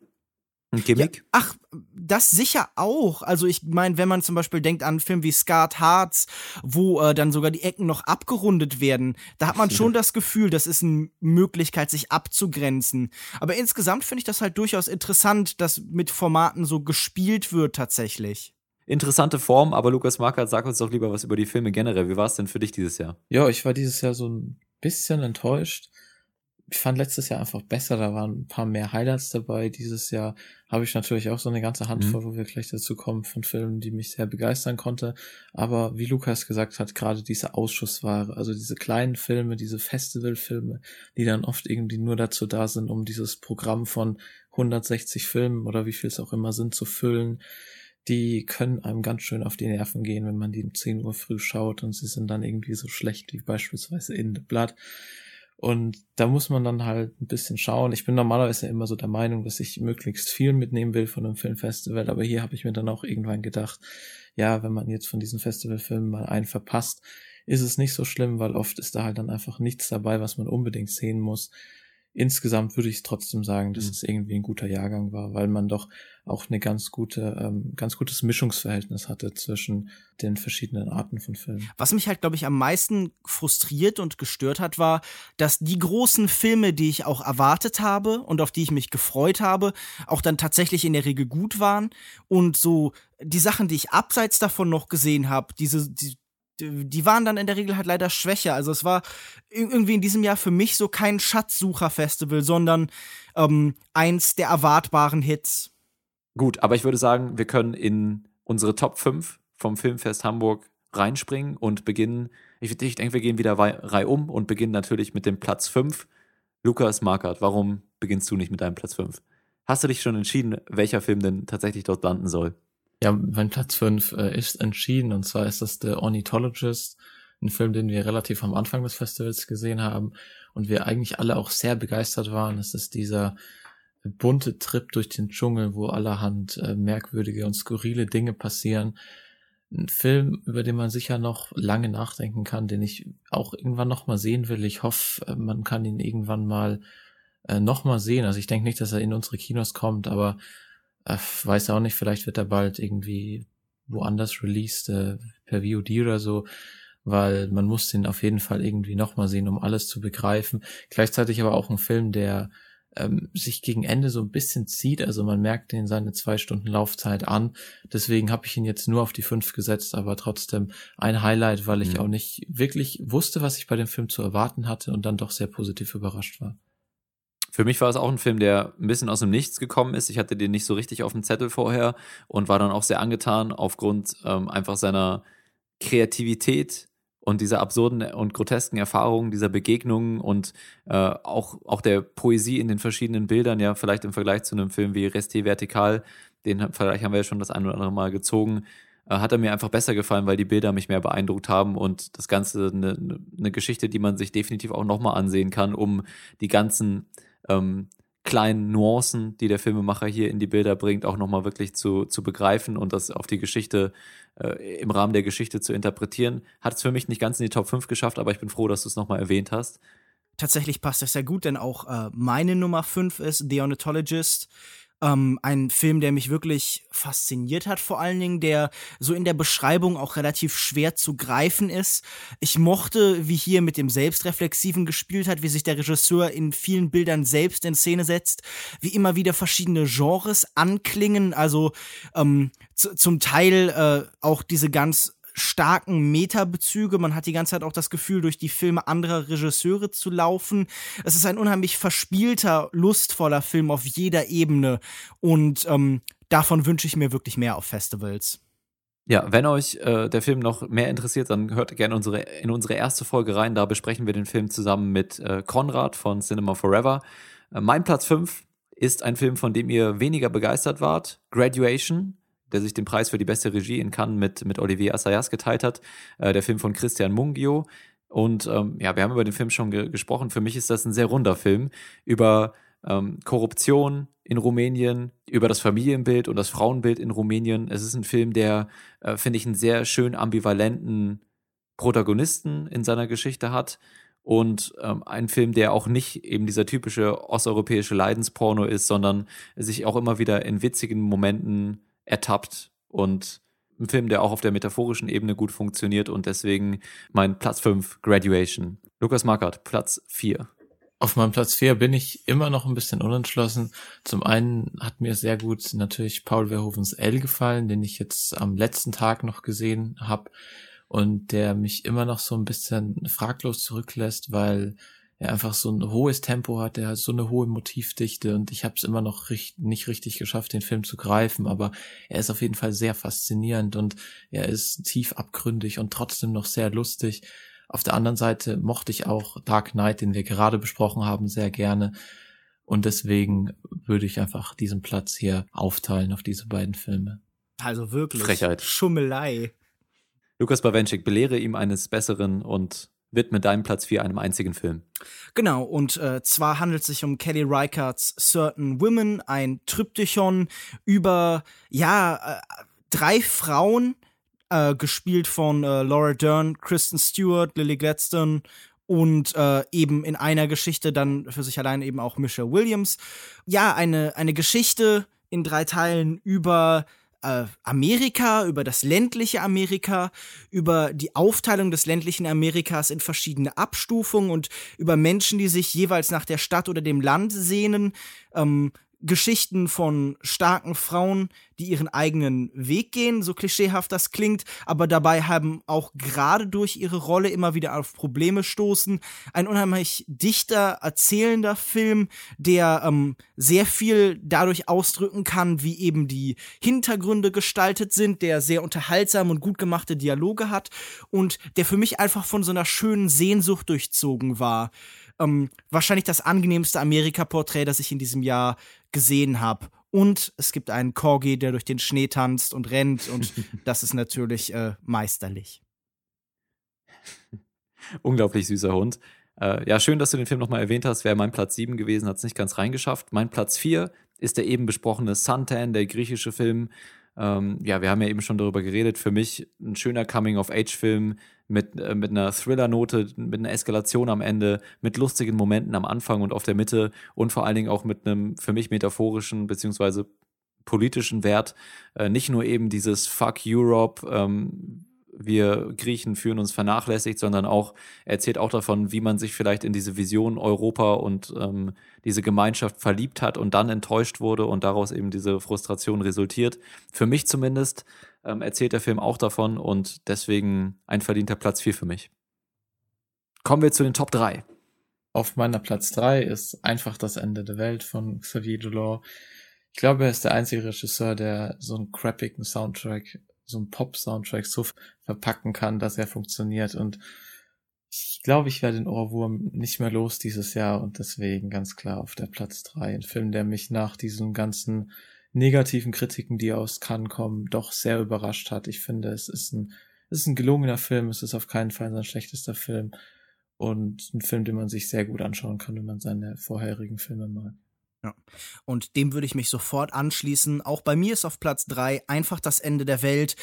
[SPEAKER 1] Ein Gimmick?
[SPEAKER 2] Ja, ach, das sicher auch. Also ich meine, wenn man zum Beispiel denkt an einen Film wie Scarred Hearts, wo äh, dann sogar die Ecken noch abgerundet werden, da hat man schon das Gefühl, das ist eine Möglichkeit, sich abzugrenzen. Aber insgesamt finde ich das halt durchaus interessant, dass mit Formaten so gespielt wird tatsächlich.
[SPEAKER 1] Interessante Form, aber Lukas Markert, sag uns doch lieber was über die Filme generell. Wie war es denn für dich dieses Jahr?
[SPEAKER 3] Ja, ich war dieses Jahr so ein bisschen enttäuscht. Ich fand letztes Jahr einfach besser, da waren ein paar mehr Highlights dabei. Dieses Jahr habe ich natürlich auch so eine ganze Handvoll, wo wir gleich dazu kommen, von Filmen, die mich sehr begeistern konnte. Aber wie Lukas gesagt hat, gerade diese Ausschussware, also diese kleinen Filme, diese Festivalfilme, die dann oft irgendwie nur dazu da sind, um dieses Programm von 160 Filmen oder wie viel es auch immer sind, zu füllen, die können einem ganz schön auf die Nerven gehen, wenn man die um 10 Uhr früh schaut und sie sind dann irgendwie so schlecht wie beispielsweise In the Blood. Und da muss man dann halt ein bisschen schauen. Ich bin normalerweise immer so der Meinung, dass ich möglichst viel mitnehmen will von einem Filmfestival, aber hier habe ich mir dann auch irgendwann gedacht, ja, wenn man jetzt von diesen Festivalfilmen mal einen verpasst, ist es nicht so schlimm, weil oft ist da halt dann einfach nichts dabei, was man unbedingt sehen muss. Insgesamt würde ich trotzdem sagen, dass
[SPEAKER 1] Mhm.
[SPEAKER 3] es irgendwie ein guter Jahrgang war, weil man doch auch eine ganz gute, ähm, ganz gutes Mischungsverhältnis hatte zwischen den verschiedenen Arten von Filmen.
[SPEAKER 2] Was mich halt, glaube ich, am meisten frustriert und gestört hat, war, dass die großen Filme, die ich auch erwartet habe und auf die ich mich gefreut habe, auch dann tatsächlich in der Regel gut waren. Und so die Sachen, die ich abseits davon noch gesehen habe, diese, die, die waren dann in der Regel halt leider schwächer. Also es war ir- irgendwie in diesem Jahr für mich so kein Schatzsucher-Festival, sondern ähm, eins der erwartbaren Hits.
[SPEAKER 1] Gut, aber ich würde sagen, wir können in unsere Top 5 vom Filmfest Hamburg reinspringen und beginnen. Ich, ich denke, wir gehen wieder reihum und beginnen natürlich mit dem Platz 5. Lukas Markert, warum beginnst du nicht mit deinem Platz 5? Hast du dich schon entschieden, welcher Film denn tatsächlich dort landen soll?
[SPEAKER 3] Ja, mein Platz 5 äh, ist entschieden und zwar ist das The Ornithologist, ein Film, den wir relativ am Anfang des Festivals gesehen haben und wir eigentlich alle auch sehr begeistert waren. Es ist dieser bunte Trip durch den Dschungel, wo allerhand äh, merkwürdige und skurrile Dinge passieren. Ein Film, über den man sicher noch lange nachdenken kann, den ich auch irgendwann noch mal sehen will. Ich hoffe, äh, man kann ihn irgendwann mal äh, noch mal sehen. Also ich denke nicht, dass er in unsere Kinos kommt, aber äh, weiß auch nicht, vielleicht wird er bald irgendwie woanders released, äh, per VOD oder so, weil man muss den auf jeden Fall irgendwie nochmal sehen, um alles zu begreifen. Gleichzeitig aber auch ein Film, der ähm, sich gegen Ende so ein bisschen zieht, also man merkt den seine zwei Stunden Laufzeit an. Deswegen habe ich ihn jetzt nur auf die fünf gesetzt, aber trotzdem ein Highlight, weil ich
[SPEAKER 1] Mhm.
[SPEAKER 3] auch nicht wirklich wusste, was ich bei dem Film zu erwarten hatte und dann doch sehr positiv überrascht war.
[SPEAKER 1] Für mich war es auch ein Film, der ein bisschen aus dem Nichts gekommen ist. Ich hatte den nicht so richtig auf dem Zettel vorher und war dann auch sehr angetan aufgrund ähm, einfach seiner Kreativität und dieser absurden und grotesken Erfahrungen, dieser Begegnungen und äh, auch, auch der Poesie in den verschiedenen Bildern, ja, vielleicht im Vergleich zu einem Film wie Reste Vertikal, den Vergleich haben wir ja schon das ein oder andere Mal gezogen, äh, hat er mir einfach besser gefallen, weil die Bilder mich mehr beeindruckt haben und das Ganze eine, eine Geschichte, die man sich definitiv auch nochmal ansehen kann, um die ganzen ähm, kleinen Nuancen, die der Filmemacher hier in die Bilder bringt, auch nochmal wirklich zu, zu begreifen und das auf die Geschichte, äh, im Rahmen der Geschichte zu interpretieren. Hat es für mich nicht ganz in die Top 5 geschafft, aber ich bin froh, dass du es nochmal erwähnt hast.
[SPEAKER 2] Tatsächlich passt das sehr gut, denn auch äh, meine Nummer 5 ist The Ornithologist. Ähm, ein Film, der mich wirklich fasziniert hat, vor allen Dingen, der so in der Beschreibung auch relativ schwer zu greifen ist. Ich mochte, wie hier mit dem Selbstreflexiven gespielt hat, wie sich der Regisseur in vielen Bildern selbst in Szene setzt, wie immer wieder verschiedene Genres anklingen, also ähm, zu, zum Teil äh, auch diese ganz starken Metabezüge. Man hat die ganze Zeit auch das Gefühl, durch die Filme anderer Regisseure zu laufen. Es ist ein unheimlich verspielter, lustvoller Film auf jeder Ebene. Und ähm, davon wünsche ich mir wirklich mehr auf Festivals.
[SPEAKER 1] Ja, wenn euch äh, der Film noch mehr interessiert, dann hört gerne unsere, in unsere erste Folge rein. Da besprechen wir den Film zusammen mit äh, Konrad von Cinema Forever. Äh, mein Platz 5 ist ein Film, von dem ihr weniger begeistert wart. Graduation, der sich den Preis für die beste Regie in Cannes mit, mit Olivier Assayas geteilt hat. Äh, der Film von Christian Mungio. Und ähm, ja, wir haben über den Film schon ge gesprochen. Für mich ist das ein sehr runder Film über ähm, Korruption in Rumänien, über das Familienbild und das Frauenbild in Rumänien. Es ist ein Film, der, äh, finde ich, einen sehr schön ambivalenten Protagonisten in seiner Geschichte hat und ähm, ein Film, der auch nicht eben dieser typische osteuropäische Leidensporno ist, sondern sich auch immer wieder in witzigen Momenten ertappt und ein Film, der auch auf der metaphorischen Ebene gut funktioniert und deswegen mein Platz 5, Graduation. Lukas Markert, Platz 4.
[SPEAKER 3] Auf meinem Platz 4 bin ich immer noch ein bisschen unentschlossen. Zum einen hat mir sehr gut natürlich Paul Verhovens L gefallen, den ich jetzt am letzten Tag noch gesehen habe und der mich immer noch so ein bisschen fraglos zurücklässt, weil er einfach so ein hohes Tempo hat, der hat so eine hohe Motivdichte und ich habe es immer noch richt nicht richtig geschafft, den Film zu greifen, aber er ist auf jeden Fall sehr faszinierend und er ist tief abgründig und trotzdem noch sehr lustig. Auf der anderen Seite mochte ich auch Dark Knight, den wir gerade besprochen haben, sehr gerne. Und deswegen würde ich einfach diesen Platz hier aufteilen auf diese beiden Filme.
[SPEAKER 2] Also wirklich.
[SPEAKER 1] Frechheit.
[SPEAKER 2] Schummelei.
[SPEAKER 1] Lukas Bawenschik, belehre ihm eines Besseren und widme deinen Platz 4 einem einzigen Film.
[SPEAKER 2] Genau, und äh, zwar handelt es sich um Kelly Reichardts Certain Women, ein Tryptychon über, ja, äh, drei Frauen, äh, gespielt von äh, Laura Dern, Kristen Stewart, Lily Gladstone und äh, eben in einer Geschichte dann für sich allein eben auch Michelle Williams. Ja, eine, eine Geschichte in drei Teilen über äh, Amerika, über das ländliche Amerika, über die Aufteilung des ländlichen Amerikas in verschiedene Abstufungen und über Menschen, die sich jeweils nach der Stadt oder dem Land sehnen. Ähm, Geschichten von starken Frauen, die ihren eigenen Weg gehen, so klischeehaft das klingt, aber dabei haben auch gerade durch ihre Rolle immer wieder auf Probleme stoßen. Ein unheimlich dichter, erzählender Film, der ähm, sehr viel dadurch ausdrücken kann, wie eben die Hintergründe gestaltet sind, der sehr unterhaltsam und gut gemachte Dialoge hat und der für mich einfach von so einer schönen Sehnsucht durchzogen war ähm, wahrscheinlich das angenehmste Amerika-Porträt, das ich in diesem Jahr gesehen habe. Und es gibt einen Corgi, der durch den Schnee tanzt und rennt und das ist natürlich äh, meisterlich.
[SPEAKER 1] Unglaublich süßer Hund. Äh, ja, schön, dass du den Film nochmal erwähnt hast. Wäre mein Platz 7 gewesen, hat es nicht ganz reingeschafft. Mein Platz 4 ist der eben besprochene Suntan, der griechische Film. Ähm, ja, wir haben ja eben schon darüber geredet. Für mich ein schöner Coming-of-Age-Film mit, äh, mit einer Thriller-Note, mit einer Eskalation am Ende, mit lustigen Momenten am Anfang und auf der Mitte und vor allen Dingen auch mit einem für mich metaphorischen beziehungsweise politischen Wert. Äh, nicht nur eben dieses Fuck Europe, ähm, wir Griechen fühlen uns vernachlässigt, sondern auch erzählt auch davon, wie man sich vielleicht in diese Vision Europa und ähm, diese Gemeinschaft verliebt hat und dann enttäuscht wurde und daraus eben diese Frustration resultiert. Für mich zumindest ähm, erzählt der Film auch davon und deswegen ein verdienter Platz 4 für mich. Kommen wir zu den Top 3.
[SPEAKER 3] Auf meiner Platz 3 ist einfach das Ende der Welt von Xavier Delors. Ich glaube, er ist der einzige Regisseur, der so einen crappigen Soundtrack, so einen Pop-Soundtrack so verpacken kann, dass er funktioniert. Und ich glaube, ich werde den Ohrwurm nicht mehr los dieses Jahr und deswegen ganz klar auf der Platz 3. Ein Film, der mich nach diesem ganzen negativen Kritiken, die aus Cannes kommen, doch sehr überrascht hat. Ich finde, es ist ein, es ist ein gelungener Film, es ist auf keinen Fall sein schlechtester Film und ein Film, den man sich sehr gut anschauen kann, wenn man seine vorherigen Filme mag.
[SPEAKER 2] Ja. Und dem würde ich mich sofort anschließen. Auch bei mir ist auf Platz drei einfach das Ende der Welt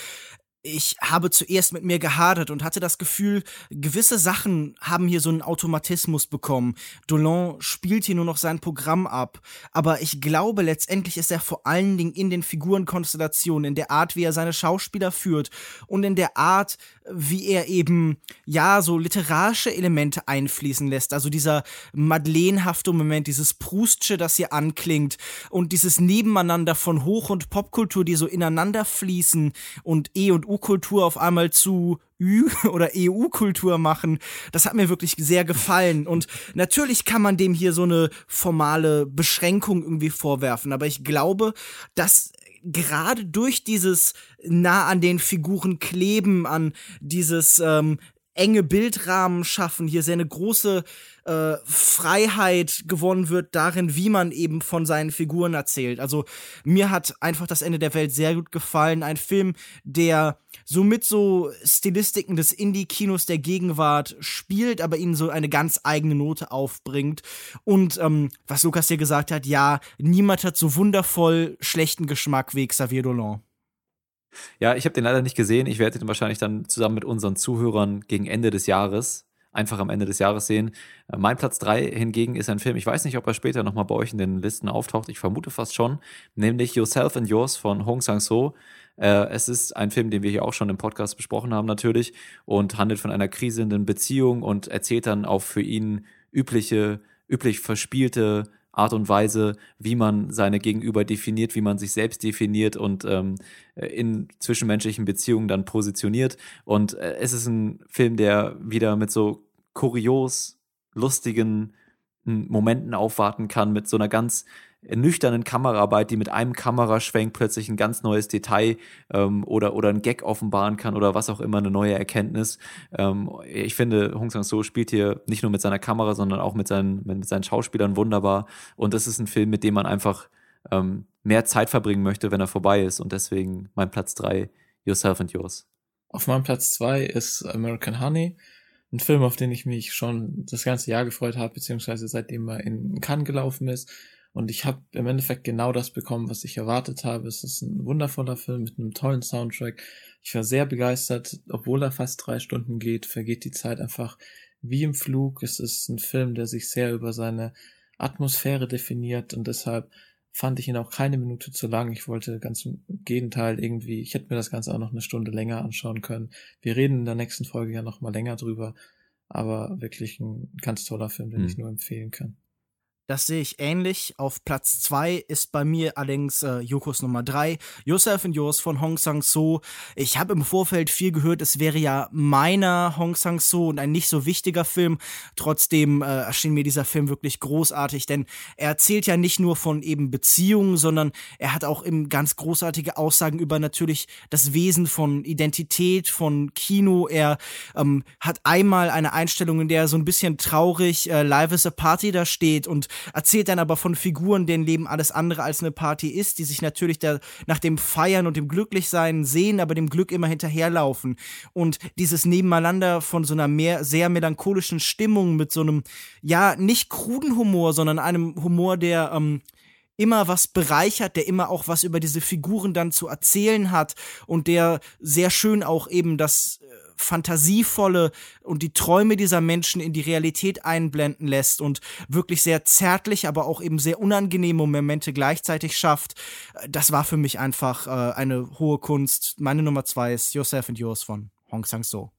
[SPEAKER 2] ich habe zuerst mit mir gehadert und hatte das Gefühl, gewisse Sachen haben hier so einen Automatismus bekommen. Dolan spielt hier nur noch sein Programm ab. Aber ich glaube, letztendlich ist er vor allen Dingen in den Figurenkonstellationen, in der Art, wie er seine Schauspieler führt und in der Art, wie er eben, ja, so literarische Elemente einfließen lässt. Also dieser Madelenehafte Moment, dieses Proustsche, das hier anklingt und dieses Nebeneinander von Hoch- und Popkultur, die so ineinander fließen und E und U-Kultur auf einmal zu Ü oder EU-Kultur machen. Das hat mir wirklich sehr gefallen. Und natürlich kann man dem hier so eine formale Beschränkung irgendwie vorwerfen, aber ich glaube, dass gerade durch dieses nah an den Figuren kleben, an dieses ähm, enge Bildrahmen schaffen, hier sehr eine große äh, Freiheit gewonnen wird darin, wie man eben von seinen Figuren erzählt. Also mir hat einfach das Ende der Welt sehr gut gefallen. Ein Film, der so mit so Stilistiken des Indie-Kinos der Gegenwart spielt, aber ihnen so eine ganz eigene Note aufbringt. Und ähm, was Lukas hier gesagt hat, ja, niemand hat so wundervoll schlechten Geschmack wie Xavier Dolan.
[SPEAKER 1] Ja, ich habe den leider nicht gesehen. Ich werde den wahrscheinlich dann zusammen mit unseren Zuhörern gegen Ende des Jahres, einfach am Ende des Jahres sehen. Äh, mein Platz drei hingegen ist ein Film, ich weiß nicht, ob er später nochmal bei euch in den Listen auftaucht, ich vermute fast schon, nämlich Yourself and Yours von Hong Sang-so. Äh, es ist ein Film, den wir hier auch schon im Podcast besprochen haben natürlich und handelt von einer krisenden Beziehung und erzählt dann auf für ihn übliche, üblich verspielte Art und Weise, wie man seine Gegenüber definiert, wie man sich selbst definiert und ähm, in zwischenmenschlichen Beziehungen dann positioniert. Und äh, es ist ein Film, der wieder mit so kurios, lustigen hm, Momenten aufwarten kann, mit so einer ganz nüchternen Kameraarbeit, die mit einem Kameraschwenk plötzlich ein ganz neues Detail ähm, oder, oder ein Gag offenbaren kann oder was auch immer, eine neue Erkenntnis. Ähm, ich finde, Hong Sang-so spielt hier nicht nur mit seiner Kamera, sondern auch mit seinen, mit seinen Schauspielern wunderbar. Und das ist ein Film, mit dem man einfach ähm, mehr Zeit verbringen möchte, wenn er vorbei ist. Und deswegen mein Platz drei Yourself and Yours.
[SPEAKER 3] Auf meinem Platz zwei ist American Honey. Ein Film, auf den ich mich schon das ganze Jahr gefreut habe, beziehungsweise seitdem er in Cannes gelaufen ist. Und ich habe im Endeffekt genau das bekommen, was ich erwartet habe. Es ist ein wundervoller Film mit einem tollen Soundtrack. Ich war sehr begeistert, obwohl er fast drei Stunden geht, vergeht die Zeit einfach wie im Flug. Es ist ein Film, der sich sehr über seine Atmosphäre definiert und deshalb fand ich ihn auch keine Minute zu lang. Ich wollte ganz im Gegenteil irgendwie, ich hätte mir das Ganze auch noch eine Stunde länger anschauen können. Wir reden in der nächsten Folge ja noch mal länger drüber, aber wirklich ein ganz toller Film, den hm. ich nur empfehlen kann.
[SPEAKER 2] Das sehe ich ähnlich. Auf Platz 2 ist bei mir allerdings äh, Yokos Nummer 3, Yourself and Yours von Hong Sang-so. Ich habe im Vorfeld viel gehört, es wäre ja meiner Hong Sang-so und ein nicht so wichtiger Film. Trotzdem äh, erschien mir dieser Film wirklich großartig, denn er erzählt ja nicht nur von eben Beziehungen, sondern er hat auch eben ganz großartige Aussagen über natürlich das Wesen von Identität, von Kino. Er ähm, hat einmal eine Einstellung, in der er so ein bisschen traurig äh, Live is a Party da steht und erzählt dann aber von Figuren, deren Leben alles andere als eine Party ist, die sich natürlich der, nach dem Feiern und dem Glücklichsein sehen, aber dem Glück immer hinterherlaufen. Und dieses Nebeneinander von so einer mehr, sehr melancholischen Stimmung mit so einem, ja, nicht kruden Humor, sondern einem Humor, der, ähm, immer was bereichert, der immer auch was über diese Figuren dann zu erzählen hat und der sehr schön auch eben das fantasievolle und die Träume dieser Menschen in die Realität einblenden lässt und wirklich sehr zärtlich, aber auch eben sehr unangenehme Momente gleichzeitig schafft. Das war für mich einfach äh, eine hohe Kunst. Meine Nummer zwei ist Yourself and Yours von Hong Sang-so.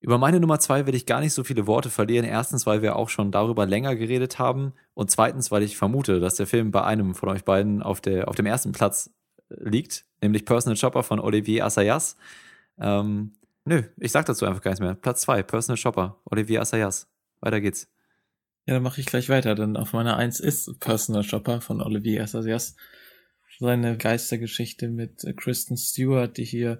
[SPEAKER 1] Über meine Nummer zwei will ich gar nicht so viele Worte verlieren. Erstens, weil wir auch schon darüber länger geredet haben. Und zweitens, weil ich vermute, dass der Film bei einem von euch beiden auf, der, auf dem ersten Platz liegt, nämlich Personal Shopper von Olivier Assayas. Ähm, nö, ich sag dazu einfach gar nichts mehr. Platz zwei, Personal Shopper, Olivier Assayas. Weiter geht's.
[SPEAKER 3] Ja, dann mache ich gleich weiter, denn auf meiner Eins ist Personal Shopper von Olivier Assayas. Seine Geistergeschichte mit Kristen Stewart, die hier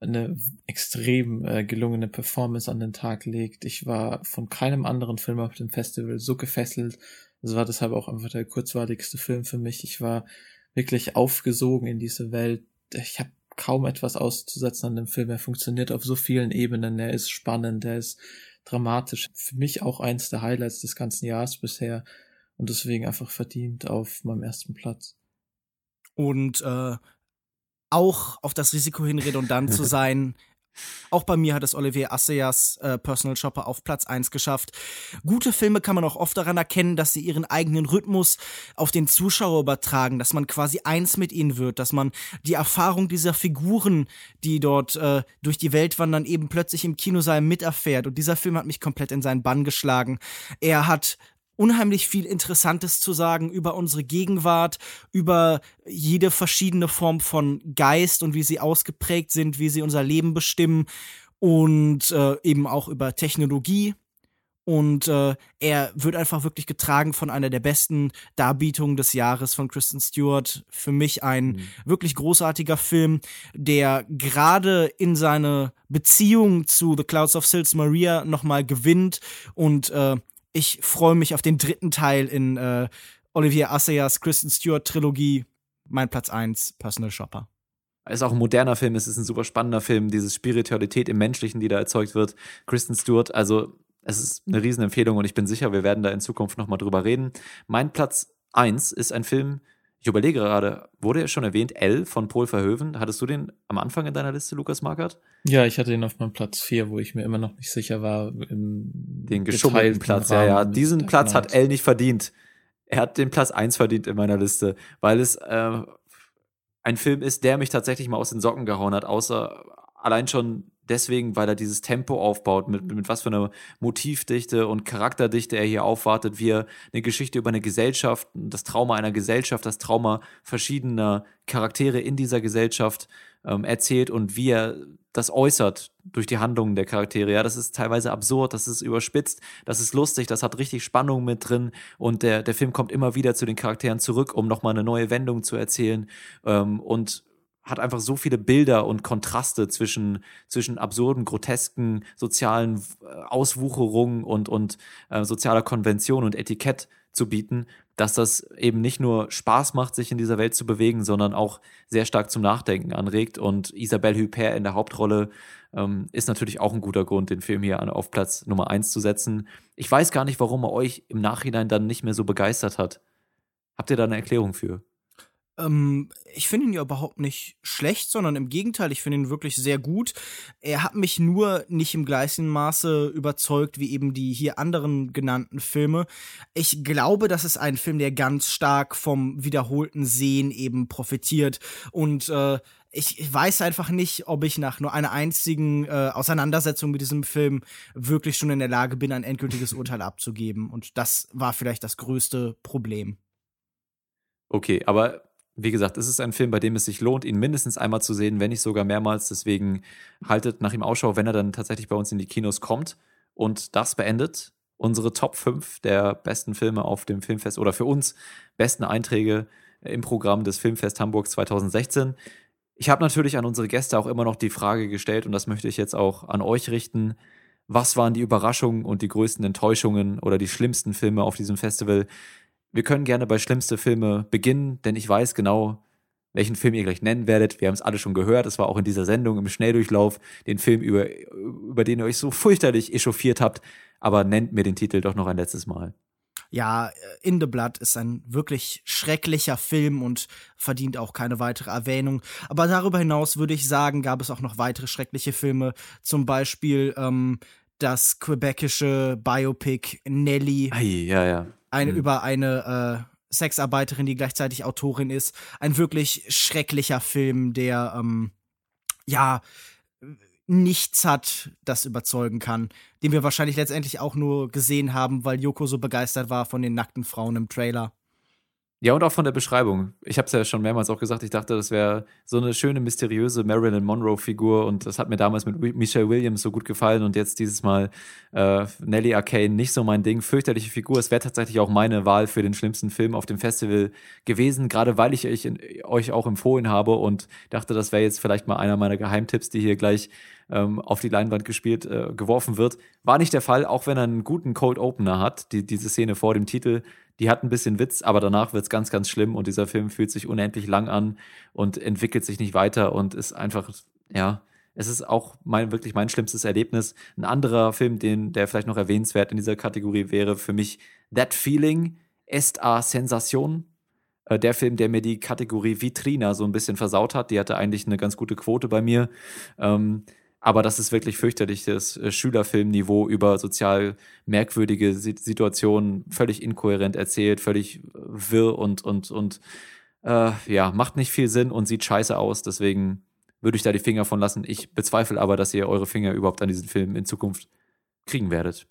[SPEAKER 3] eine extrem äh, gelungene Performance an den Tag legt. Ich war von keinem anderen Film auf dem Festival so gefesselt. Es war deshalb auch einfach der kurzweiligste Film für mich. Ich war wirklich aufgesogen in diese Welt. Ich habe kaum etwas auszusetzen an dem Film. Er funktioniert auf so vielen Ebenen. Er ist spannend, er ist dramatisch. Für mich auch eins der Highlights des ganzen Jahres bisher und deswegen einfach verdient auf meinem ersten Platz.
[SPEAKER 2] Und äh, auch auf das Risiko hin redundant zu sein, auch bei mir hat es Olivier Assayas äh, Personal Shopper auf Platz 1 geschafft. Gute Filme kann man auch oft daran erkennen, dass sie ihren eigenen Rhythmus auf den Zuschauer übertragen, dass man quasi eins mit ihnen wird, dass man die Erfahrung dieser Figuren, die dort äh, durch die Welt wandern, eben plötzlich im Kinosaal miterfährt. Und dieser Film hat mich komplett in seinen Bann geschlagen. Er hat unheimlich viel Interessantes zu sagen über unsere Gegenwart, über jede verschiedene Form von Geist und wie sie ausgeprägt sind, wie sie unser Leben bestimmen und äh, eben auch über Technologie. Und äh, er wird einfach wirklich getragen von einer der besten Darbietungen des Jahres von Kristen Stewart. Für mich ein mhm. wirklich großartiger Film, der gerade in seine Beziehung zu The Clouds of Sils Maria nochmal gewinnt. Und äh, ich freue mich auf den dritten Teil in äh, Olivier Assayas Kristen Stewart Trilogie. Mein Platz 1, Personal Shopper.
[SPEAKER 1] Ist auch ein moderner Film, es ist ein super spannender Film, diese Spiritualität im Menschlichen, die da erzeugt wird. Kristen Stewart, also es ist eine Riesenempfehlung und ich bin sicher, wir werden da in Zukunft nochmal drüber reden. Mein Platz 1 ist ein Film, ich überlege gerade, wurde er schon erwähnt, L von Paul Verhoeven. Hattest du den am Anfang in deiner Liste, Lukas Markert?
[SPEAKER 3] Ja, ich hatte ihn auf meinem Platz 4, wo ich mir immer noch nicht sicher war.
[SPEAKER 1] Den geschummelten Platz, Rahmen ja, ja. Diesen Platz hat L nicht verdient. Er hat den Platz 1 verdient in meiner Liste, weil es äh, ein Film ist, der mich tatsächlich mal aus den Socken gehauen hat, außer allein schon deswegen, weil er dieses Tempo aufbaut, mit, mit was für einer Motivdichte und Charakterdichte er hier aufwartet, wie er eine Geschichte über eine Gesellschaft, das Trauma einer Gesellschaft, das Trauma verschiedener Charaktere in dieser Gesellschaft ähm, erzählt und wie er das äußert durch die Handlungen der Charaktere. Ja, das ist teilweise absurd, das ist überspitzt, das ist lustig, das hat richtig Spannung mit drin und der, der Film kommt immer wieder zu den Charakteren zurück, um nochmal eine neue Wendung zu erzählen ähm, und hat einfach so viele Bilder und Kontraste zwischen, zwischen absurden, grotesken sozialen äh, Auswucherungen und, und äh, sozialer Konvention und Etikett zu bieten, dass das eben nicht nur Spaß macht, sich in dieser Welt zu bewegen, sondern auch sehr stark zum Nachdenken anregt. Und Isabelle Huppert in der Hauptrolle ähm, ist natürlich auch ein guter Grund, den Film hier auf Platz Nummer eins zu setzen. Ich weiß gar nicht, warum er euch im Nachhinein dann nicht mehr so begeistert hat. Habt ihr da eine Erklärung für?
[SPEAKER 2] Ähm, ich finde ihn ja überhaupt nicht schlecht, sondern im Gegenteil, ich finde ihn wirklich sehr gut. Er hat mich nur nicht im gleichen Maße überzeugt wie eben die hier anderen genannten Filme. Ich glaube, das ist ein Film, der ganz stark vom wiederholten Sehen eben profitiert und äh, ich weiß einfach nicht, ob ich nach nur einer einzigen äh, Auseinandersetzung mit diesem Film wirklich schon in der Lage bin, ein endgültiges Urteil abzugeben. Und das war vielleicht das größte Problem.
[SPEAKER 1] Okay, aber wie gesagt, es ist ein Film, bei dem es sich lohnt, ihn mindestens einmal zu sehen, wenn nicht sogar mehrmals. Deswegen haltet nach ihm Ausschau, wenn er dann tatsächlich bei uns in die Kinos kommt. Und das beendet unsere Top 5 der besten Filme auf dem Filmfest oder für uns besten Einträge im Programm des Filmfest Hamburg 2016. Ich habe natürlich an unsere Gäste auch immer noch die Frage gestellt und das möchte ich jetzt auch an euch richten. Was waren die Überraschungen und die größten Enttäuschungen oder die schlimmsten Filme auf diesem Festival? Wir können gerne bei schlimmste Filme beginnen, denn ich weiß genau, welchen Film ihr gleich nennen werdet. Wir haben es alle schon gehört. Es war auch in dieser Sendung im Schnelldurchlauf den Film, über, über den ihr euch so fürchterlich echauffiert habt. Aber nennt mir den Titel doch noch ein letztes Mal.
[SPEAKER 2] Ja, In the Blood ist ein wirklich schrecklicher Film und verdient auch keine weitere Erwähnung. Aber darüber hinaus würde ich sagen, gab es auch noch weitere schreckliche Filme. Zum Beispiel ähm, das quebekische Biopic Nelly.
[SPEAKER 1] Ei, ja, ja
[SPEAKER 2] eine, mhm. über eine äh, Sexarbeiterin, die gleichzeitig Autorin ist. Ein wirklich schrecklicher Film, der ähm, ja nichts hat, das überzeugen kann, den wir wahrscheinlich letztendlich auch nur gesehen haben, weil Yoko so begeistert war von den nackten Frauen im Trailer.
[SPEAKER 1] Ja, und auch von der Beschreibung. Ich habe es ja schon mehrmals auch gesagt, ich dachte, das wäre so eine schöne, mysteriöse Marilyn Monroe-Figur und das hat mir damals mit Michelle Williams so gut gefallen und jetzt dieses Mal äh, Nellie Arcane nicht so mein Ding. Fürchterliche Figur. Es wäre tatsächlich auch meine Wahl für den schlimmsten Film auf dem Festival gewesen, gerade weil ich euch, euch auch empfohlen habe und dachte, das wäre jetzt vielleicht mal einer meiner Geheimtipps, die hier gleich ähm, auf die Leinwand gespielt, äh, geworfen wird. War nicht der Fall, auch wenn er einen guten Cold Opener hat, die, diese Szene vor dem Titel die hat ein bisschen Witz, aber danach wird es ganz, ganz schlimm und dieser Film fühlt sich unendlich lang an und entwickelt sich nicht weiter und ist einfach, ja, es ist auch mein, wirklich mein schlimmstes Erlebnis. Ein anderer Film, den, der vielleicht noch erwähnenswert in dieser Kategorie wäre, für mich That Feeling est a Sensation. Äh, der Film, der mir die Kategorie Vitrina so ein bisschen versaut hat, die hatte eigentlich eine ganz gute Quote bei mir. Ähm, aber das ist wirklich fürchterliches äh, Schülerfilmniveau über sozial merkwürdige Situationen, völlig inkohärent erzählt, völlig wirr und, und, und äh, ja, macht nicht viel Sinn und sieht scheiße aus. Deswegen würde ich da die Finger von lassen. Ich bezweifle aber, dass ihr eure Finger überhaupt an diesen Film in Zukunft kriegen werdet.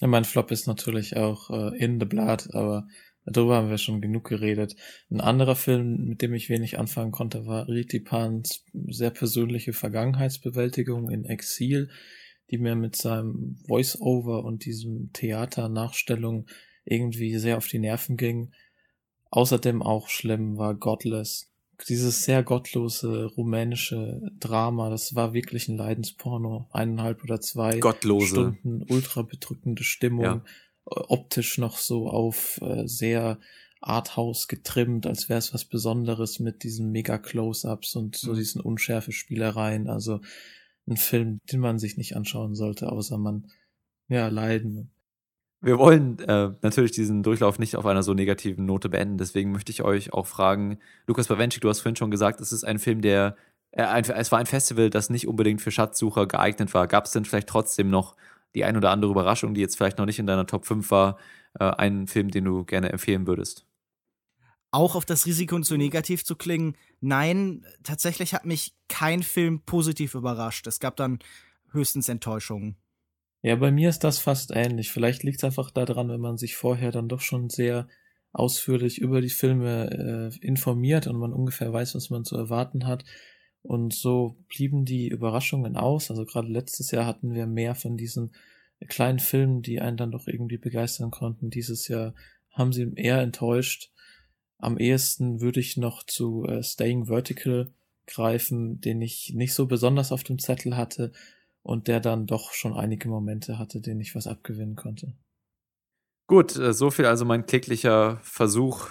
[SPEAKER 3] Ja, mein Flop ist natürlich auch äh, In the Blood, aber Darüber haben wir schon genug geredet. Ein anderer Film, mit dem ich wenig anfangen konnte, war Riti Pans sehr persönliche Vergangenheitsbewältigung in Exil, die mir mit seinem Voice-Over und diesem Theater-Nachstellung irgendwie sehr auf die Nerven ging. Außerdem auch schlimm war Godless. Dieses sehr gottlose rumänische Drama, das war wirklich ein Leidensporno. Eineinhalb oder zwei
[SPEAKER 1] Gottlose.
[SPEAKER 3] Stunden ultra bedrückende Stimmung.
[SPEAKER 1] Ja.
[SPEAKER 3] Optisch noch so auf äh, sehr Arthouse getrimmt, als wäre es was Besonderes mit diesen mega Close-ups und so
[SPEAKER 1] Mhm.
[SPEAKER 3] diesen unschärfe Spielereien. Also ein Film, den man sich nicht anschauen sollte, außer man ja leiden.
[SPEAKER 1] Wir wollen äh, natürlich diesen Durchlauf nicht auf einer so negativen Note beenden. Deswegen möchte ich euch auch fragen, Lukas Bawenschik, du hast vorhin schon gesagt, es ist ein Film, der, äh, ein, es war ein Festival, das nicht unbedingt für Schatzsucher geeignet war. Gab es denn vielleicht trotzdem noch die ein oder andere Überraschung, die jetzt vielleicht noch nicht in deiner Top 5 war, äh, einen Film, den du gerne empfehlen würdest?
[SPEAKER 2] Auch auf das Risiko zu negativ zu klingen. Nein, tatsächlich hat mich kein Film positiv überrascht. Es gab dann höchstens Enttäuschungen.
[SPEAKER 3] Ja, bei mir ist das fast ähnlich. Vielleicht liegt es einfach daran, wenn man sich vorher dann doch schon sehr ausführlich über die Filme äh, informiert und man ungefähr weiß, was man zu erwarten hat. Und so blieben die Überraschungen aus. Also gerade letztes Jahr hatten wir mehr von diesen kleinen Filmen, die einen dann doch irgendwie begeistern konnten. Dieses Jahr haben sie eher enttäuscht. Am ehesten würde ich noch zu äh, Staying Vertical greifen, den ich nicht so besonders auf dem Zettel hatte und der dann doch schon einige Momente hatte, denen ich was abgewinnen konnte.
[SPEAKER 1] Gut, äh, so viel also mein kläglicher Versuch,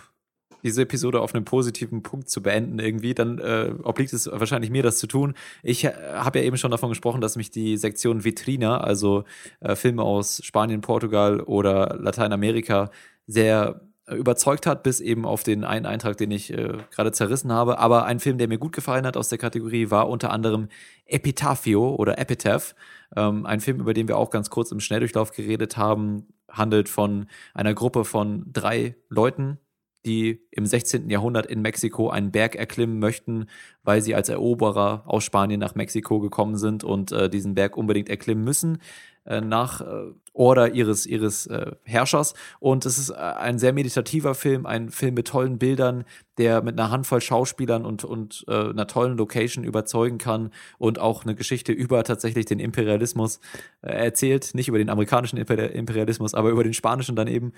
[SPEAKER 1] diese Episode auf einem positiven Punkt zu beenden irgendwie. Dann äh, obliegt es wahrscheinlich mir, das zu tun. Ich äh, habe ja eben schon davon gesprochen, dass mich die Sektion Vitrina, also äh, Filme aus Spanien, Portugal oder Lateinamerika, sehr überzeugt hat, bis eben auf den einen Eintrag, den ich äh, gerade zerrissen habe. Aber ein Film, der mir gut gefallen hat aus der Kategorie, war unter anderem Epitaphio oder Epitaph. Ähm, ein Film, über den wir auch ganz kurz im Schnelldurchlauf geredet haben, handelt von einer Gruppe von drei Leuten, die im 16. Jahrhundert in Mexiko einen Berg erklimmen möchten, weil sie als Eroberer aus Spanien nach Mexiko gekommen sind und äh, diesen Berg unbedingt erklimmen müssen äh, nach äh, Order ihres, ihres äh, Herrschers. Und es ist äh, ein sehr meditativer Film, ein Film mit tollen Bildern, der mit einer Handvoll Schauspielern und, und äh, einer tollen Location überzeugen kann und auch eine Geschichte über tatsächlich den Imperialismus äh, erzählt. Nicht über den amerikanischen Imper Imperialismus, aber über den spanischen dann eben.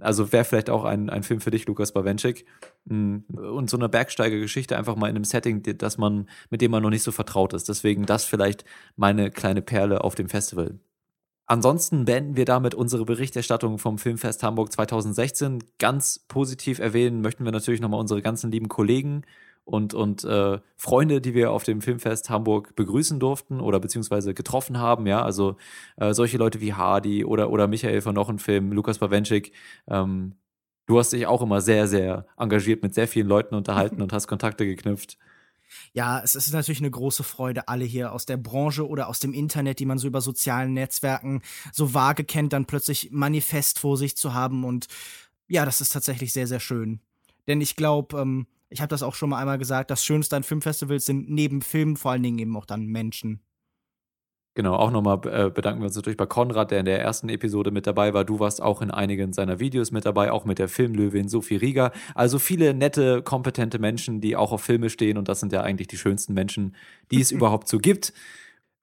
[SPEAKER 1] Also wäre vielleicht auch ein, ein Film für dich, Lukas Bawenschik. Und so eine Bergsteigergeschichte einfach mal in einem Setting, das man, mit dem man noch nicht so vertraut ist. Deswegen das vielleicht meine kleine Perle auf dem Festival. Ansonsten beenden wir damit unsere Berichterstattung vom Filmfest Hamburg 2016. Ganz positiv erwähnen möchten wir natürlich nochmal unsere ganzen lieben Kollegen und, und äh, Freunde, die wir auf dem Filmfest Hamburg begrüßen durften oder beziehungsweise getroffen haben. Ja, also äh, solche Leute wie Hardy oder, oder Michael von noch einem Film, Lukas Bawenschik. Ähm, du hast dich auch immer sehr, sehr engagiert mit sehr vielen Leuten unterhalten und hast Kontakte geknüpft.
[SPEAKER 2] Ja, es ist natürlich eine große Freude, alle hier aus der Branche oder aus dem Internet, die man so über sozialen Netzwerken so vage kennt, dann plötzlich manifest vor sich zu haben. Und ja, das ist tatsächlich sehr, sehr schön. Denn ich glaube, ähm, ich habe das auch schon mal einmal gesagt, das Schönste an Filmfestivals sind neben Filmen vor allen Dingen eben auch dann Menschen.
[SPEAKER 1] Genau, auch nochmal äh, bedanken wir uns natürlich bei Konrad, der in der ersten Episode mit dabei war. Du warst auch in einigen seiner Videos mit dabei, auch mit der Filmlöwin Sophie Rieger. Also viele nette, kompetente Menschen, die auch auf Filme stehen und das sind ja eigentlich die schönsten Menschen, die es überhaupt so gibt.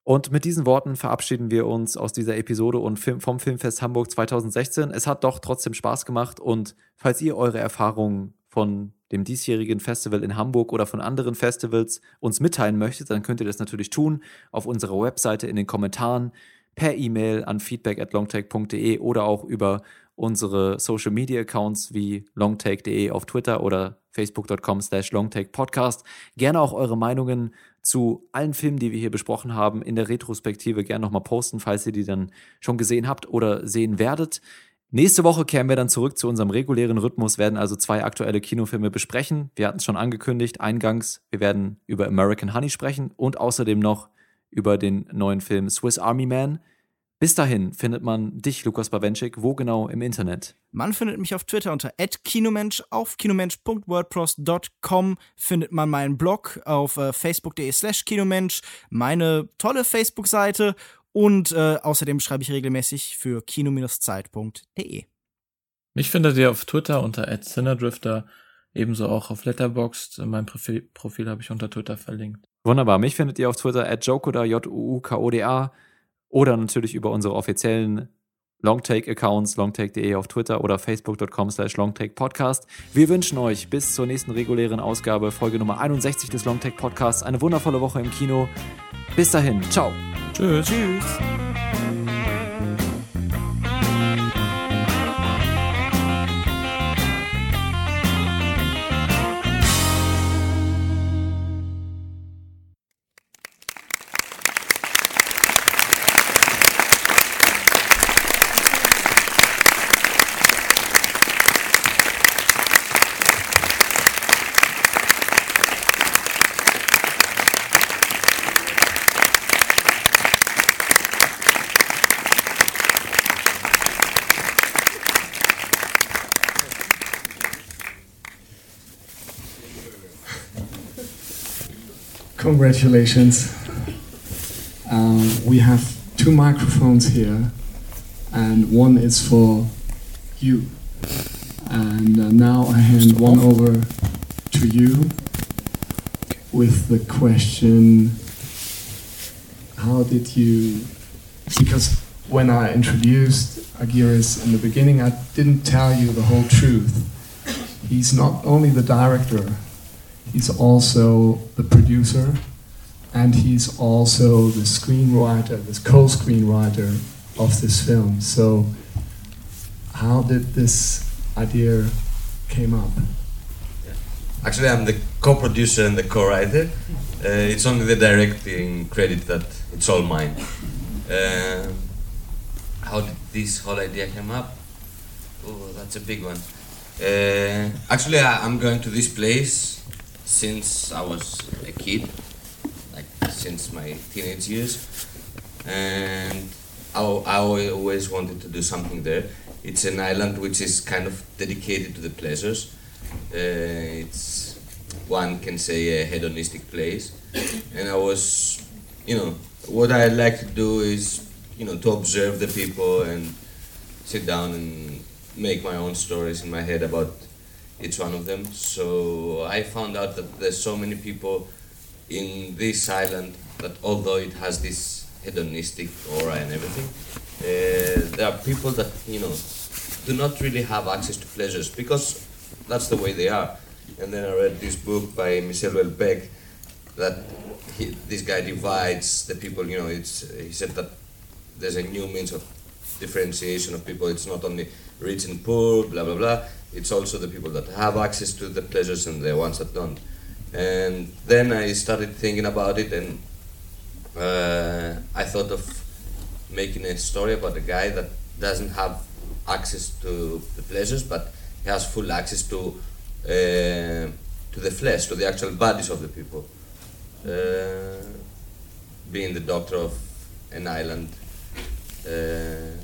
[SPEAKER 1] Und mit diesen Worten verabschieden wir uns aus dieser Episode und vom Filmfest Hamburg 2016. Es hat doch trotzdem Spaß gemacht und falls ihr eure Erfahrungen von dem diesjährigen Festival in Hamburg oder von anderen Festivals uns mitteilen möchtet, dann könnt ihr das natürlich tun auf unserer Webseite in den Kommentaren, per E-Mail an feedback at longtake.de oder auch über unsere Social Media Accounts wie longtake.de auf Twitter oder facebook.com slash longtakepodcast. Gerne auch eure Meinungen zu allen Filmen, die wir hier besprochen haben, in der Retrospektive gerne nochmal posten, falls ihr die dann schon gesehen habt oder sehen werdet. Nächste Woche kehren wir dann zurück zu unserem regulären Rhythmus, werden also zwei aktuelle Kinofilme besprechen. Wir hatten es schon angekündigt, eingangs, wir werden über American Honey sprechen und außerdem noch über den neuen Film Swiss Army Man. Bis dahin findet man dich, Lukas Bawenschik, wo genau im Internet?
[SPEAKER 2] Man findet mich auf Twitter unter @kinomensch. Auf kinomensch.wordpress.com findet man meinen Blog auf äh, facebook.de slash kinomensch, meine tolle Facebook-Seite und äh, außerdem schreibe ich regelmäßig für kino-zeit.de.
[SPEAKER 3] Mich findet ihr auf Twitter unter @cinedrifter, ebenso auch auf Letterboxd. Mein Profil, Profil habe ich unter Twitter verlinkt.
[SPEAKER 1] Wunderbar. Mich findet ihr auf Twitter at jokoda, j u u k o d a oder natürlich über unsere offiziellen Longtake-Accounts, longtake.de auf Twitter oder facebook.com slash longtake-podcast. Wir wünschen euch bis zur nächsten regulären Ausgabe, Folge Nummer 61 des Longtake Podcasts, eine wundervolle Woche im Kino. Bis dahin, ciao.
[SPEAKER 3] Tschüss.
[SPEAKER 2] Tschüss.
[SPEAKER 9] Congratulations. Um, we have two microphones here, and one is for you. And uh, now I hand one over to you with the question How did you. Because when I introduced Agiris in the beginning, I didn't tell you the whole truth. He's not only the director, He's also the producer, and he's also the screenwriter, the co-screenwriter of this film. So, how did this idea came up?
[SPEAKER 10] Actually, I'm the co-producer and the co-writer. Uh, it's only the directing credit that it's all mine. Uh, how did this whole idea come up? Oh, that's a big one. Uh, actually, I, I'm going to this place since I was a kid, like since my teenage years, and I, I always wanted to do something there. It's an island which is kind of dedicated to the pleasures. Uh, it's one can say a hedonistic place, and I was, you know, what I like to do is, you know, to observe the people and sit down and make my own stories in my head about each one of them. So I found out that there's so many people in this island that although it has this hedonistic aura and everything, uh, there are people that you know do not really have access to pleasures because that's the way they are. And then I read this book by Michel Houellebecq that he, this guy divides the people. You know, it's he said that there's a new means of differentiation of people. It's not only rich and poor, blah blah blah it's also the people that have access to the pleasures and the ones that don't. And then I started thinking about it, and uh, I thought of making a story about a guy that doesn't have access to the pleasures, but he has full access to uh, to the flesh, to the actual bodies of the people. Uh, being the doctor of an island uh,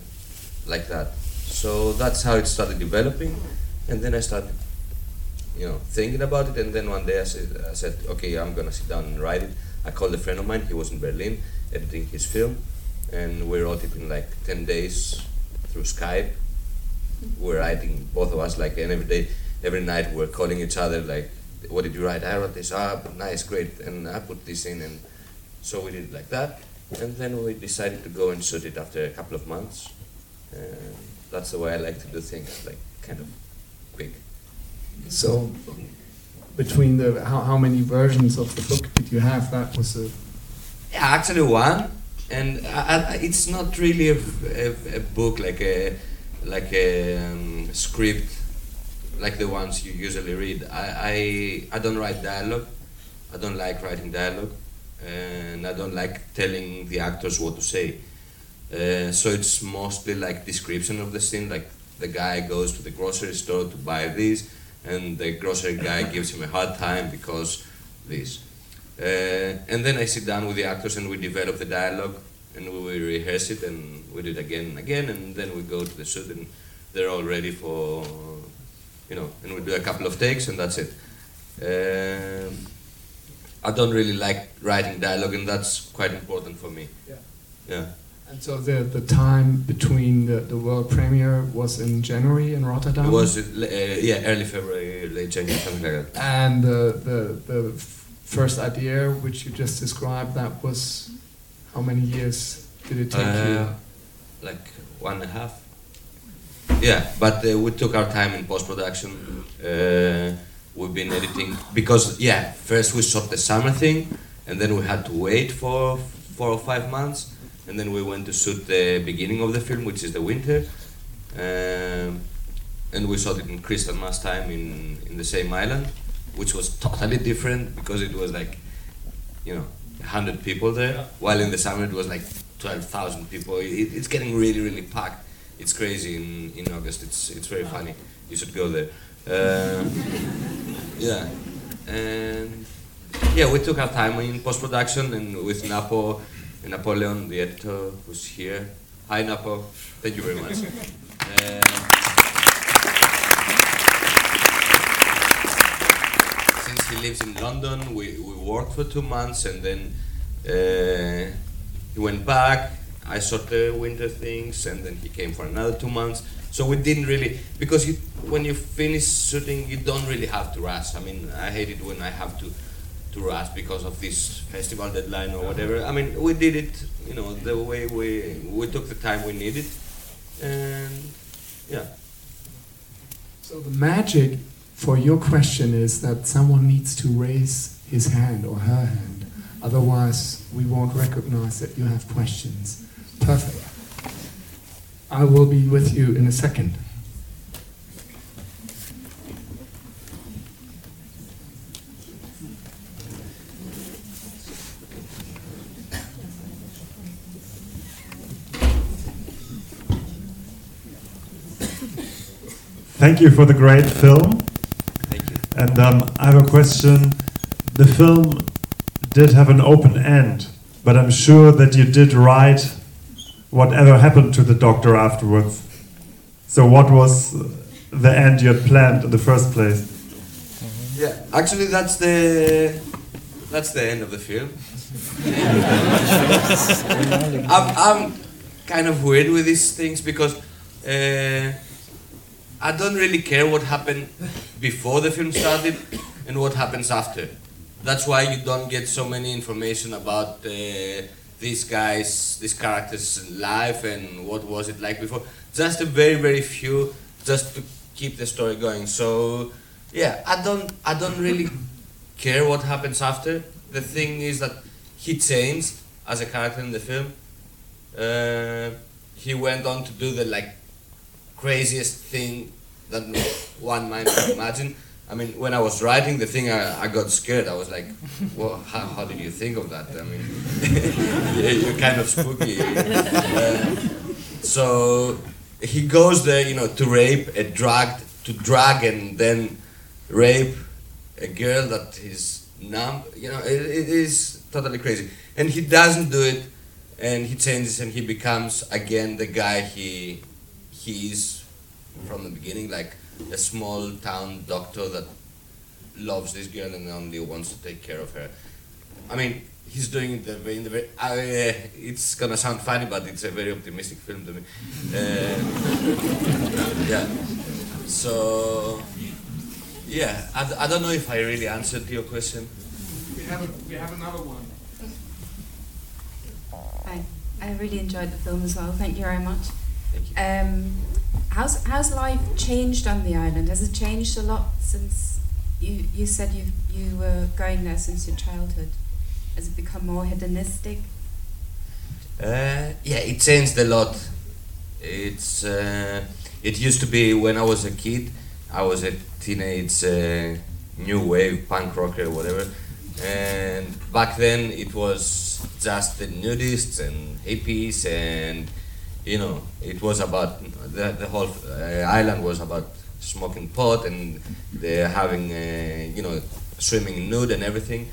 [SPEAKER 10] like that. So that's how it started developing and then I started, you know, thinking about it. And then one day I said, I said, okay, I'm gonna sit down and write it. I called a friend of mine. He was in Berlin editing his film, and we wrote it in like ten days through Skype. We're writing both of us like and every day, every night we're calling each other like, what did you write? I wrote this. Ah, nice, great, and I put this in, and so we did it like that. And then we decided to go and shoot it after a couple of months. That's the way I like to do things, like kind of quick.
[SPEAKER 9] So, between the how, how many versions of the book did you have? That was a
[SPEAKER 10] yeah, actually one, and I, I, it's not really a, a, a, book like a like a um, script like the ones you usually read. I, I I don't write dialogue. I don't like writing dialogue, and I don't like telling the actors what to say. Uh, so it's mostly like description of the scene, like the guy goes to the grocery store to buy this, and the grocery guy gives him a hard time because this. Uh, and then I sit down with the actors and we develop the dialogue and we rehearse it and we do it again and again and then we go to the shoot and they're all ready for, you know, and we do a couple of takes and that's it. Uh, I don't really like writing dialogue and that's quite important for me.
[SPEAKER 9] Yeah.
[SPEAKER 10] Yeah.
[SPEAKER 9] And so the, the time between the, the world premiere was in January in Rotterdam?
[SPEAKER 10] It was, uh, yeah, early February, late January, something like that.
[SPEAKER 9] And the, the, the first idea, which you just described, that was how many years did it take
[SPEAKER 10] Uh, like one and a half. Yeah, but uh, we took our time in post production. Uh, we've been editing because yeah, first we shot the summer thing, and then we had to wait for four or five months, and then we went to shoot the beginning of the film, which is the winter. Um, and we shot it in Crystal Mass time in, in the same island, which was totally different because it was like, you know, 100 people there, while in the summer it was like 12,000 people. It, it's getting really, really packed. It's crazy in, in August. It's, it's very funny. You should go there. Uh, yeah. And yeah, we took our time in post production and with Napo, and Napoleon, the editor, who's here. Hi, Napo. Thank you very much. Uh, since he lives in London, we, we worked for two months and then uh, he went back. I shot the winter things and then he came for another two months. So we didn't really, because you, when you finish shooting, you don't really have to rush. I mean, I hate it when I have to, to rush because of this festival deadline or whatever. I mean, we did it, you know, the way we, we took the time we needed. And yeah.
[SPEAKER 9] So the magic for your question is that someone needs to raise his hand or her hand. Otherwise, we won't recognize that you have questions. Perfect. I will be with you in a second.
[SPEAKER 11] Thank you for the great film.
[SPEAKER 10] Thank you.
[SPEAKER 11] And um, I have a question. The film did have an open end, but I'm sure that you did write whatever happened to the doctor afterwards. So, what was the end you had planned in the first place?
[SPEAKER 10] Yeah, actually, that's the that's the end of the film. I'm, I'm kind of weird with these things because uh, I don't really care what happened before the film started and what happens after. That's why you don't get so many information about uh, these guys, these characters' life and what was it like before. Just a very, very few, just to keep the story going. So yeah, I don't, I don't really care what happens after. The thing is that he changed as a character in the film. Uh, he went on to do the like craziest thing that one might imagine. I mean, when I was writing the thing, I, I got scared. I was like, well, how, how did you think of that? I mean, you're kind of spooky. Uh, so he goes there, you know, to rape, a drag, to drag and then rape a girl that is numb. You know, it, it is totally crazy. And he doesn't do it, and he changes and he becomes again the guy he he is from the beginning, like a small town doctor that loves this girl and only wants to take care of her. I mean, he's doing it the way in the very. Uh, it's gonna sound funny, but it's a very optimistic film to me. Uh, yeah. So, yeah, I, I don't know if I really answered your question.
[SPEAKER 9] We have, a, we have another one.
[SPEAKER 12] Hi. I really enjoyed the film as well. Thank you very much. Um, how's how's life changed on the island? Has it changed a lot since you you said you you were going there since your childhood? Has it become more hedonistic?
[SPEAKER 10] Uh, yeah, it changed a lot. It's uh, it used to be when I was a kid. I was a teenage uh, new wave punk rocker or whatever, and back then it was just the nudists and hippies and you know it was about the, the whole uh, island was about smoking pot and having uh, you know swimming nude and everything.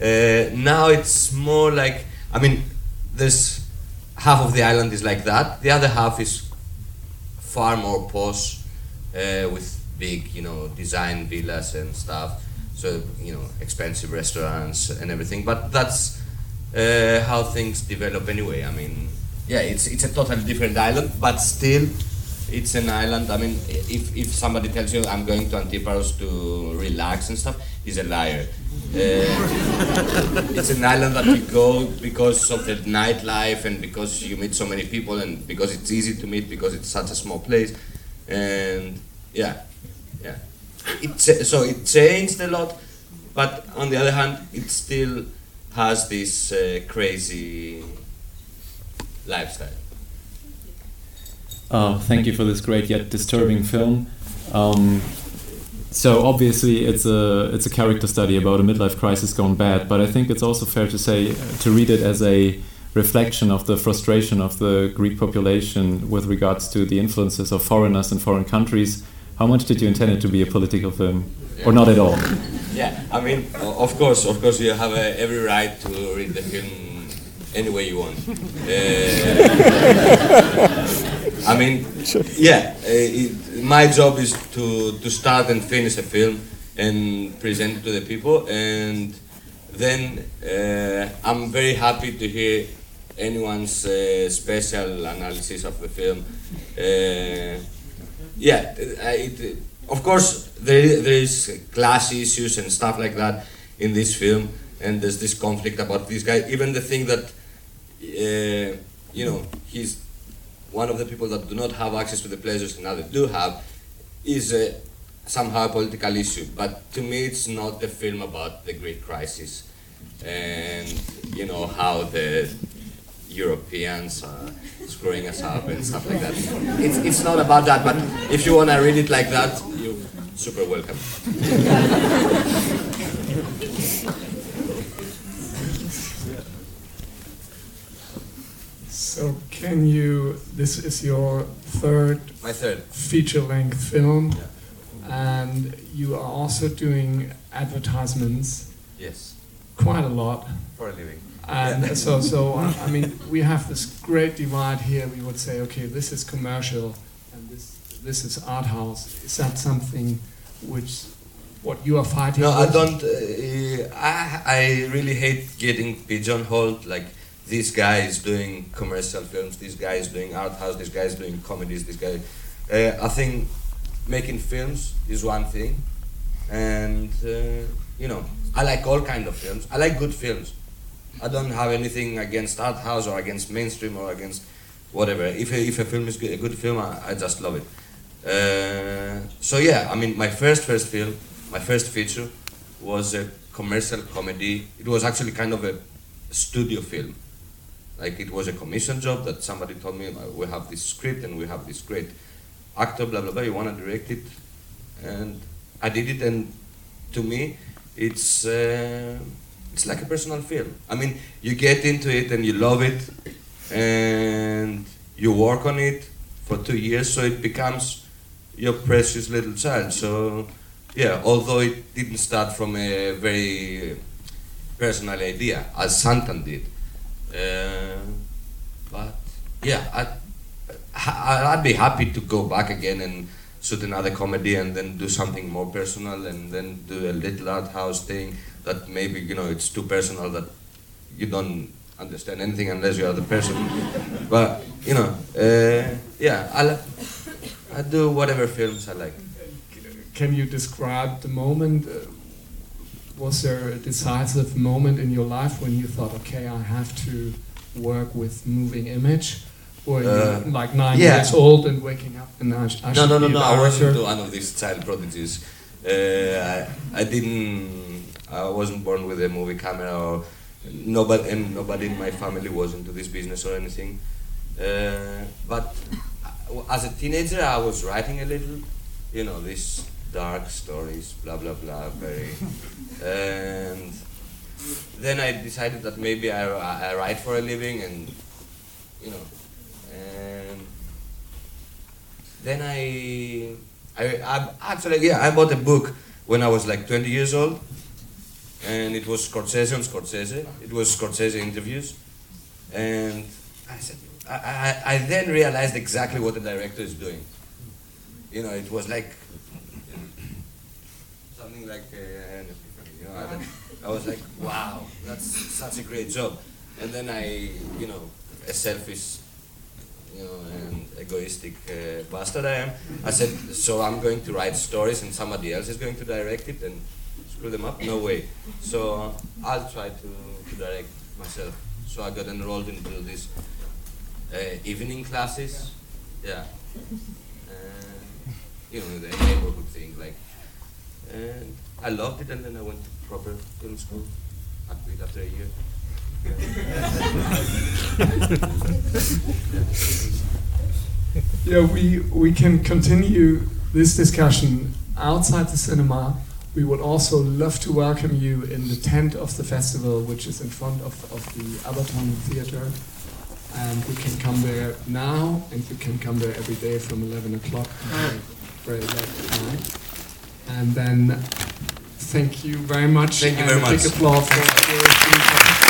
[SPEAKER 10] Uh, now it's more like I mean there's half of the island is like that. The other half is far more posh, uh, with big, you know, design villas and stuff. So you know, expensive restaurants and everything. But that's uh, how things develop anyway. I mean, yeah, it's it's a totally different island, but still, it's an island. I mean, if, if somebody tells you I'm going to Antiparos to relax and stuff, he's a liar. Uh, it's an island that you go because of the nightlife and because you meet so many people and because it's easy to meet because it's such a small place. And yeah, yeah. It, so it changed a lot, but on the other hand, it still has this uh, crazy lifestyle.
[SPEAKER 1] Uh, thank you for this great yet disturbing film. Um, so obviously it's a it's a character study about a midlife crisis gone bad, but I think it's also fair to say to read it as a reflection of the frustration of the Greek population with regards to the influences of foreigners in foreign countries. How much did you intend it to be a political film, or not at all?
[SPEAKER 10] Yeah, I mean, of course, of course, you have uh, every right to read the film any way you want. Uh, I mean, yeah, uh, it, my job is to, to start and finish a film and present it to the people, and then uh, I'm very happy to hear anyone's uh, special analysis of the film. Uh, yeah, uh, it, of course there, there is class issues and stuff like that in this film, and there's this conflict about this guy. Even the thing that uh, you know he's one of the people that do not have access to the pleasures and others do have is uh, somehow a political issue. But to me, it's not a film about the Great crisis and you know how the Europeans are screwing us up and stuff like that. It's, it's not about that, but if you want to read it like that, you're super welcome.
[SPEAKER 9] So, can you? This is your third,
[SPEAKER 10] My third.
[SPEAKER 9] feature-length film, and you are also doing advertisements
[SPEAKER 10] Yes.
[SPEAKER 9] quite a lot.
[SPEAKER 10] For a living.
[SPEAKER 9] And
[SPEAKER 10] Yeah.
[SPEAKER 9] so, so I mean, we have this great divide here. We would say, okay, this is commercial, and this this is art house. Is that something which what you are fighting?
[SPEAKER 10] No, I don't. Uh, I I really hate getting pigeonholed. Like this guy is doing commercial films. This guy is doing art house. This guy is doing comedies. This guy. Uh, I think making films is one thing, and uh, you know I like all kind of films. I like good films. I don't have anything against art house or against mainstream or against whatever. If a, if a film is good, a good film, I, I just love it. Uh, so yeah, I mean, my first first film, my first feature, was a commercial comedy. It was actually kind of a studio film. Like it was a commission job that somebody told me "Uh, we have this script and we have this great actor, blah blah blah. You want to direct it, and I did it. And to me, it's uh, it's like a personal film. I mean, you get into it and you love it, and you work on it for two years, so it becomes your precious little child. So, yeah, although it didn't start from a very personal idea, as Santan did, uh, but yeah, I, I, I'd be happy to go back again and shoot another comedy and then do something more personal and then do a little art house thing that maybe you know it's too personal that you don't understand anything unless you are the person. But you know, uh, yeah, I li- I do whatever films I like.
[SPEAKER 9] Can you describe the moment? Uh, was there a decisive moment in your life when you thought, okay, I have to work with moving image? Or
[SPEAKER 10] Uh,
[SPEAKER 9] like nine
[SPEAKER 10] yeah.
[SPEAKER 9] years old and waking up and I, I
[SPEAKER 10] no,
[SPEAKER 9] should
[SPEAKER 10] no, no, no. I wasn't one of these child prodigies. Uh, I, I didn't. I wasn't born with a movie camera, or nobody, and nobody in my family was into this business or anything. Uh, but uh, as a teenager, I was writing a little, you know, these dark stories, blah blah blah, very. and then I decided that maybe I, I write for a living, and you know, and then I, I, I actually yeah I bought a book when I was like 20 years old, and it was Scorsese on Scorsese. It was Scorsese interviews, and I said I, I, I then realized exactly what the director is doing. You know, it was like like uh, an epiphany, you know. I, I was like, wow, that's such a great job. And then I, you know, a selfish you know, and egoistic uh, bastard I am. I said, so I'm going to write stories and somebody else is going to direct it and screw them up? No way. So I'll try to, to direct myself. So I got enrolled into this uh, evening classes. Yeah. Uh, you know, the neighborhood thing, like. And I loved it, and then I went to proper film school. I quit after a year.
[SPEAKER 9] Yeah, we, we can continue this discussion outside the cinema. We would also love to welcome you in the tent of the festival, which is in front of, of the Abaton Theatre. And we can come there now, and you can come there every day from 11 o'clock until very late at night. And then, thank you very much.
[SPEAKER 10] Thank you very
[SPEAKER 9] a big
[SPEAKER 10] much.
[SPEAKER 9] applause for your